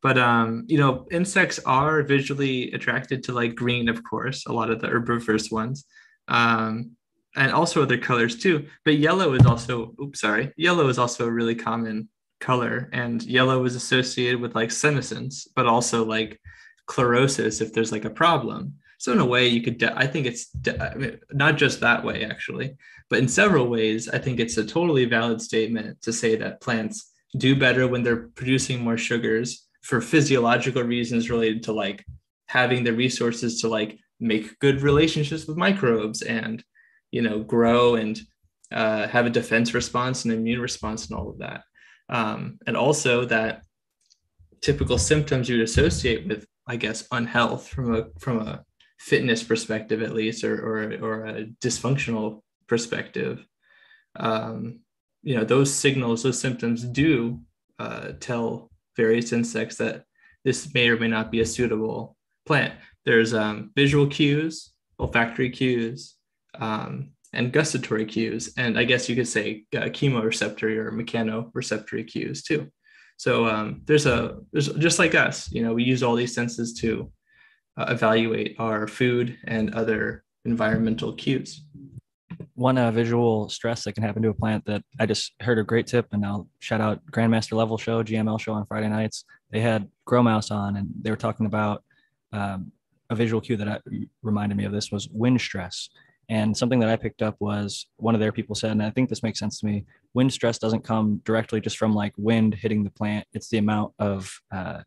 but um, you know, insects are visually attracted to like green, of course, a lot of the herbivorous ones, um, and also other colors too. But yellow is also, oops, sorry, yellow is also a really common color, and yellow is associated with like senescence, but also like chlorosis if there's like a problem. So in a way, you could. De- I think it's de- I mean, not just that way actually, but in several ways, I think it's a totally valid statement to say that plants do better when they're producing more sugars for physiological reasons related to like having the resources to like make good relationships with microbes and you know grow and uh, have a defense response and immune response and all of that. Um, and also that typical symptoms you would associate with i guess unhealth from a from a fitness perspective at least or or, or a dysfunctional perspective um, you know those signals those symptoms do uh, tell various insects that this may or may not be a suitable plant. There's um, visual cues, olfactory cues, um, and gustatory cues, and I guess you could say uh, chemoreceptor or mechanoreceptory cues too. So um, there's a there's just like us, you know, we use all these senses to uh, evaluate our food and other environmental cues one uh, visual stress that can happen to a plant that I just heard a great tip, and I'll shout out Grandmaster Level Show, GML Show on Friday nights. They had Growmau5 on, and they were talking about um, a visual cue that I, reminded me of this was wind stress. And something that I picked up was one of their people said, and I think this makes sense to me. Wind stress doesn't come directly just from like wind hitting the plant; it's the amount of uh,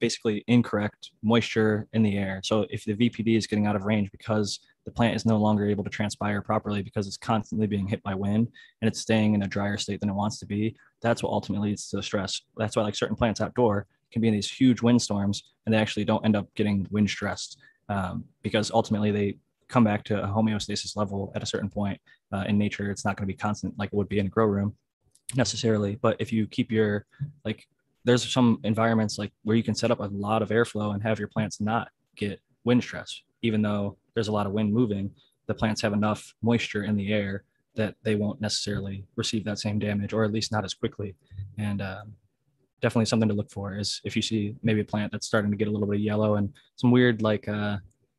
basically incorrect moisture in the air. So if the VPD is getting out of range because the plant is no longer able to transpire properly because it's constantly being hit by wind and it's staying in a drier state than it wants to be, that's what ultimately leads to stress. That's why like certain plants outdoor can be in these huge windstorms and they actually don't end up getting wind stressed um, because ultimately they come back to a homeostasis level at a certain point uh, in nature. It's not going to be constant like it would be in a grow room necessarily. But if you keep your like there's some environments like where you can set up a lot of airflow and have your plants not get wind stress, even though there's a lot of wind moving. The plants have enough moisture in the air that they won't necessarily receive that same damage, or at least not as quickly. And um, definitely something to look for is if you see maybe a plant that's starting to get a little bit of yellow and some weird like uh,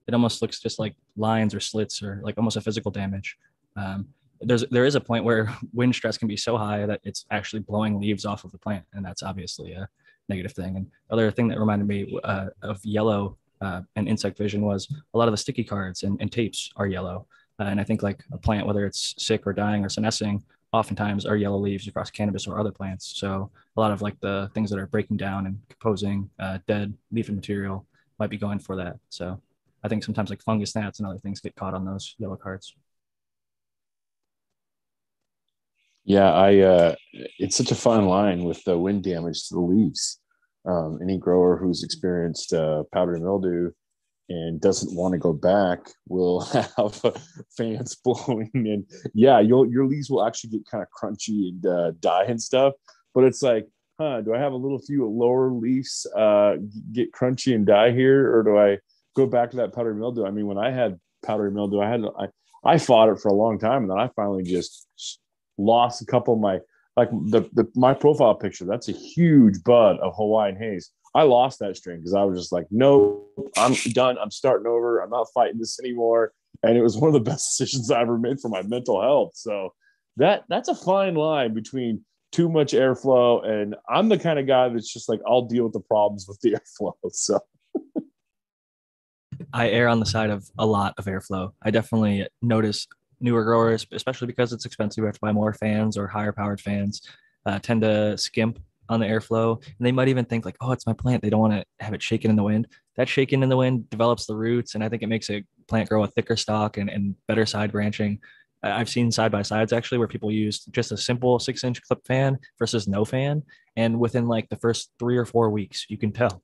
it almost looks just like lines or slits or like almost a physical damage. Um, there's there is a point where wind stress can be so high that it's actually blowing leaves off of the plant, and that's obviously a negative thing. And other thing that reminded me uh, of yellow uh, and insect vision was a lot of the sticky cards and, and tapes are yellow. Uh, and I think like a plant, whether it's sick or dying or senescing, oftentimes are yellow leaves across cannabis or other plants. So a lot of like the things that are breaking down and composing uh, dead leafy material might be going for that. So I think sometimes like fungus gnats and other things get caught on those yellow cards. Yeah, I. Uh, it's such a fine line with the wind damage to the leaves. Um, any grower who's experienced uh, powdery mildew and doesn't want to go back will have fans blowing and yeah your leaves will actually get kind of crunchy and uh, die and stuff but it's like huh do i have a little few lower leaves uh, get crunchy and die here or do i go back to that powdery mildew? I mean when i had powdery mildew i had i i fought it for a long time and then i finally just lost a couple of my like the, the my profile picture that's a huge bud of hawaiian haze. I lost that string because i was just like no i'm done. I'm starting over. I'm not fighting this anymore. And it was one of the best decisions i ever made for my mental health. So that that's a fine line between too much airflow and i'm the kind of guy that's just like i'll deal with the problems with the airflow. So. I err on the side of a lot of airflow. I definitely notice newer growers, especially because it's expensive, we have to buy more fans or higher powered fans, uh, tend to skimp on the airflow. And they might even think like, oh, it's my plant. They don't want to have it shaken in the wind. That shaking in the wind develops the roots, and I think it makes a plant grow a thicker stalk and, and better side branching. I've seen side by sides actually where people use just a simple six inch clip fan versus no fan. And within like the first three or four weeks, you can tell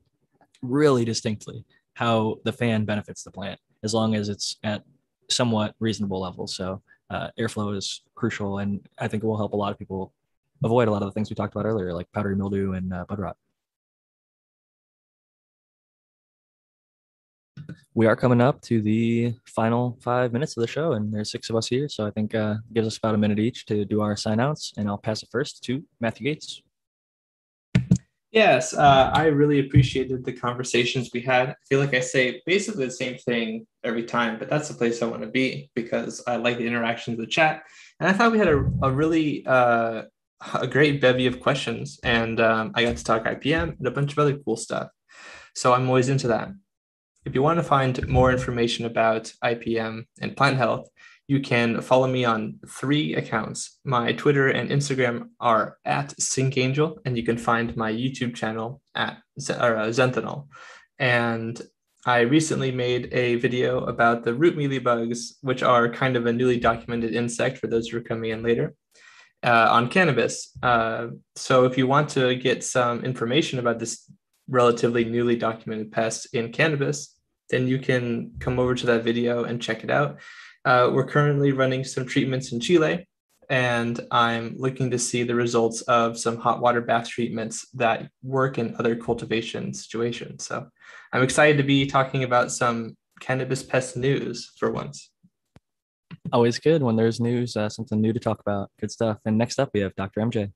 really distinctly how the fan benefits the plant as long as it's at somewhat reasonable levels. So uh, airflow is crucial, and I think it will help a lot of people avoid a lot of the things we talked about earlier, like powdery mildew and uh, bud rot. We are coming up to the final five minutes of the show, and there's six of us here, so I think uh, gives us about a minute each to do our sign outs, and I'll pass it first to Matthew Gates. Yes, uh, I really appreciated the conversations we had. I feel like I say basically the same thing every time, but that's the place I want to be because I like the interactions the chat. And I thought we had a, a really uh, a great bevy of questions, and um, I got to talk IPM and a bunch of other cool stuff. So I'm always into that. If you want to find more information about IPM and plant health, you can follow me on three accounts. My Twitter and Instagram are at SyncAngel, and you can find my YouTube channel at or, uh, Zenthanol. And I recently made a video about the root mealybugs, which are kind of a newly documented insect for those who are coming in later, uh, on cannabis. Uh, so if you want to get some information about this relatively newly documented pest in cannabis, then you can come over to that video and check it out. Uh, we're currently running some treatments in Chile, and I'm looking to see the results of some hot water bath treatments that work in other cultivation situations. So I'm excited to be talking about some cannabis pest news for once. Always good when there's news, uh, something new to talk about. Good stuff. And next up, we have Dr. MJ.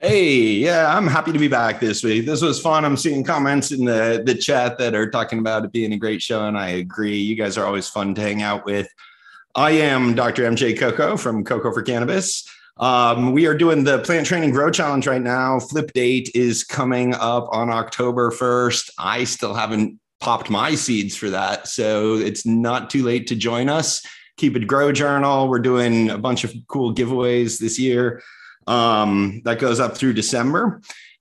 Hey, yeah, I'm happy to be back this week. This was fun. I'm seeing comments in the the chat that are talking about it being a great show, and I agree. You guys are always fun to hang out with. I am Dr. MJ Coco from Coco for Cannabis. Um, we are doing the plant training grow challenge right now. Flip date is coming up on October 1st. I still haven't popped my seeds for that, so it's not too late to join us. Keep it grow journal. We're doing a bunch of cool giveaways this year. Um, that goes up through December.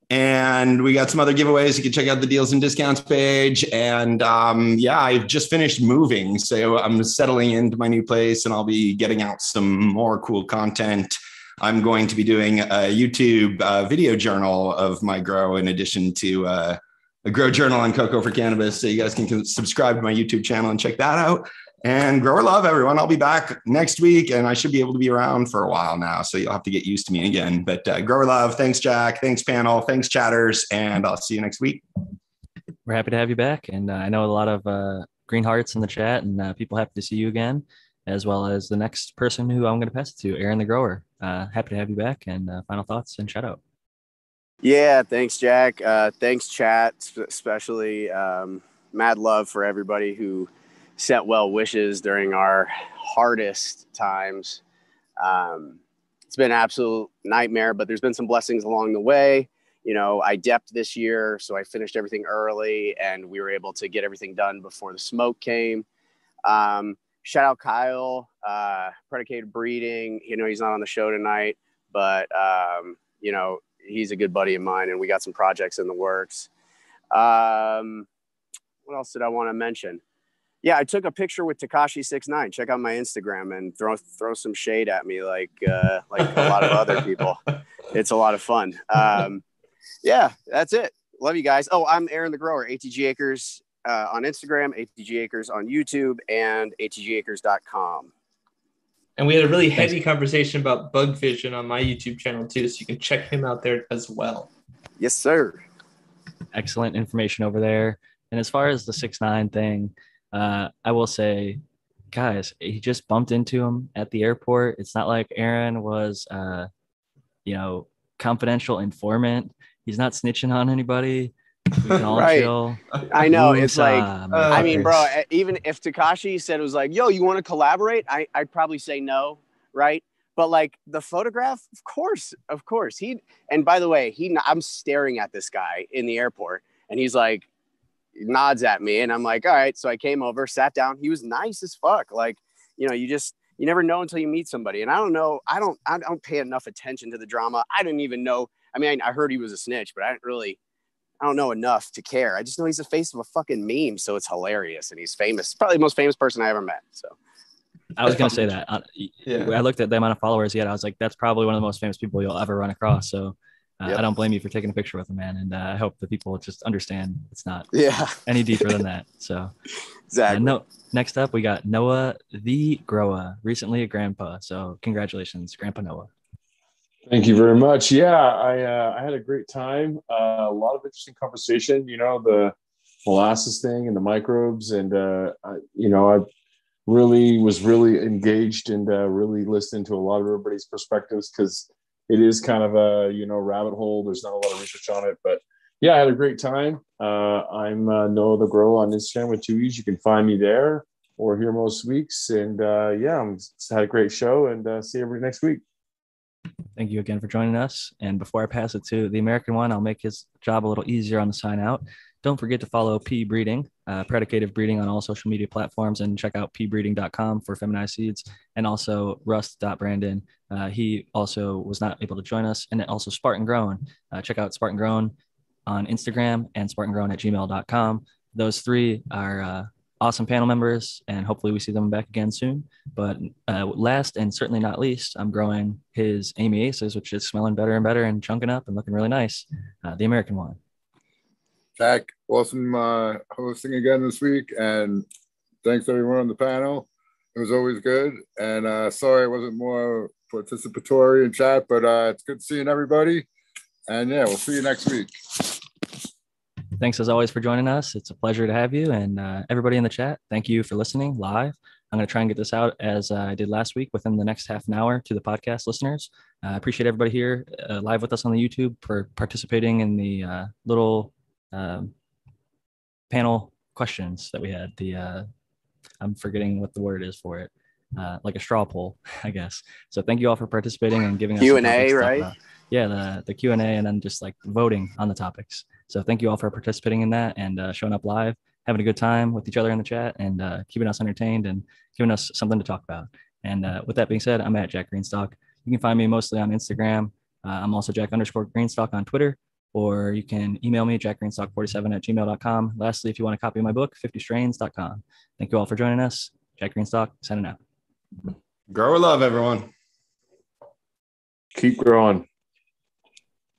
And we got some other giveaways. You can check out the deals and discounts page. And um, yeah, I've just finished moving. So I'm settling into my new place and I'll be getting out some more cool content. I'm going to be doing a YouTube uh, video journal of my grow in addition to uh, a grow journal on Coco for Cannabis. So you guys can subscribe to my YouTube channel and check that out and grower love everyone. I'll be back next week and i should be able to be around for a while now so you'll have to get used to me again. But uh, grower love. Thanks jack. Thanks panel. Thanks chatters. And i'll see you next week. We're happy to have you back. And uh, i know a lot of uh, green hearts in the chat and uh, people happy to see you again as well as the next person who i'm going to pass it to aaron the grower. Uh, happy to have you back and uh, final thoughts and shout out. Yeah thanks jack. Thanks chat especially um, mad love for everybody who sent well wishes during our hardest times. Um, it's been an absolute nightmare, but there's been some blessings along the way. You know, I depped this year, so I finished everything early and we were able to get everything done before the smoke came. Um, shout out Kyle, uh, predicated breeding. You know, he's not on the show tonight, but, um, you know, he's a good buddy of mine and we got some projects in the works. Um, what else did I want to mention? Yeah, I took a picture with Tekashi six nine. Check out my Instagram and throw throw some shade at me like uh, like a lot of other people. It's a lot of fun. Um, yeah, that's it. Love you guys. Oh, I'm Aaron the Grower, ATG Acres uh, on Instagram, ATG Acres on YouTube, and ATGAcres.com. And we had a really heavy conversation about bug vision on my YouTube channel too, so you can check him out there as well. Yes, sir. Excellent information over there. And as far as the six nine thing, uh, I will say, guys, he just bumped into him at the airport. It's not like Aaron was, uh, you know, confidential informant. He's not snitching on anybody. right. Chill. I know. It's like, uh, I mean, bro, even if Tekashi said it was like, yo, you want to collaborate? I, I'd probably say no. Right. But like the photograph, of course, of course. He, and by the way, he, I'm staring at this guy in the airport and he's like, nods at me and I'm like, all right. So I came over, sat down. He was nice as fuck. Like, you know, you just, you never know until you meet somebody. And I don't know, I don't, I don't pay enough attention to the drama. I didn't even know. I mean, I, I heard he was a snitch, but I didn't really, I don't know enough to care. I just know he's the face of a fucking meme. So it's hilarious. And he's famous, probably the most famous person I ever met. So I was going to say that. Uh, yeah. I looked at the amount of followers he had. I was like, that's probably one of the most famous people you'll ever run across. So uh, yep. I don't blame you for taking a picture with him, man. And uh, I hope the people just understand it's not yeah any deeper than that. So exactly. And no, next up, we got Noah the Grower, recently a grandpa. So congratulations, Grandpa Noah. Thank you very much. Yeah, I uh, I had a great time. Uh, a lot of interesting conversation. You know the molasses thing and the microbes, and uh, I, you know I really was really engaged and uh, really listened to a lot of everybody's perspectives because it is kind of a you know rabbit hole. There's not a lot of research on it, but yeah, I had a great time. Uh, I'm uh, Noah the Grow on Instagram with two e's. You can find me there or here most weeks. And uh, yeah, I'm had a great show and uh, see everybody next week. Thank you again for joining us. And before I pass it to the American one, I'll make his job a little easier on the sign out. Don't forget to follow P Breeding, uh, predicative breeding on all social media platforms, and check out pbreeding.com for feminized seeds and also rust.brandon. Uh, he also was not able to join us. And also Spartan Grown. Uh, check out Spartan Grown on Instagram and spartangrown at gmail.com. Those three are uh, awesome panel members, and hopefully we see them back again soon. But uh, last and certainly not least, I'm growing his Amy Aces, which is smelling better and better and chunking up and looking really nice. Uh, the American one. Jack, awesome uh, hosting again this week, and thanks everyone on the panel. It was always good, and uh, sorry I wasn't more participatory in chat, but uh, it's good seeing everybody. And yeah, we'll see you next week. Thanks as always for joining us. It's a pleasure to have you. And uh, everybody in the chat, thank you for listening live. I'm going to try and get this out as I did last week within the next half an hour to the podcast listeners. Uh, I appreciate everybody here uh, live with us on the YouTube for participating in the uh, little um, panel questions that we had. The uh, I'm forgetting what the word is for it. Uh, like a straw poll, I guess. So thank you all for participating and giving us Q and A, right? Yeah, the the Q and A, and then just like voting on the topics. So thank you all for participating in that and uh, showing up live, having a good time with each other in the chat, and uh, keeping us entertained and giving us something to talk about. And uh, with that being said, I'm at Jack Greenstock. You can find me mostly on Instagram. Uh, I'm also Jack underscore Greenstock on Twitter, or you can email me, jackgreenstock47 at gmail.com. Lastly, if you want a copy of my book, 50strains.com. Thank you all for joining us. Jack Greenstock, signing out. Grow love, everyone. Keep growing.